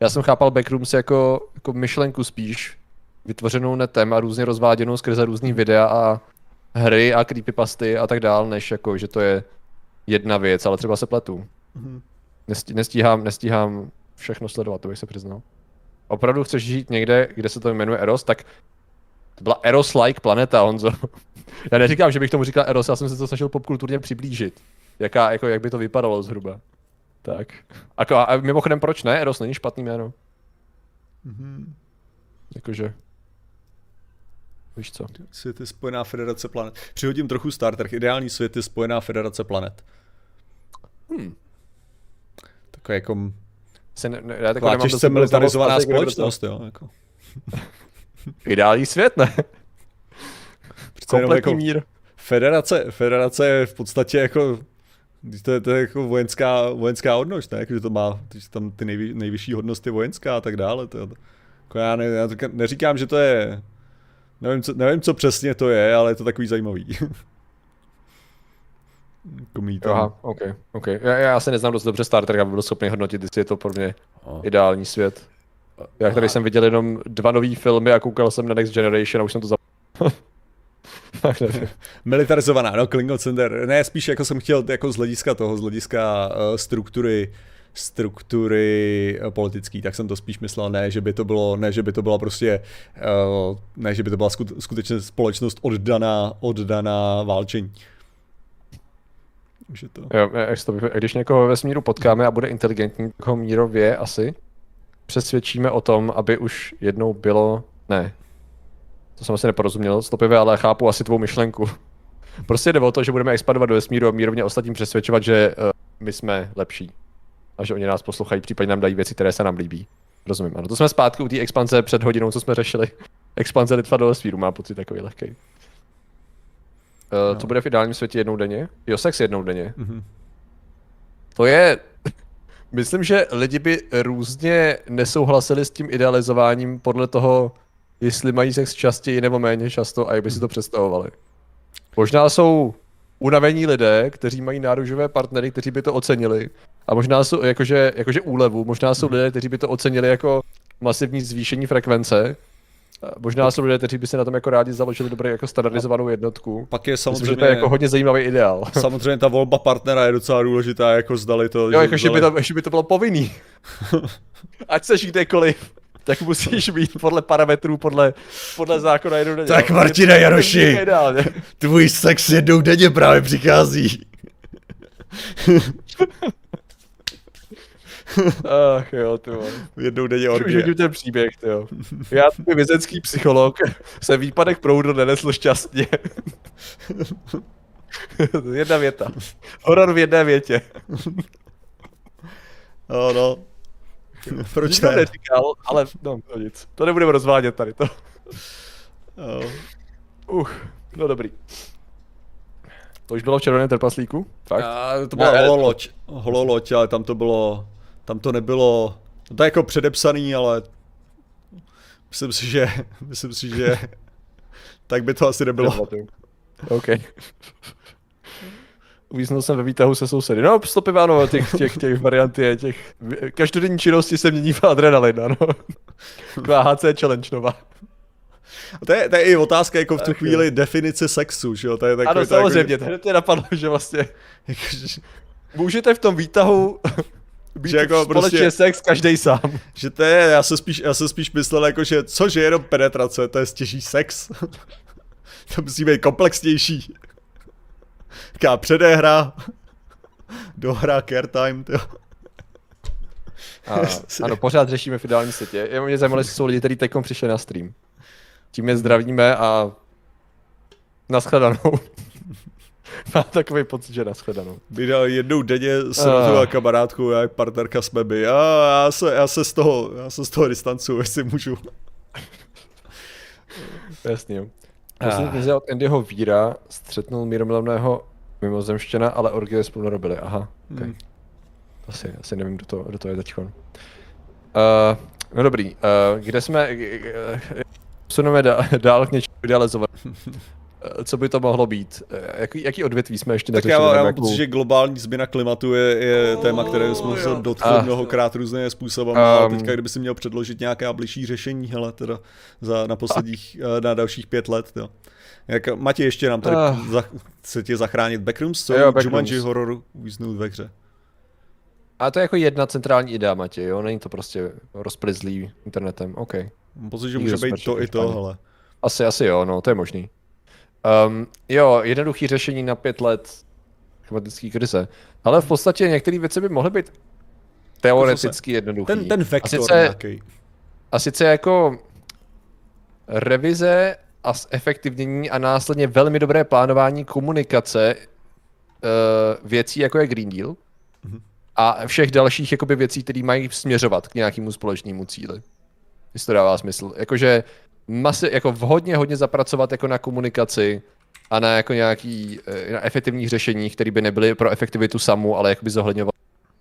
Já jsem chápal Backrooms jako, jako myšlenku spíš, vytvořenou netem a různě rozváděnou skrze různý videa a hry a creepypasty a tak dál, než jako, že to je jedna věc, ale třeba se pletu. Mm-hmm. nestíhám, nestíhám všechno sledovat, to bych se přiznal. Opravdu chceš žít někde, kde se to jmenuje Eros, tak to byla Eros-like planeta, Honzo. (laughs) já neříkám, že bych tomu říkal Eros, já jsem se to snažil popkulturně přiblížit. Jaká, jako, jak by to vypadalo zhruba. Tak. A, a mimochodem, proč ne? Eros není špatný jméno. Mm-hmm. Jakože, Víš co? Svět je spojená federace planet. Přihodím trochu Star Trek. Ideální svět je spojená federace planet. Hmm. Takové jako... Se ne, ne, já taková těžce militarizovaná společnost, jo. Jako. (laughs) Ideální svět, ne? (laughs) Kompletní jako mír. Federace, federace je v podstatě jako to je, to je jako vojenská, vojenská hodnost, ne? Jako, že to má že tam ty nejvy, nejvyšší hodnosti vojenská a tak dále. To, jako já, ne, já neříkám, že to je Nevím co, nevím, co přesně to je, ale je to takový zajímavý. (laughs) Komítám. Aha, ok, ok. Já, já se neznám dost dobře Star Trek, aby byl schopný hodnotit, jestli je to pro mě oh. ideální svět. Já tady jsem viděl jenom dva nové filmy a koukal jsem na Next Generation a už jsem to zapomněl. (laughs) (laughs) Militarizovaná, no, Klingon Center. Ne, spíš jako jsem chtěl jako z hlediska toho, z hlediska uh, struktury struktury eh, politický, tak jsem to spíš myslel, ne, že by to bylo, ne, že by to byla prostě, uh, ne, že by to byla skutečně společnost oddaná, oddaná válčení. Že to... Jo, to, když někoho ve vesmíru potkáme a bude inteligentní, tak ho mírově asi přesvědčíme o tom, aby už jednou bylo, ne, to jsem asi neporozuměl, stopivě, ale chápu asi tvou myšlenku. (laughs) Prostě jde o to, že budeme expandovat do vesmíru a mírovně ostatním přesvědčovat, že uh, my jsme lepší a že oni nás poslouchají, případně nám dají věci, které se nám líbí. Rozumím, ano. To jsme zpátky u té expanze před hodinou, co jsme řešili. (laughs) Expanze Litva do vesmíru má pocit takový lehký. Uh, no. Co bude v ideálním světě jednou denně? Jo, sex jednou denně. Mm-hmm. To je... (laughs) Myslím, že lidi by různě nesouhlasili s tím idealizováním podle toho, jestli mají sex častěji nebo méně často a jak by si to představovali. Možná jsou unavení lidé, kteří mají náružové partnery, kteří by to ocenili. A možná jsou, jakože, jakože úlevu, možná jsou lidé, kteří by to ocenili jako masivní zvýšení frekvence. Možná jsou lidé, kteří by si na tom jako rádi založili dobrý jako standardizovanou jednotku. Pak je samozřejmě... Myslím, že to je jako hodně zajímavý ideál. (laughs) Samozřejmě ta volba partnera je docela důležitá, jako zdali to... Jo, jako že by to, že by to bylo povinný. (laughs) Ať seš kdekoliv tak musíš být podle parametrů, podle, podle zákona jednou denně. Tak Martina Jaroši, tvůj sex jednou denně právě přichází. (laughs) (laughs) Ach jo, ty Jednou denně orgie. Už ten příběh, ty jo. Já, tvůj vězecký psycholog, se výpadek proudu nenesl šťastně. (laughs) Jedna věta. Horor v jedné větě. No, no. Proč Nikdo ne? neříkal, ale no, to nic. To nebudeme rozvádět tady to. Oh. Uh, no dobrý. To už bylo v červeném trpaslíku? Fakt? A, to byla hololoď, hololoď, ale tam to bylo, tam to nebylo, to je jako předepsaný, ale myslím si, že, (laughs) myslím si, že tak by to asi nebylo. (laughs) OK. Uvíznul jsem ve výtahu se sousedy. No, stopiváno, těch, těch, těch variant je, těch každodenní činnosti se mění v adrenalin, ano. (laughs) Taková HC challenge nová. To je, to je i otázka jako v tu chvíli je. definice sexu, že jo? To je takový, ano, samozřejmě, jako, to je napadlo, že vlastně můžete v tom výtahu být že jako společně prostě, sex každý sám. (laughs) Že to je, já se spíš, já se spíš myslel jako, že cože je jenom penetrace, to je stěží sex. (laughs) to musí být komplexnější. Taká předehra. Dohra, care time, jo. A, ano, pořád řešíme v ideálním světě. Je mě zajímalo, jestli jsou lidi, kteří teď přišli na stream. Tím je zdravíme a Naschledanou. Má takový pocit, že naschledanou. Vydal jednou denně srazu uh. a kamarádku, já partnerka jsme by. A já se, já se z toho, já se z toho distancu, jestli můžu. Jasně, jo. Poslední knize od Andyho Víra střetnul míromilovného mimozemštěna, ale orgie spolu nerobili. Aha, okay. hmm. Asi, asi nevím, kdo to, kdo to je teďkon. Uh, no dobrý, uh, kde jsme, Posuneme dál k něčemu idealizovat. Co by to mohlo být? Jaký, jaký odvětví jsme ještě neřešili? Tak já, já mám pocit, že globální změna klimatu je, je oh, téma, které jsme se dotkli ah. mnohokrát různé způsoby. Um, a teďka, kdyby si měl předložit nějaké bližší řešení, hele, teda za, na posledních, ah. (laughs) na dalších pět let, jo. Jak Matěj ještě nám tady uh. za, chce tě zachránit Backrooms, co jo, Jumanji hororu uvíznout ve hře. A to je jako jedna centrální idea, Matěj, jo? Není to prostě rozplizlý internetem, OK. Mám pocit, že může být to i to, hele. Asi, asi jo, no, to je možný. Um, jo, jednoduchý řešení na pět let klimatické krize. Ale v podstatě některé věci by mohly být teoreticky jednoduché. Ten, ten vektor a sice, nějaký. A sice jako revize a efektivnění a následně velmi dobré plánování komunikace uh, věcí, jako je Green Deal mm-hmm. a všech dalších jakoby, věcí, které mají směřovat k nějakému společnému cíli. Jestli to dává smysl. Jakože masi, jako hodně, hodně zapracovat jako na komunikaci a na jako nějaký eh, na efektivních řešení, které by nebyly pro efektivitu samu, ale jakoby zohledňovat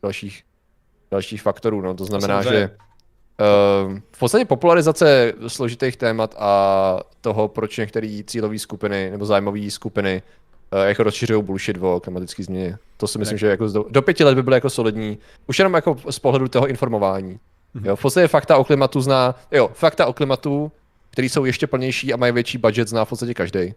dalších, dalších faktorů. No. To znamená, že uh, v podstatě popularizace složitých témat a toho, proč některé cílové skupiny nebo zájmové skupiny uh, jako rozšiřují bullshit o klimatické změně. To si myslím, ne. že jako do, do pěti let by bylo jako solidní. Už jenom jako z pohledu toho informování. Jo, v podstatě fakta o klimatu zná, jo, fakta o klimatu, které jsou ještě plnější a mají větší budget, zná v podstatě každý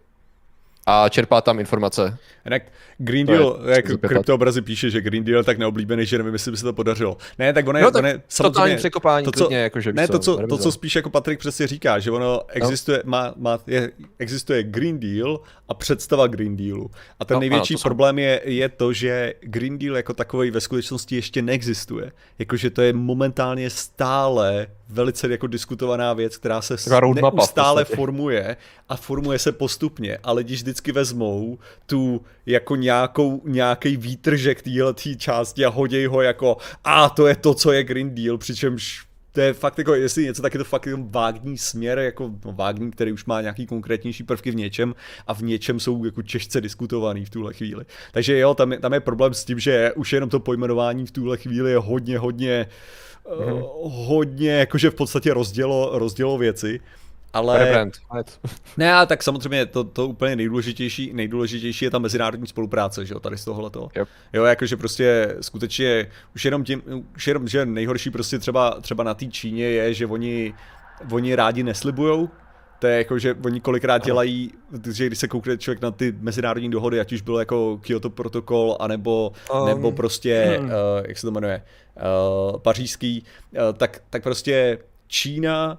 a čerpá tam informace. Jinak Green Deal, je, jak kryptoobrazy píše, že Green Deal je tak neoblíbený, že nevím, jestli by se to podařilo. Ne, tak ono je, no, tak je samozřejmě, překopání to, co, klidně, jako, že ne, to, co, to, co spíš jako Patrik přesně říká, že ono no. existuje, no. má, má, je, existuje Green Deal a představa Green Dealu. A ten no, největší ano, problém je, je to, že Green Deal jako takový ve skutečnosti ještě neexistuje. Jakože to je momentálně stále velice jako diskutovaná věc, která se neustále formuje a formuje se postupně, ale když vždycky vezmou tu jako nějakou, nějaký výtržek téhle části a hoděj ho jako a to je to, co je Green Deal, přičemž to je fakt jako, jestli něco, tak je to fakt jako vágní směr, jako no, vágní, který už má nějaký konkrétnější prvky v něčem a v něčem jsou jako těžce diskutovaný v tuhle chvíli. Takže jo, tam je, tam je problém s tím, že už jenom to pojmenování v tuhle chvíli je hodně, hodně mm-hmm. hodně jakože v podstatě rozdělo, rozdělo věci. Ale... ne, a tak samozřejmě to, to úplně nejdůležitější, nejdůležitější je ta mezinárodní spolupráce, že jo, tady z tohohle Yep. Jo, jakože prostě skutečně už jenom tím, už jenom, že nejhorší prostě třeba, třeba na té Číně je, že oni, oni rádi neslibujou, to je jako, že oni kolikrát dělají, že když se koukne člověk na ty mezinárodní dohody, ať už bylo jako Kyoto protokol, anebo, um, nebo prostě, hmm. uh, jak se to jmenuje, uh, pařížský, uh, tak, tak prostě Čína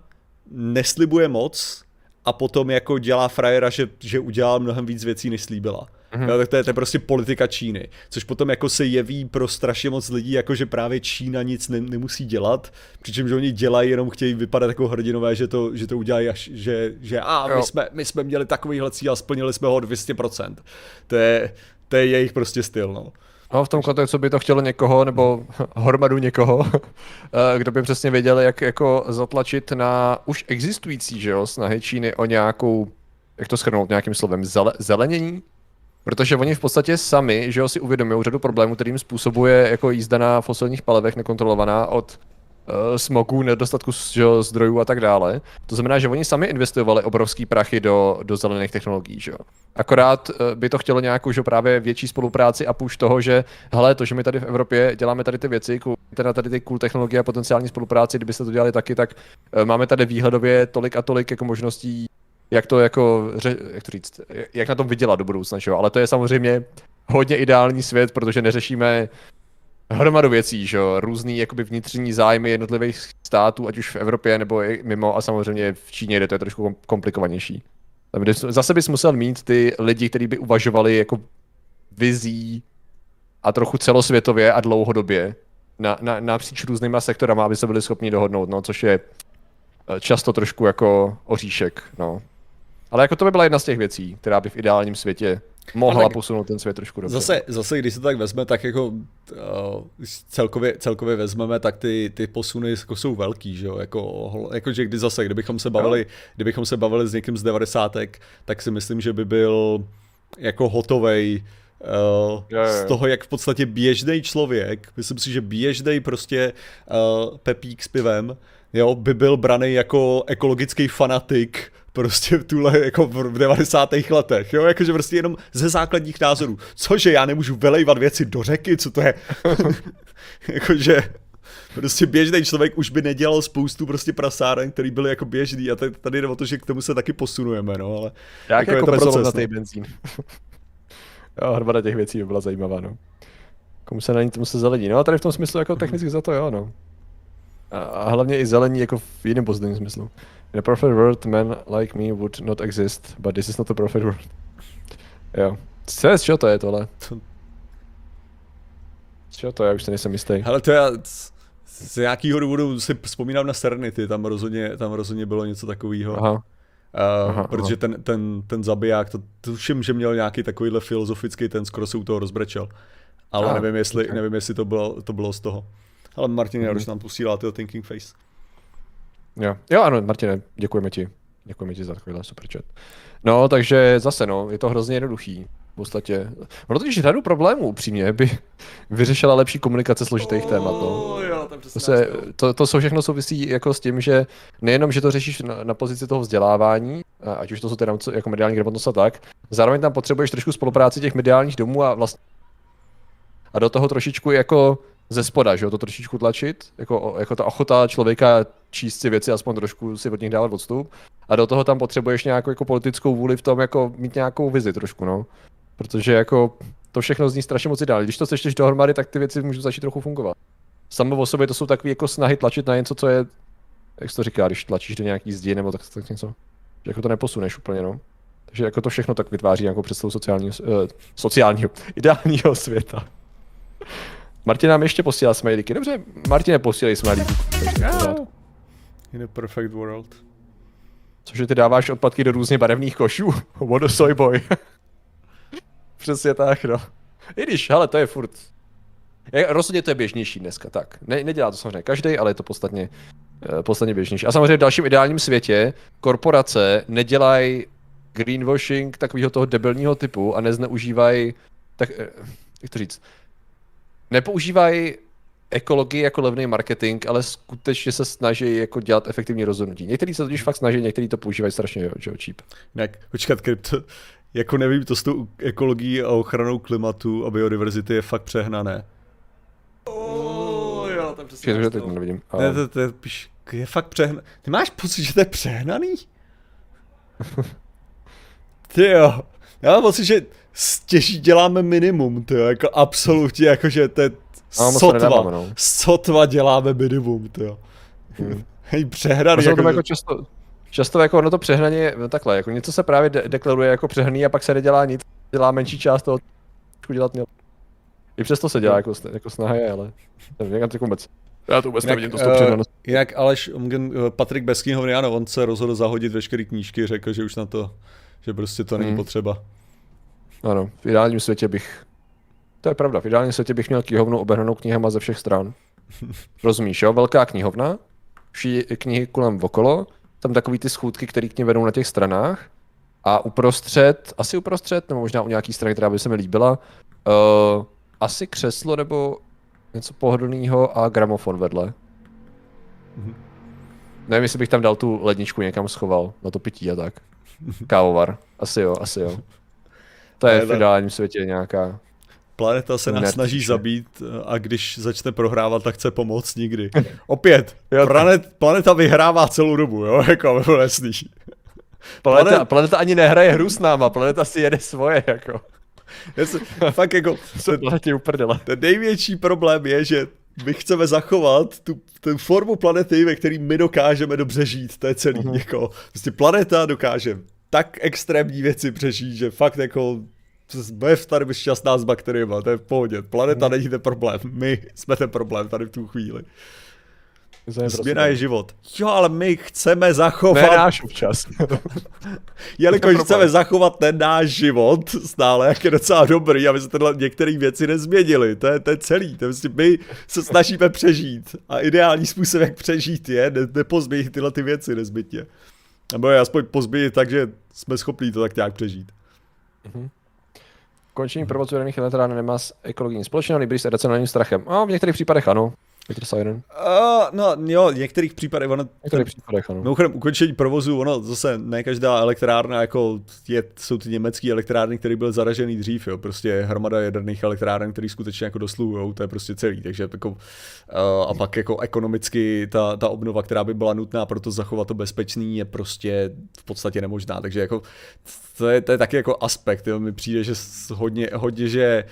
neslibuje moc a potom jako dělá frajera, že, že udělal mnohem víc věcí, než slíbila. Mm-hmm. Jo, tak to je, to je prostě politika Číny. Což potom jako se jeví pro strašně moc lidí, jako že právě Čína nic ne, nemusí dělat, přičemž oni dělají, jenom chtějí vypadat jako hrdinové, že to, že to udělají až, že, že a my jsme, my jsme měli takovýhle cíl a splnili jsme ho 200%. To je, to je jejich prostě styl, no. No, v tom kontextu by to chtělo někoho, nebo (laughs) hromadu někoho, (laughs) eh, kdo by přesně věděl, jak jako zatlačit na už existující, že jo, snahy Číny o nějakou, jak to schrnout nějakým slovem, zele, zelenění? Protože oni v podstatě sami, že jo, si uvědomují řadu problémů, kterým způsobuje jako jízda na fosilních palivech nekontrolovaná od smogu, nedostatku že zdrojů a tak dále. To znamená, že oni sami investovali obrovský prachy do, do zelených technologií, že. Akorát uh, by to chtělo nějakou, že právě větší spolupráci a půjč toho, že hele, to, že my tady v Evropě děláme tady ty věci, teda tady ty cool technologie a potenciální spolupráci, kdybyste to dělali taky, tak uh, máme tady výhledově tolik a tolik jako možností jak to jako, jak to říct, jak na tom vydělat do budoucna, čo? ale to je samozřejmě hodně ideální svět, protože neřešíme hromadu věcí, že různý jakoby vnitřní zájmy jednotlivých států, ať už v Evropě nebo i mimo a samozřejmě v Číně, kde to je trošku komplikovanější. Zase bys musel mít ty lidi, kteří by uvažovali jako vizí a trochu celosvětově a dlouhodobě na, na, napříč různýma sektorama, aby se byli schopni dohodnout, no, což je eh, často trošku jako oříšek, no. Ale jako to by byla jedna z těch věcí, která by v ideálním světě mohla tak posunout ten svět trošku dobře. Zase, zase, když se to tak vezme, tak jako uh, celkově, celkově vezmeme, tak ty, ty posuny jako jsou velký, že jo, jako, jako že kdy zase, kdybychom se bavili, kdybychom se bavili s někým z devadesátek, tak si myslím, že by byl jako hotovej Uh, je, je. z toho, jak v podstatě běžný člověk, myslím si, že běžný prostě uh, pepík s pivem, jo, by byl braný jako ekologický fanatik prostě v tuhle jako v 90. letech, jo, jakože prostě jenom ze základních názorů. Cože já nemůžu vylejvat věci do řeky, co to je? (laughs) jakože prostě běžný člověk už by nedělal spoustu prostě prasáren, který byly jako běžný a tady jde o to, že k tomu se taky posunujeme, no, ale Jak jako, jako je to proces, na no. benzín. (laughs) jo, hromada těch věcí by byla zajímavá, no. Komu se na ní tomu se zelení. No a tady v tom smyslu jako technicky za to jo, no. A, a hlavně i zelení jako v jiném pozitivním smyslu. In a perfect world, men like me would not exist, but this is not a perfect world. (laughs) jo. Co je, z čeho to je tohle? Z čeho to je, už se nejsem jistý. Ale to já z nějakého důvodu si vzpomínám na Serenity, tam rozhodně, tam rozhodně bylo něco takového. Aha. Uh, aha, protože aha. Ten, ten, ten zabiják, to tuším, že měl nějaký takovýhle filozofický, ten skoro se u toho rozbrečel. Ale aha, nevím, jestli, okay. nevím, jestli to bylo, to bylo z toho. Ale Martin mm-hmm. nám posílá tyho Thinking Face. Jo, jo ano, Martine, děkujeme ti. Děkujeme ti za takovýhle super chat. No, takže zase, no, je to hrozně jednoduchý. V podstatě. Ono totiž řadu problémů, upřímně, by (laughs) vyřešila lepší komunikace složitých oh, témat. No. Jo, to, se, to, to jsou všechno souvisí jako s tím, že nejenom, že to řešíš na, na pozici toho vzdělávání, ať už to jsou teda jako mediální gramotnost a tak, zároveň tam potřebuješ trošku spolupráci těch mediálních domů a vlastně a do toho trošičku jako ze spoda, že jo, to trošičku tlačit, jako, jako ta ochota člověka číst si věci, aspoň trošku si od nich dávat odstup. A do toho tam potřebuješ nějakou jako politickou vůli v tom, jako mít nějakou vizi trošku, no. Protože jako to všechno zní strašně moc ideálně. Když to sečteš dohromady, tak ty věci můžou začít trochu fungovat. Samo o sobě to jsou takové jako snahy tlačit na něco, co je, jak se to říká, když tlačíš do nějaký zdi nebo tak, tak něco. Že jako to neposuneš úplně, no. Takže jako to všechno tak vytváří nějakou představu sociálního, uh, (laughs) sociálního, ideálního světa. Martin nám ještě posílá smajlíky. Dobře, Martine, posílej smajlíky. In a perfect world. Cože ty dáváš odpadky do různě barevných košů? (laughs) What a soy boy. (laughs) Přesně tak, no. I když, hele, to je furt. Je, rozhodně to je běžnější dneska, tak. Ne, nedělá to samozřejmě každý, ale je to podstatně, uh, podstatně běžnější. A samozřejmě v dalším ideálním světě korporace nedělají greenwashing takového toho debilního typu a nezneužívají, tak, uh, jak to říct, nepoužívají ekologii jako levný marketing, ale skutečně se snaží jako dělat efektivní rozhodnutí. Někteří se totiž fakt snaží, někteří to používají strašně jo, cheap. Jak, počkat, krypto, jako nevím, to s tou ekologií a ochranou klimatu a biodiverzity je fakt přehnané. Oh, jo, to přesně. Že teď nevidím. Ne, to, to, je, je fakt přehnané. Ty máš pocit, že to je přehnaný? (laughs) Ty jo. Já mám pocit, že stěží děláme minimum, ty jo, jako absolutně, jakože to je no, sotva, nedáváme, no. sotva děláme minimum, ty jo. Hmm. (laughs) Hej, přehraný. Jako, jako často, často jako ono to přehnaně, no takhle, jako něco se právě de- deklaruje jako přehnaný a pak se nedělá nic, dělá menší část toho, co dělat měl. I přesto se dělá jako, jako snaha je, ale nevím, jak vůbec. Já to vůbec jinak, nevidím, to uh, přehnanost. Jinak Aleš, eh, Patrik Beskýho, ano, on se rozhodl zahodit veškeré knížky, řekl, že už na to, že prostě to není hmm. potřeba. Ano, v ideálním světě bych... To je pravda, v ideálním světě bych měl knihovnu obehnanou knihama ze všech stran. (laughs) Rozumíš, jo? Velká knihovna, vší knihy kolem okolo, tam takový ty schůdky, které k ní vedou na těch stranách a uprostřed, asi uprostřed, nebo možná u nějaký strany, která by se mi líbila, uh, asi křeslo nebo něco pohodlného a gramofon vedle. Mm-hmm. Nevím, jestli bych tam dal tu ledničku někam schoval na to pití a tak. Kávovar. Asi jo, asi jo. To je v ideálním světě nějaká Planeta se nás snaží zabít a když začne prohrávat, tak chce pomoct nikdy. (laughs) Opět, planet, planeta vyhrává celou dobu, jo, (laughs) jako jasný. (laughs) Planeta, Planet... planeta ani nehraje hru s náma, planeta si jede svoje, jako. Jasně, fakt jako, ten, ten největší problém je, že my chceme zachovat tu, tu formu planety, ve který my dokážeme dobře žít, to je celý, mm-hmm. jako, prostě planeta dokáže tak extrémní věci přežít, že fakt jako bude tady šťastná s bakteriemi, to je v pohodě. Planeta hmm. není ten problém, my jsme ten problém tady v tu chvíli. Změna je život. Jo, ale my chceme zachovat... Ne náš občas. (laughs) Jelikož chceme zachovat ten náš život stále, jak je docela dobrý, aby se tyhle některé věci nezměnily. To je, to je celý. To je vlastně my se snažíme přežít. A ideální způsob, jak přežít, je ne, nepozměnit tyhle ty věci nezbytně. Nebo je aspoň pozměnit tak, že jsme schopni to tak nějak přežít. Mm-hmm. Končení provozu jaderných elektrárny nemá s ekologií společného, nejbrý s racionálním strachem. No, v některých případech ano. Petr Siren? Uh, no jo, v některých případech, ono, některých případech, ano. Mimochodem, ukončení provozu, ono zase ne každá elektrárna, jako je, jsou ty německé elektrárny, které byly zaražený dřív, jo, prostě hromada jaderných elektráren, které skutečně jako dosluhují, to je prostě celý, takže jako, uh, a pak jako ekonomicky ta, ta obnova, která by byla nutná pro to zachovat to bezpečný, je prostě v podstatě nemožná, takže jako to je, to je taky jako aspekt, jo, mi přijde, že hodně, hodně, že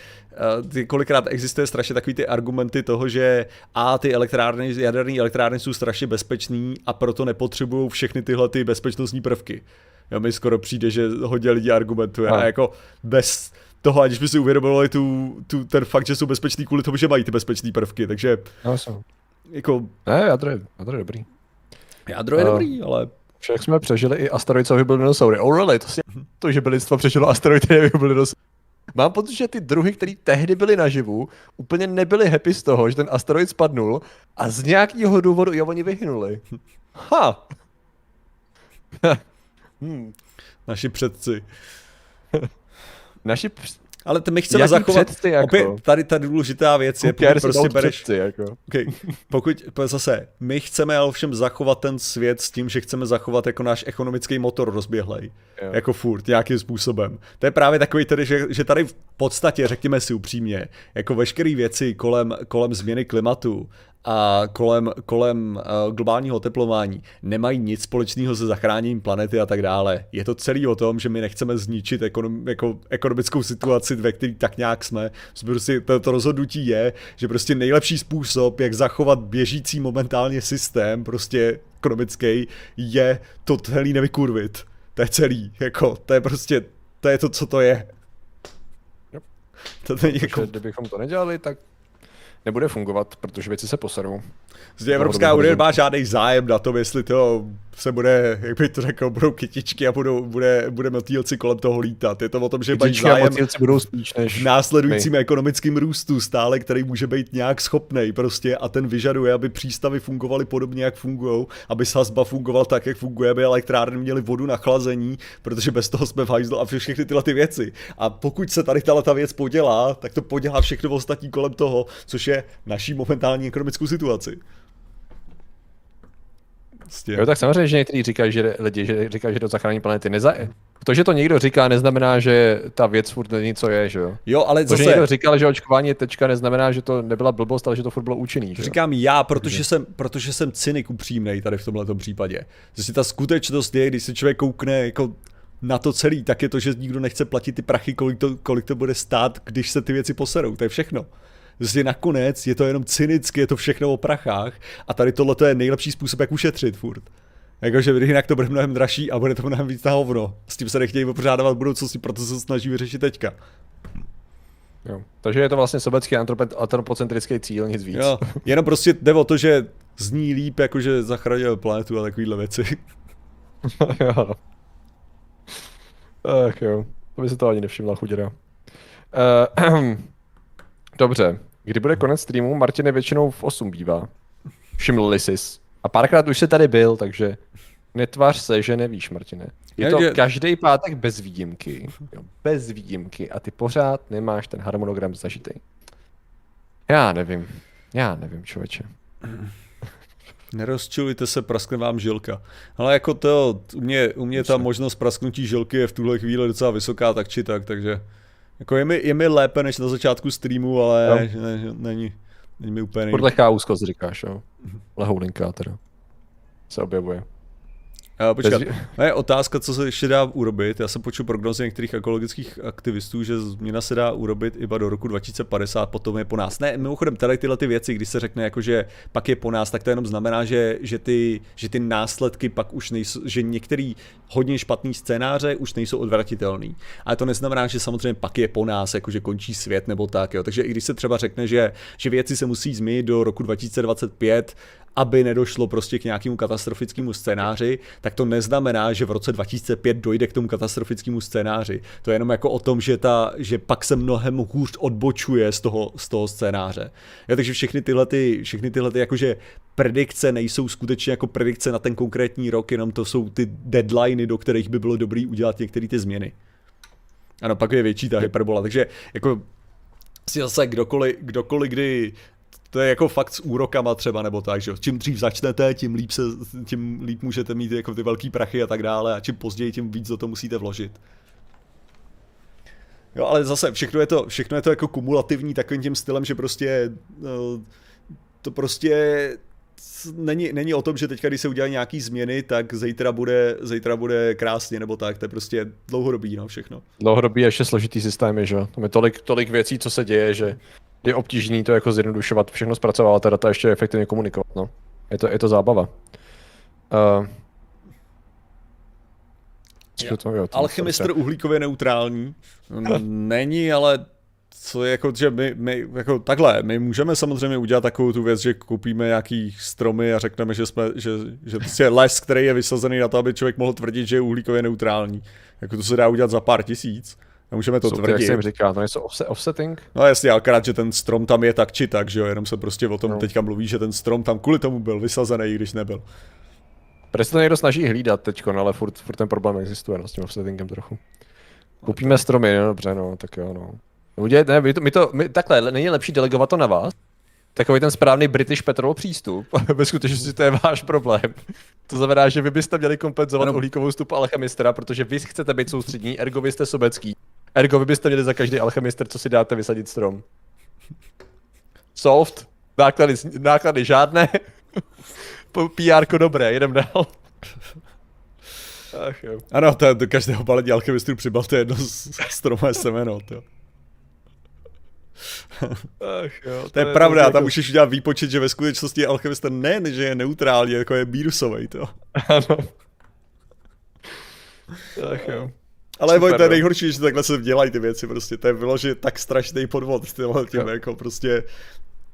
ty kolikrát existuje strašně takový ty argumenty toho, že a ty elektrárny, jaderné elektrárny jsou strašně bezpečný a proto nepotřebují všechny tyhle ty bezpečnostní prvky. Jo, mi skoro přijde, že hodně lidí argumentuje a jako bez toho, aniž by si uvědomovali tu, tu, ten fakt, že jsou bezpečný kvůli tomu, že mají ty bezpečné prvky, takže no, jsou. jako... Ne, jádro je, jádro je dobrý. Jádro je uh, dobrý, ale... Však jsme přežili i asteroid, co vybil dinosaury. Oh really, to, si, to že lidstvo přežilo asteroid, který vybil dinosaury. Mám pocit, že ty druhy, které tehdy byly naživu, úplně nebyly happy z toho, že ten asteroid spadnul a z nějakého důvodu i oni vyhynuli. Ha! (laughs) hmm. Naši předci. (laughs) Naši ale my chceme Jaký zachovat, předsty, jako? opět tady ta důležitá věc je, pokud prostě bereš, jako. okay, pokud zase, my chceme ale všem zachovat ten svět s tím, že chceme zachovat jako náš ekonomický motor rozběhlej, jo. jako furt, nějakým způsobem. To je právě takový tedy, že, že tady v podstatě, řekněme si upřímně, jako veškeré věci kolem, kolem změny klimatu a kolem, kolem uh, globálního oteplování nemají nic společného se zachráněním planety a tak dále. Je to celý o tom, že my nechceme zničit ekonom, jako ekonomickou situaci, ve které tak nějak jsme. Prostě to, to rozhodnutí je, že prostě nejlepší způsob, jak zachovat běžící momentálně systém, prostě ekonomický, je to celý nevykurvit. To je celý, jako, to je prostě, to je to, co to je. Yep. To není jako... Kdybychom to nedělali, tak nebude fungovat, protože věci se poserou. Zde Evropská unie má žádný zájem na tom, jestli to se bude, jak by to řekl, budou kytičky a budou, bude, bude motýlci kolem toho lítat. Je to o tom, že mají zájem budou spíš než v následujícím my. ekonomickým růstu stále, který může být nějak schopný prostě a ten vyžaduje, aby přístavy fungovaly podobně, jak fungují, aby sazba fungoval tak, jak funguje, aby elektrárny měly vodu na chlazení, protože bez toho jsme v hajzlu a všechny tyhle ty věci. A pokud se tady tahle ta věc podělá, tak to podělá všechno ostatní kolem toho, což je naší momentální ekonomickou situaci. Prostě. Jo, tak samozřejmě, že někteří říkají, že lidi že říkají, že to zachrání planety. Neza... To, že to někdo říká, neznamená, že ta věc furt není, co je, že jo? Jo, ale to, zase... že někdo říkal, že očkování je tečka, neznamená, že to nebyla blbost, ale že to furt bylo účinný. Že Říkám já, protože jsem, protože jsem cynik upřímnej tady v tomhle případě. Zase ta skutečnost je, když se člověk koukne jako na to celý, tak je to, že nikdo nechce platit ty prachy, kolik to, kolik to bude stát, když se ty věci poserou. To je všechno. Prostě nakonec je to jenom cynicky, je to všechno o prachách a tady tohle je nejlepší způsob, jak ušetřit furt. Jakože jinak to bude mnohem dražší a bude to mnohem víc na hovno. S tím se nechtějí vypořádávat v budoucnosti, proto se snaží vyřešit teďka. Jo. Takže je to vlastně sobecký antropocentrický cíl, nic víc. Jo. Jenom prostě jde o to, že zní líp, jakože zachránil planetu a takovýhle věci. (laughs) jo. Ach jo, to by se to ani nevšimla chuděra. Uh, (clears throat) dobře, Kdy bude konec streamu? Martin většinou v 8 bývá. Všiml jsi. A párkrát už se tady byl, takže netvář se, že nevíš, Martine. Je to každý pátek bez výjimky. Jo, bez výjimky. A ty pořád nemáš ten harmonogram zažitý. Já nevím. Já nevím, člověče. Nerozčilujte se, praskne vám žilka. Ale jako to, u mě, u mě ta možnost prasknutí žilky je v tuhle chvíli docela vysoká, tak či tak, takže jako je mi, je mi lépe než na začátku streamu, ale no. ne, není, není mi úplně nejde. Podle úzkost říkáš, jo. Lehoulinka teda se objevuje. Uh, počkat, Bez... je otázka, co se ještě dá urobit. Já jsem počul prognozy některých ekologických aktivistů, že změna se dá urobit iba do roku 2050, potom je po nás. Ne, mimochodem, tady tyhle ty věci, když se řekne, jako, že pak je po nás, tak to jenom znamená, že, že, ty, že ty následky pak už nejsou, že některý hodně špatný scénáře už nejsou odvratitelný. Ale to neznamená, že samozřejmě pak je po nás, jako že končí svět nebo tak. Jo. Takže i když se třeba řekne, že, že věci se musí změnit do roku 2025 aby nedošlo prostě k nějakému katastrofickému scénáři, tak to neznamená, že v roce 2005 dojde k tomu katastrofickému scénáři. To je jenom jako o tom, že, ta, že pak se mnohem hůř odbočuje z toho, z toho scénáře. Ja, takže všechny tyhle, ty, všechny tyhle ty jakože predikce nejsou skutečně jako predikce na ten konkrétní rok, jenom to jsou ty deadliny, do kterých by bylo dobré udělat některé ty změny. Ano, pak je větší ta hyperbola, takže jako si zase kdokoliv, kdokoliv kdy to je jako fakt s úrokama třeba nebo tak, že čím dřív začnete, tím líp, se, tím líp můžete mít jako ty velký prachy a tak dále a čím později, tím víc do toho musíte vložit. Jo, ale zase všechno je to, všechno je to jako kumulativní takovým tím stylem, že prostě no, to prostě není, není o tom, že teďka, když se udělají nějaký změny, tak zítra bude, zítra bude krásně, nebo tak, to je prostě dlouhodobý, no, všechno. Dlouhodobý ještě složitý systém, že jo. Tam je tolik, tolik věcí, co se děje, že je obtížný to jako zjednodušovat, všechno zpracovávat a data ještě efektivně komunikovat, no. Je to, je to zábava. Uh, to, jo, Alchemistr uhlíkově neutrální. Není, ale co je jako, že my, my, jako takhle, my můžeme samozřejmě udělat takovou tu věc, že koupíme nějaký stromy a řekneme, že jsme, že, že prostě les, který je vysazený na to, aby člověk mohl tvrdit, že je uhlíkově neutrální. Jako to se dá udělat za pár tisíc. A můžeme to Jsou tvrdit. Jak jsem říká, to něco offset, offsetting? No jasně, akorát, že ten strom tam je tak či tak, že jo, jenom se prostě o tom no. teďka mluví, že ten strom tam kvůli tomu byl vysazený, když nebyl. Proč se to někdo snaží hlídat teď, no, ale furt, furt ten problém existuje no, s tím offsettingem trochu. Koupíme stromy, no dobře, no, tak jo, no. Udělejte, ne, my to, my to my, takhle, není lepší delegovat to na vás? Takový ten správný British Petrol přístup. (laughs) Ve skutečnosti to je váš problém. To znamená, že vy byste měli kompenzovat ano. uhlíkovou stupu alchemistra, protože vy chcete být soustřední, ergo vy jste sobecký. Ergo vy byste měli za každý alchemister, co si dáte, vysadit strom. Soft. Náklady, náklady žádné. (laughs) PR dobré, jedem dál. Ach jo. Ano, to je do každého balení alchemistů přibalte jedno stromé semeno, to. Ach jo, to, to je, je pravda, tam jako... můžeš udělat výpočet, že ve skutečnosti alchemista ne, že je neutrální, jako je bírusový, to. Ano. Ach jo. Ale Super, to je nejhorší, že takhle se dělají ty věci, prostě. To je vyložit tak strašný podvod, tyhle tím, jako prostě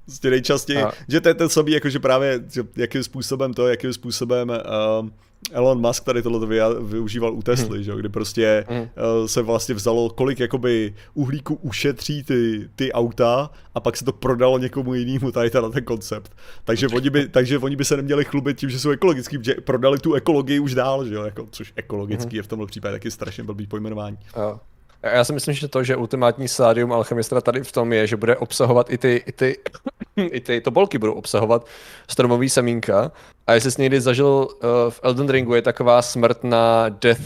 Prostě nejčastěji, a... že to je ten samý, jakože právě, že jakým způsobem to, jakým způsobem uh, Elon Musk tady tohle využíval u Tesly, hmm. že? kdy prostě hmm. uh, se vlastně vzalo, kolik jakoby uhlíku ušetří ty, ty auta a pak se to prodalo někomu jinému tady na ten koncept. Takže oni, by, takže oni by se neměli chlubit tím, že jsou ekologický, že prodali tu ekologii už dál, že jo? Jako, což ekologický hmm. je v tomhle případě taky strašně blbý pojmenování. A. Já si myslím, že to, že ultimátní stádium alchemistra tady v tom je, že bude obsahovat i ty, i ty, (laughs) i ty tobolky budou obsahovat stromový semínka. A jestli jsi někdy zažil uh, v Elden Ringu, je taková smrt na death,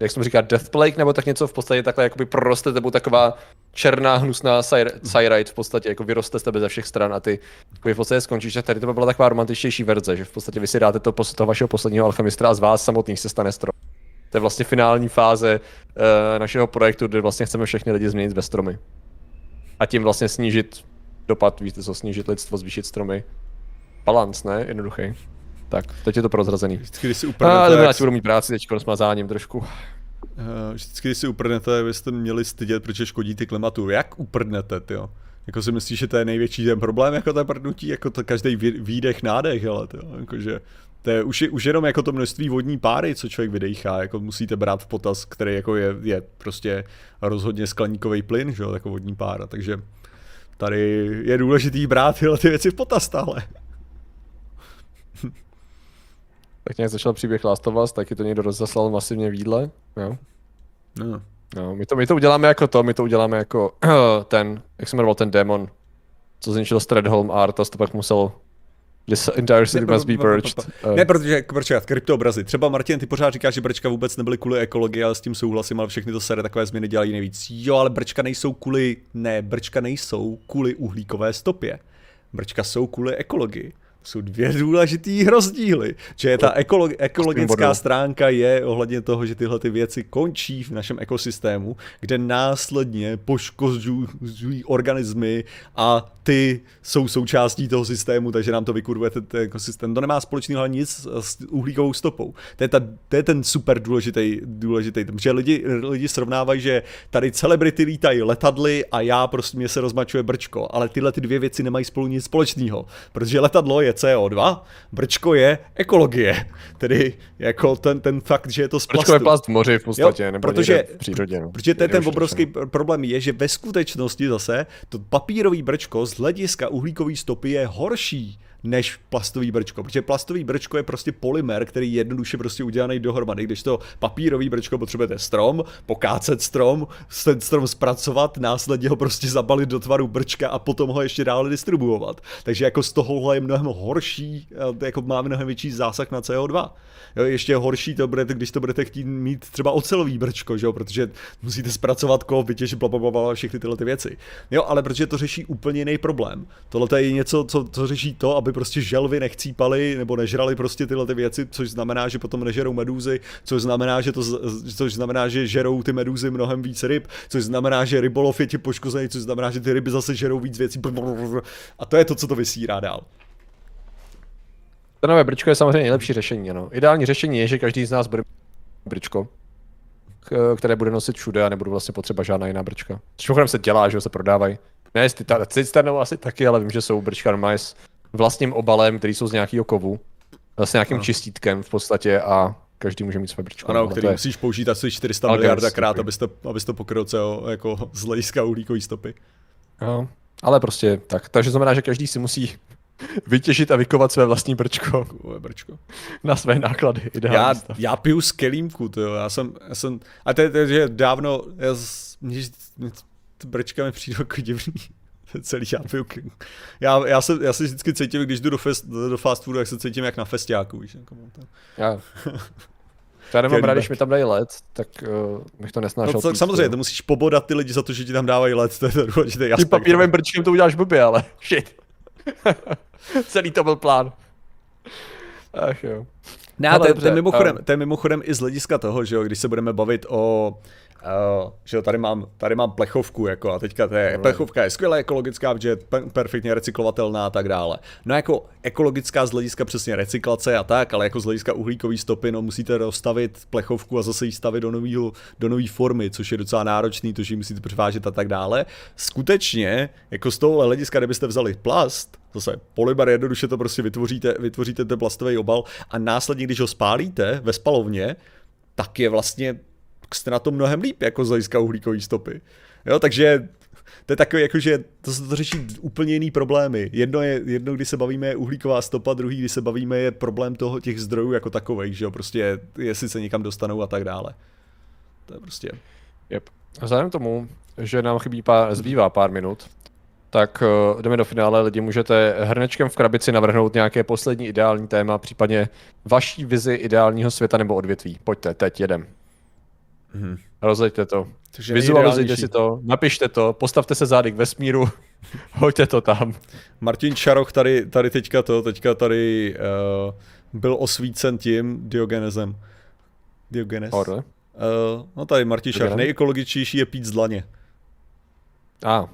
jak jsem říká, death plague, nebo tak něco v podstatě takhle jakoby proroste tebou taková černá hnusná cyrite v podstatě, jako vyroste z tebe ze všech stran a ty v podstatě skončíš, tak tady to by byla taková romantičtější verze, že v podstatě vy si dáte to, toho vašeho posledního alchemistra a z vás samotných se stane strom. To je vlastně finální fáze uh, našeho projektu, kde vlastně chceme všechny lidi změnit ve stromy. A tím vlastně snížit dopad, víte co, snížit lidstvo, zvýšit stromy. Balans, ne? Jednoduchý. Tak, teď je to prozrazený. Vždycky, když si uprdnete... A, jak... budu mít práci teď s mazáním trošku. Uh, vždycky, když si uprdnete, byste měli stydět, protože škodíte klimatu. Jak uprdnete, jo? Jako si myslíš, že to je největší ten problém, jako to prdnutí, jako to každý výdech, nádech, ale to, jakože to je už, už jenom jako to množství vodní páry, co člověk vydechá, jako musíte brát v potaz, který jako je, je prostě rozhodně skleníkový plyn, že jo, jako vodní pára, takže tady je důležitý brát tyhle ty věci v potaz stále. tak nějak začal příběh Last of Us, taky to někdo rozeslal masivně v jídle, jo. No. No, my to, my to uděláme jako to, my to uděláme jako (clears throat) ten, jak se jmenoval ten démon, co zničil Stradholm Artas, to pak musel This entire city must be purged. Ne, protože, počkat, kryptoobrazy. Třeba Martin, ty pořád říkáš, že brčka vůbec nebyly kvůli ekologii, ale s tím souhlasím, ale všechny to sere takové změny dělají nejvíc. Jo, ale brčka nejsou kvůli, ne, brčka nejsou kvůli uhlíkové stopě. Brčka jsou kvůli ekologii jsou dvě důležitý rozdíly. Že ta ekolo- ekologická stránka je ohledně toho, že tyhle ty věci končí v našem ekosystému, kde následně poškozují organismy a ty jsou součástí toho systému, takže nám to vykurvuje ten, ten ekosystém. To nemá společného nic s uhlíkovou stopou. To je, ta, to je ten super důležitý, důležitý, protože lidi, lidi srovnávají, že tady celebrity lítají letadly a já prostě mě se rozmačuje brčko, ale tyhle ty dvě věci nemají spolu nic společného, protože letadlo je CO2, brčko je ekologie. Tedy jako ten, ten fakt, že je to z plastu. Brčko je plast v moři v podstatě, jo, nebo protože, v přírodě. No. Protože ten, ten obrovský problém je, že ve skutečnosti zase to papírový brčko z hlediska uhlíkové stopy je horší než plastový brčko, protože plastový brčko je prostě polymer, který je jednoduše prostě udělaný dohromady, když to papírový brčko potřebujete strom, pokácet strom, ten strom zpracovat, následně ho prostě zabalit do tvaru brčka a potom ho ještě dále distribuovat. Takže jako z tohohle je mnohem horší, eh, jako má mnohem větší zásah na CO2. Jo, ještě horší to bude, když to budete chtít mít třeba ocelový brčko, že jo, protože musíte zpracovat kov, vytěžit bla, bla, bla, všechny tyhle ty věci. Jo, ale protože to řeší úplně jiný problém. Tohle je něco, co, co řeší to, aby prostě želvy nechcípali nebo nežrali prostě tyhle ty věci, což znamená, že potom nežerou medúzy, což znamená, že to, což znamená, že žerou ty medúzy mnohem víc ryb, což znamená, že rybolov je ti poškozený, což znamená, že ty ryby zase žerou víc věcí. A to je to, co to vysírá dál. To nové brčko je samozřejmě nejlepší řešení, ano. Ideální řešení je, že každý z nás bude brčko, které bude nosit všude a nebudu vlastně potřeba žádná jiná brčka. Což se dělá, že se prodávají. Ne, cisternou asi taky, ale vím, že jsou brčka normálně vlastním obalem, který jsou z nějakého kovu. S nějakým ano. čistítkem v podstatě a každý může mít své brčko. Ano, který je... musíš použít asi 400 miliard krát, abyste, abyste pokryl CO jako z hlediska uhlíkové stopy. No, ale prostě tak. Takže znamená, že každý si musí (laughs) vytěžit a vykovat své vlastní brčko. Kové brčko. (laughs) Na své náklady, já, já piju z kelímku, to jo. Já jsem, já jsem, a to je, že dávno, já, mě, mě, brčka mi přijde jako divný. (laughs) celý já piju. Já, já, se, já se vždycky cítím, když jdu do, fest, do fast foodu, jak se cítím jak na festiáku, víš. Jako já. To já nemám rád, když mi tam dají led, tak uh, bych to nesnášel. No, samozřejmě, to musíš pobodat ty lidi za to, že ti tam dávají led, to je to důležité. Tím papírovým brčkem to uděláš blbě, ale (laughs) shit. (laughs) Celý to byl plán. Ach jo. Ne, to, to, je mimochodem, to je mimochodem i z hlediska toho, že jo, když se budeme bavit o Uh, že tady mám, tady mám plechovku, jako a teďka to je, plechovka je skvěle ekologická, protože je perfektně recyklovatelná a tak dále. No jako ekologická z hlediska přesně recyklace a tak, ale jako z hlediska uhlíkové stopy, no musíte rozstavit plechovku a zase ji stavit do nového, do nové formy, což je docela náročný, to, že ji musíte převážet a tak dále. Skutečně, jako z tohohle hlediska, kdybyste vzali plast, zase polymer jednoduše to prostě vytvoříte, vytvoříte ten plastový obal a následně, když ho spálíte ve spalovně, tak je vlastně jste na to mnohem líp, jako z hlediska uhlíkové stopy. Jo, takže to je takové, jako, že to se to řeší úplně jiný problémy. Jedno, je, jedno, když se bavíme, je uhlíková stopa, druhý, když se bavíme, je problém toho těch zdrojů jako takových, že jo, prostě jestli se někam dostanou a tak dále. To je prostě... Yep. Vzhledem tomu, že nám chybí pár, zbývá pár minut, tak uh, jdeme do finále. Lidi můžete hrnečkem v krabici navrhnout nějaké poslední ideální téma, případně vaší vizi ideálního světa nebo odvětví. Pojďte, teď jedem. Mm-hmm. Rozleďte to. Takže Vizualizujte si to, napište to, postavte se zády k vesmíru, (laughs) hoďte to tam. Martin Čaroch tady, tady teďka to, teďka tady uh, byl osvícen tím Diogenesem. Diogenes. Uh, no tady Martin Čaroch, nejekologičtější je pít z dlaně. A. Ah.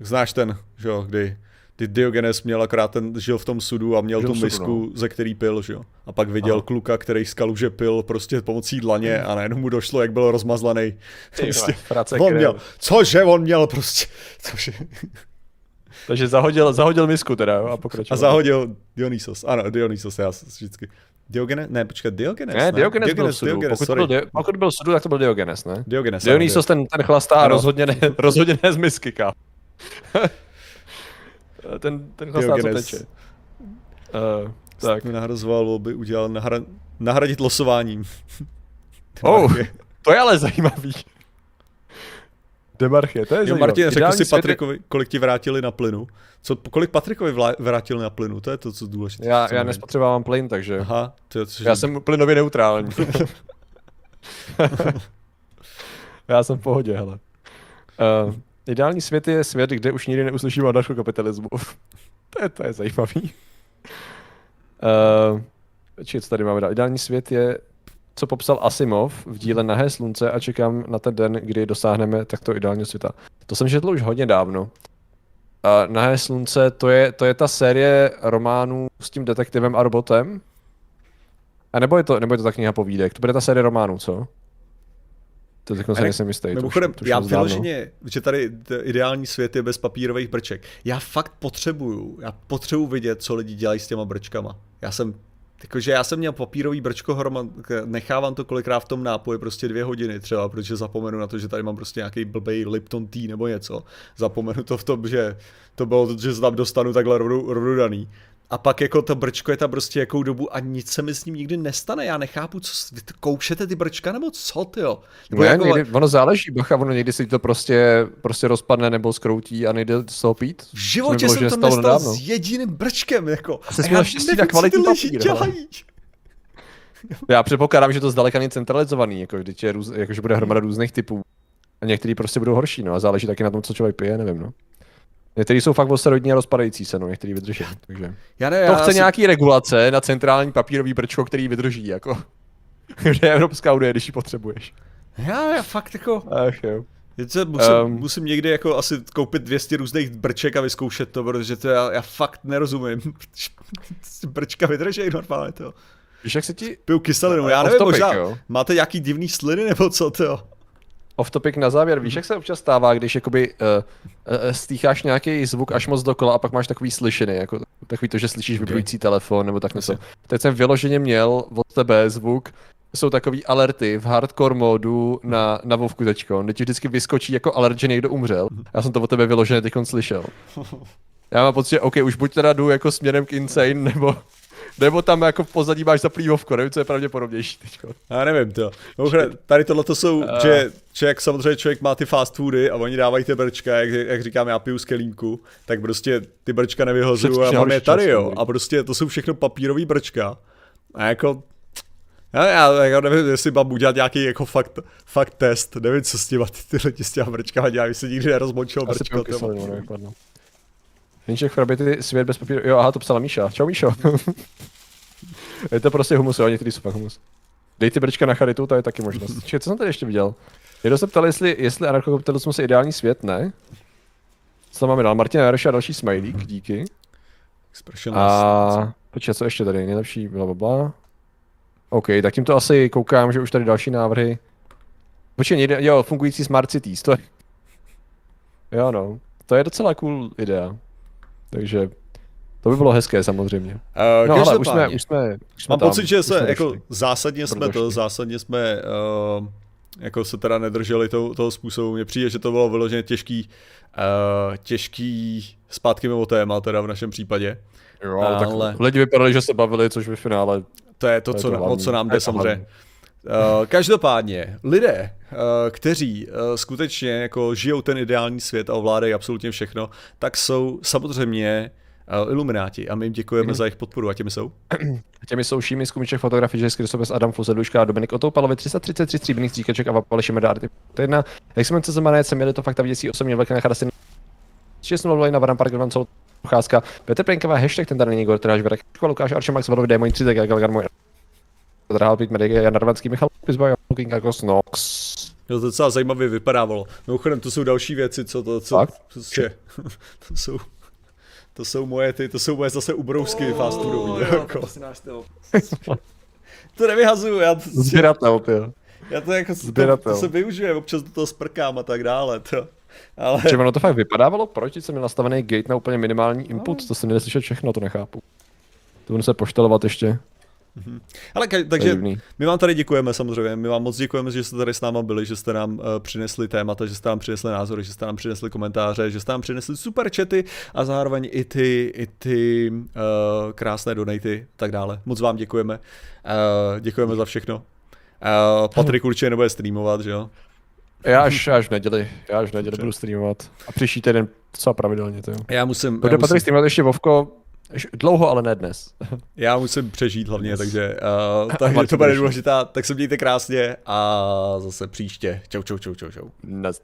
Znáš ten, že jo, kdy ty Diogenes měl akorát ten, žil v tom sudu a měl žil tu misku, no. ze který pil, že jo. A pak viděl Aha. kluka, který z kaluže pil prostě pomocí dlaně a najednou mu došlo, jak byl rozmazlaný. (laughs) Prostě, on měl, cože on měl prostě, (laughs) cože. Takže zahodil, zahodil misku teda jo, a pokračoval. A zahodil Dionysos, ano, Dionysos, já vždycky. Diogenes? Ne, počkat, Diogenes, ne? Diogenes, Diogenes byl sudu. Diogenes, pokud, byl, pokud byl sudu, tak to byl Diogenes, ne? Diogenes. Dionysos ten, ten chlastá ano. rozhodně ne, (laughs) rozhodně ne z misky. Eh, ten, ten chlastá, co teče. Uh, tak. Mi nahrazoval, by udělal nahra, nahradit losováním. (laughs) oh, to je ale zajímavý. Demarchie, to je jo. Martin, řekl si Patrikovi, kolik ti vrátili na plynu. Co, kolik Patrikovi vlá, vrátili na plynu, to je to, co důležité. Já, já nespotřebávám plyn, takže Aha, to je, já jsem plynově neutrální. (laughs) (laughs) já jsem v pohodě, hele. Uh, Ideální svět je svět, kde už nikdy neuslyším anarchokapitalismu. (laughs) to, je, to je zajímavý. Uh, či co tady máme dál? Ideální svět je, co popsal Asimov v díle Nahé slunce a čekám na ten den, kdy dosáhneme takto ideálního světa. To jsem četl už hodně dávno. Uh, Nahé slunce, to je, to je ta série románů s tím detektivem a robotem? A nebo je to, nebo je to ta kniha povídek? To bude ta série románů, co? To dokonce jako nejsem jistý. Mimochodem, já vyloženě, že tady ideální svět je bez papírových brček. Já fakt potřebuju, já potřebuju vidět, co lidi dělají s těma brčkama. Já jsem Jakože já jsem měl papírový brčko hromad, nechávám to kolikrát v tom nápoji prostě dvě hodiny třeba, protože zapomenu na to, že tady mám prostě nějaký blbej Lipton tea nebo něco. Zapomenu to v tom, že to bylo, že tam dostanu takhle rovnou daný. A pak jako to brčko je tam prostě jakou dobu a nic se mi s ním nikdy nestane. Já nechápu, co vy koušete ty brčka nebo co, ty jo? No jako... někdy, ono záleží, bacha, ono někdy si to prostě, prostě rozpadne nebo skroutí a nejde z toho pít. V životě jsem to nestal nedávno. s jediným brčkem, jako. A se jsme štěstí na kvalitní papír. Já předpokládám, že to zdaleka není centralizovaný, jako, když je růz, jakože bude hromada různých typů. A některý prostě budou horší, no a záleží taky na tom, co člověk pije, nevím, no. Některý jsou fakt osteroidní a rozpadající se, no, některý vydrží. Takže. Já ne, to já chce si... nějaký regulace na centrální papírový brčko, který vydrží, jako. (laughs) Kde je Evropská unie, když ji potřebuješ. Já, já fakt jako... Ach jo. Musím, um, musím někdy jako asi koupit 200 různých brček a vyzkoušet to, protože to já, já fakt nerozumím. (laughs) Brčka vydrží normálně to. Víš, jak se ti... Piju kyselinu, já nevím, možná jo. máte nějaký divný sliny nebo co to? Off topic na závěr, víš, jak se občas stává, když jakoby uh, uh, stýcháš nějaký zvuk až moc dokola a pak máš takový slyšeny, jako takový to, že slyšíš vibrující telefon nebo tak něco. Teď jsem vyloženě měl od tebe zvuk, jsou takový alerty v hardcore modu na, na Vovku teďko. Teď ti vždycky vyskočí jako alert, že někdo umřel. Já jsem to od tebe vyloženě teď slyšel. (laughs) Já mám pocit, že OK, už buď teda jdu jako směrem k Insane, nebo nebo tam jako v pozadí máš za plývovku, nevím, co je pravděpodobnější teďko. Já nevím, to. Tady tohle to jsou, uh... že, že jak samozřejmě člověk má ty fast foody a oni dávají ty brčka, jak, jak říkám, já piju skelínku, tak prostě ty brčka nevyhozuju a mám je tady, jo. A prostě to jsou všechno papírový brčka. A jako, já, já, já nevím, jestli mám udělat nějaký jako fakt, fakt test, nevím, co s těma ty, ty lidi s těma brčkama dělají, se nikdy nerozmočil brčko. Jenček Frabity, svět bez papíru. Jo, aha, to psala Míša. Čau Míšo. (laughs) je to prostě humus, jo, některý jsou fakt humus. Dej ty brčka na charitu, to je taky možnost. (laughs) Čekaj, co jsem tady ještě viděl? Někdo se ptal, jestli, jestli anarchokapitalismus je ideální svět, ne? Co tam máme dál? Martin Jaroš a další smajlík, díky. A počkej, co ještě tady? Nejlepší, bla, bla, bla. OK, tak tímto asi koukám, že už tady další návrhy. Počkej, někde, jo, fungující smart cities, to je... Jo no, to je docela cool idea. Takže to by bylo hezké samozřejmě. Uh, no ale už jsme, už jsme, už jsme Mám tam, pocit, že se jako zásadně jsme to, zásadně jsme uh, jako se teda nedrželi toho, toho způsobu. Mně přijde, že to bylo vyloženě těžký, uh, těžký zpátky mimo téma teda v našem případě. Jo, ale, tak lidi vypadali, že se bavili, což ve finále... To je to, to, co, to o co nám jde samozřejmě. Uh, každopádně, lidé, uh, kteří uh, skutečně jako žijou ten ideální svět a ovládají absolutně všechno, tak jsou samozřejmě ilumináti a my jim děkujeme mm. za jejich podporu. A těmi jsou? těmi jsou Šími, Skumiček, fotografii, Jess Krysopes, Adam Fuseduška, Dominik Otoupalovi, 333 stříbrných stříkaček a Vapali Šimedárty. To jedna, jak jsme se znamená, jsem měli to fakt věděcí osobně velké nachadasy. 6 0 na Varan Park, celou procházka. Petr Plenková, hashtag ten tady není Gorteráž, Verek, Lukáš Arčemax, Vadovi, Démon 3, tak Galgar, můj Drahal Pít Medic, Jan Narvanský, Michal Pizbaj, Looking jako Snox. Jo, to docela zajímavě vypadávalo. Mimochodem, to jsou další věci, co to, co, Fakt? prostě, (laughs) to jsou, to jsou moje, ty, to jsou moje zase ubrousky oh, fast foodový. Jo, jako. to, (laughs) to nevyhazuju, já to, Sběratel, ty Já to jako, to, to, se využije, občas do toho sprkám a tak dále, to. Ale... Že ono to fakt vypadávalo, proč jsem měl nastavený gate na úplně minimální input, no. to jsem neslyšel všechno, to nechápu. To budu se poštelovat ještě. Mm-hmm. Ale takže my vám tady děkujeme samozřejmě, my vám moc děkujeme, že jste tady s náma byli, že jste nám uh, přinesli témata, že jste nám přinesli názory, že jste nám přinesli komentáře, že jste nám přinesli super chaty a zároveň i ty, i ty uh, krásné donaty tak dále. Moc vám děkujeme. Uh, děkujeme za všechno. Uh, Patrik určitě nebude streamovat, že jo? Já až, až v neděli, já až v neděli budu streamovat. A příští týden docela pravidelně, to jo. Já musím... Bude já Patrik musím... streamovat ještě Vovko, Dlouho, ale ne dnes. (laughs) Já musím přežít hlavně, dnes. takže, (laughs) uh, takže to bude důležitá. Tak se mějte krásně a zase příště. Čau, čau, čau, čau, čau.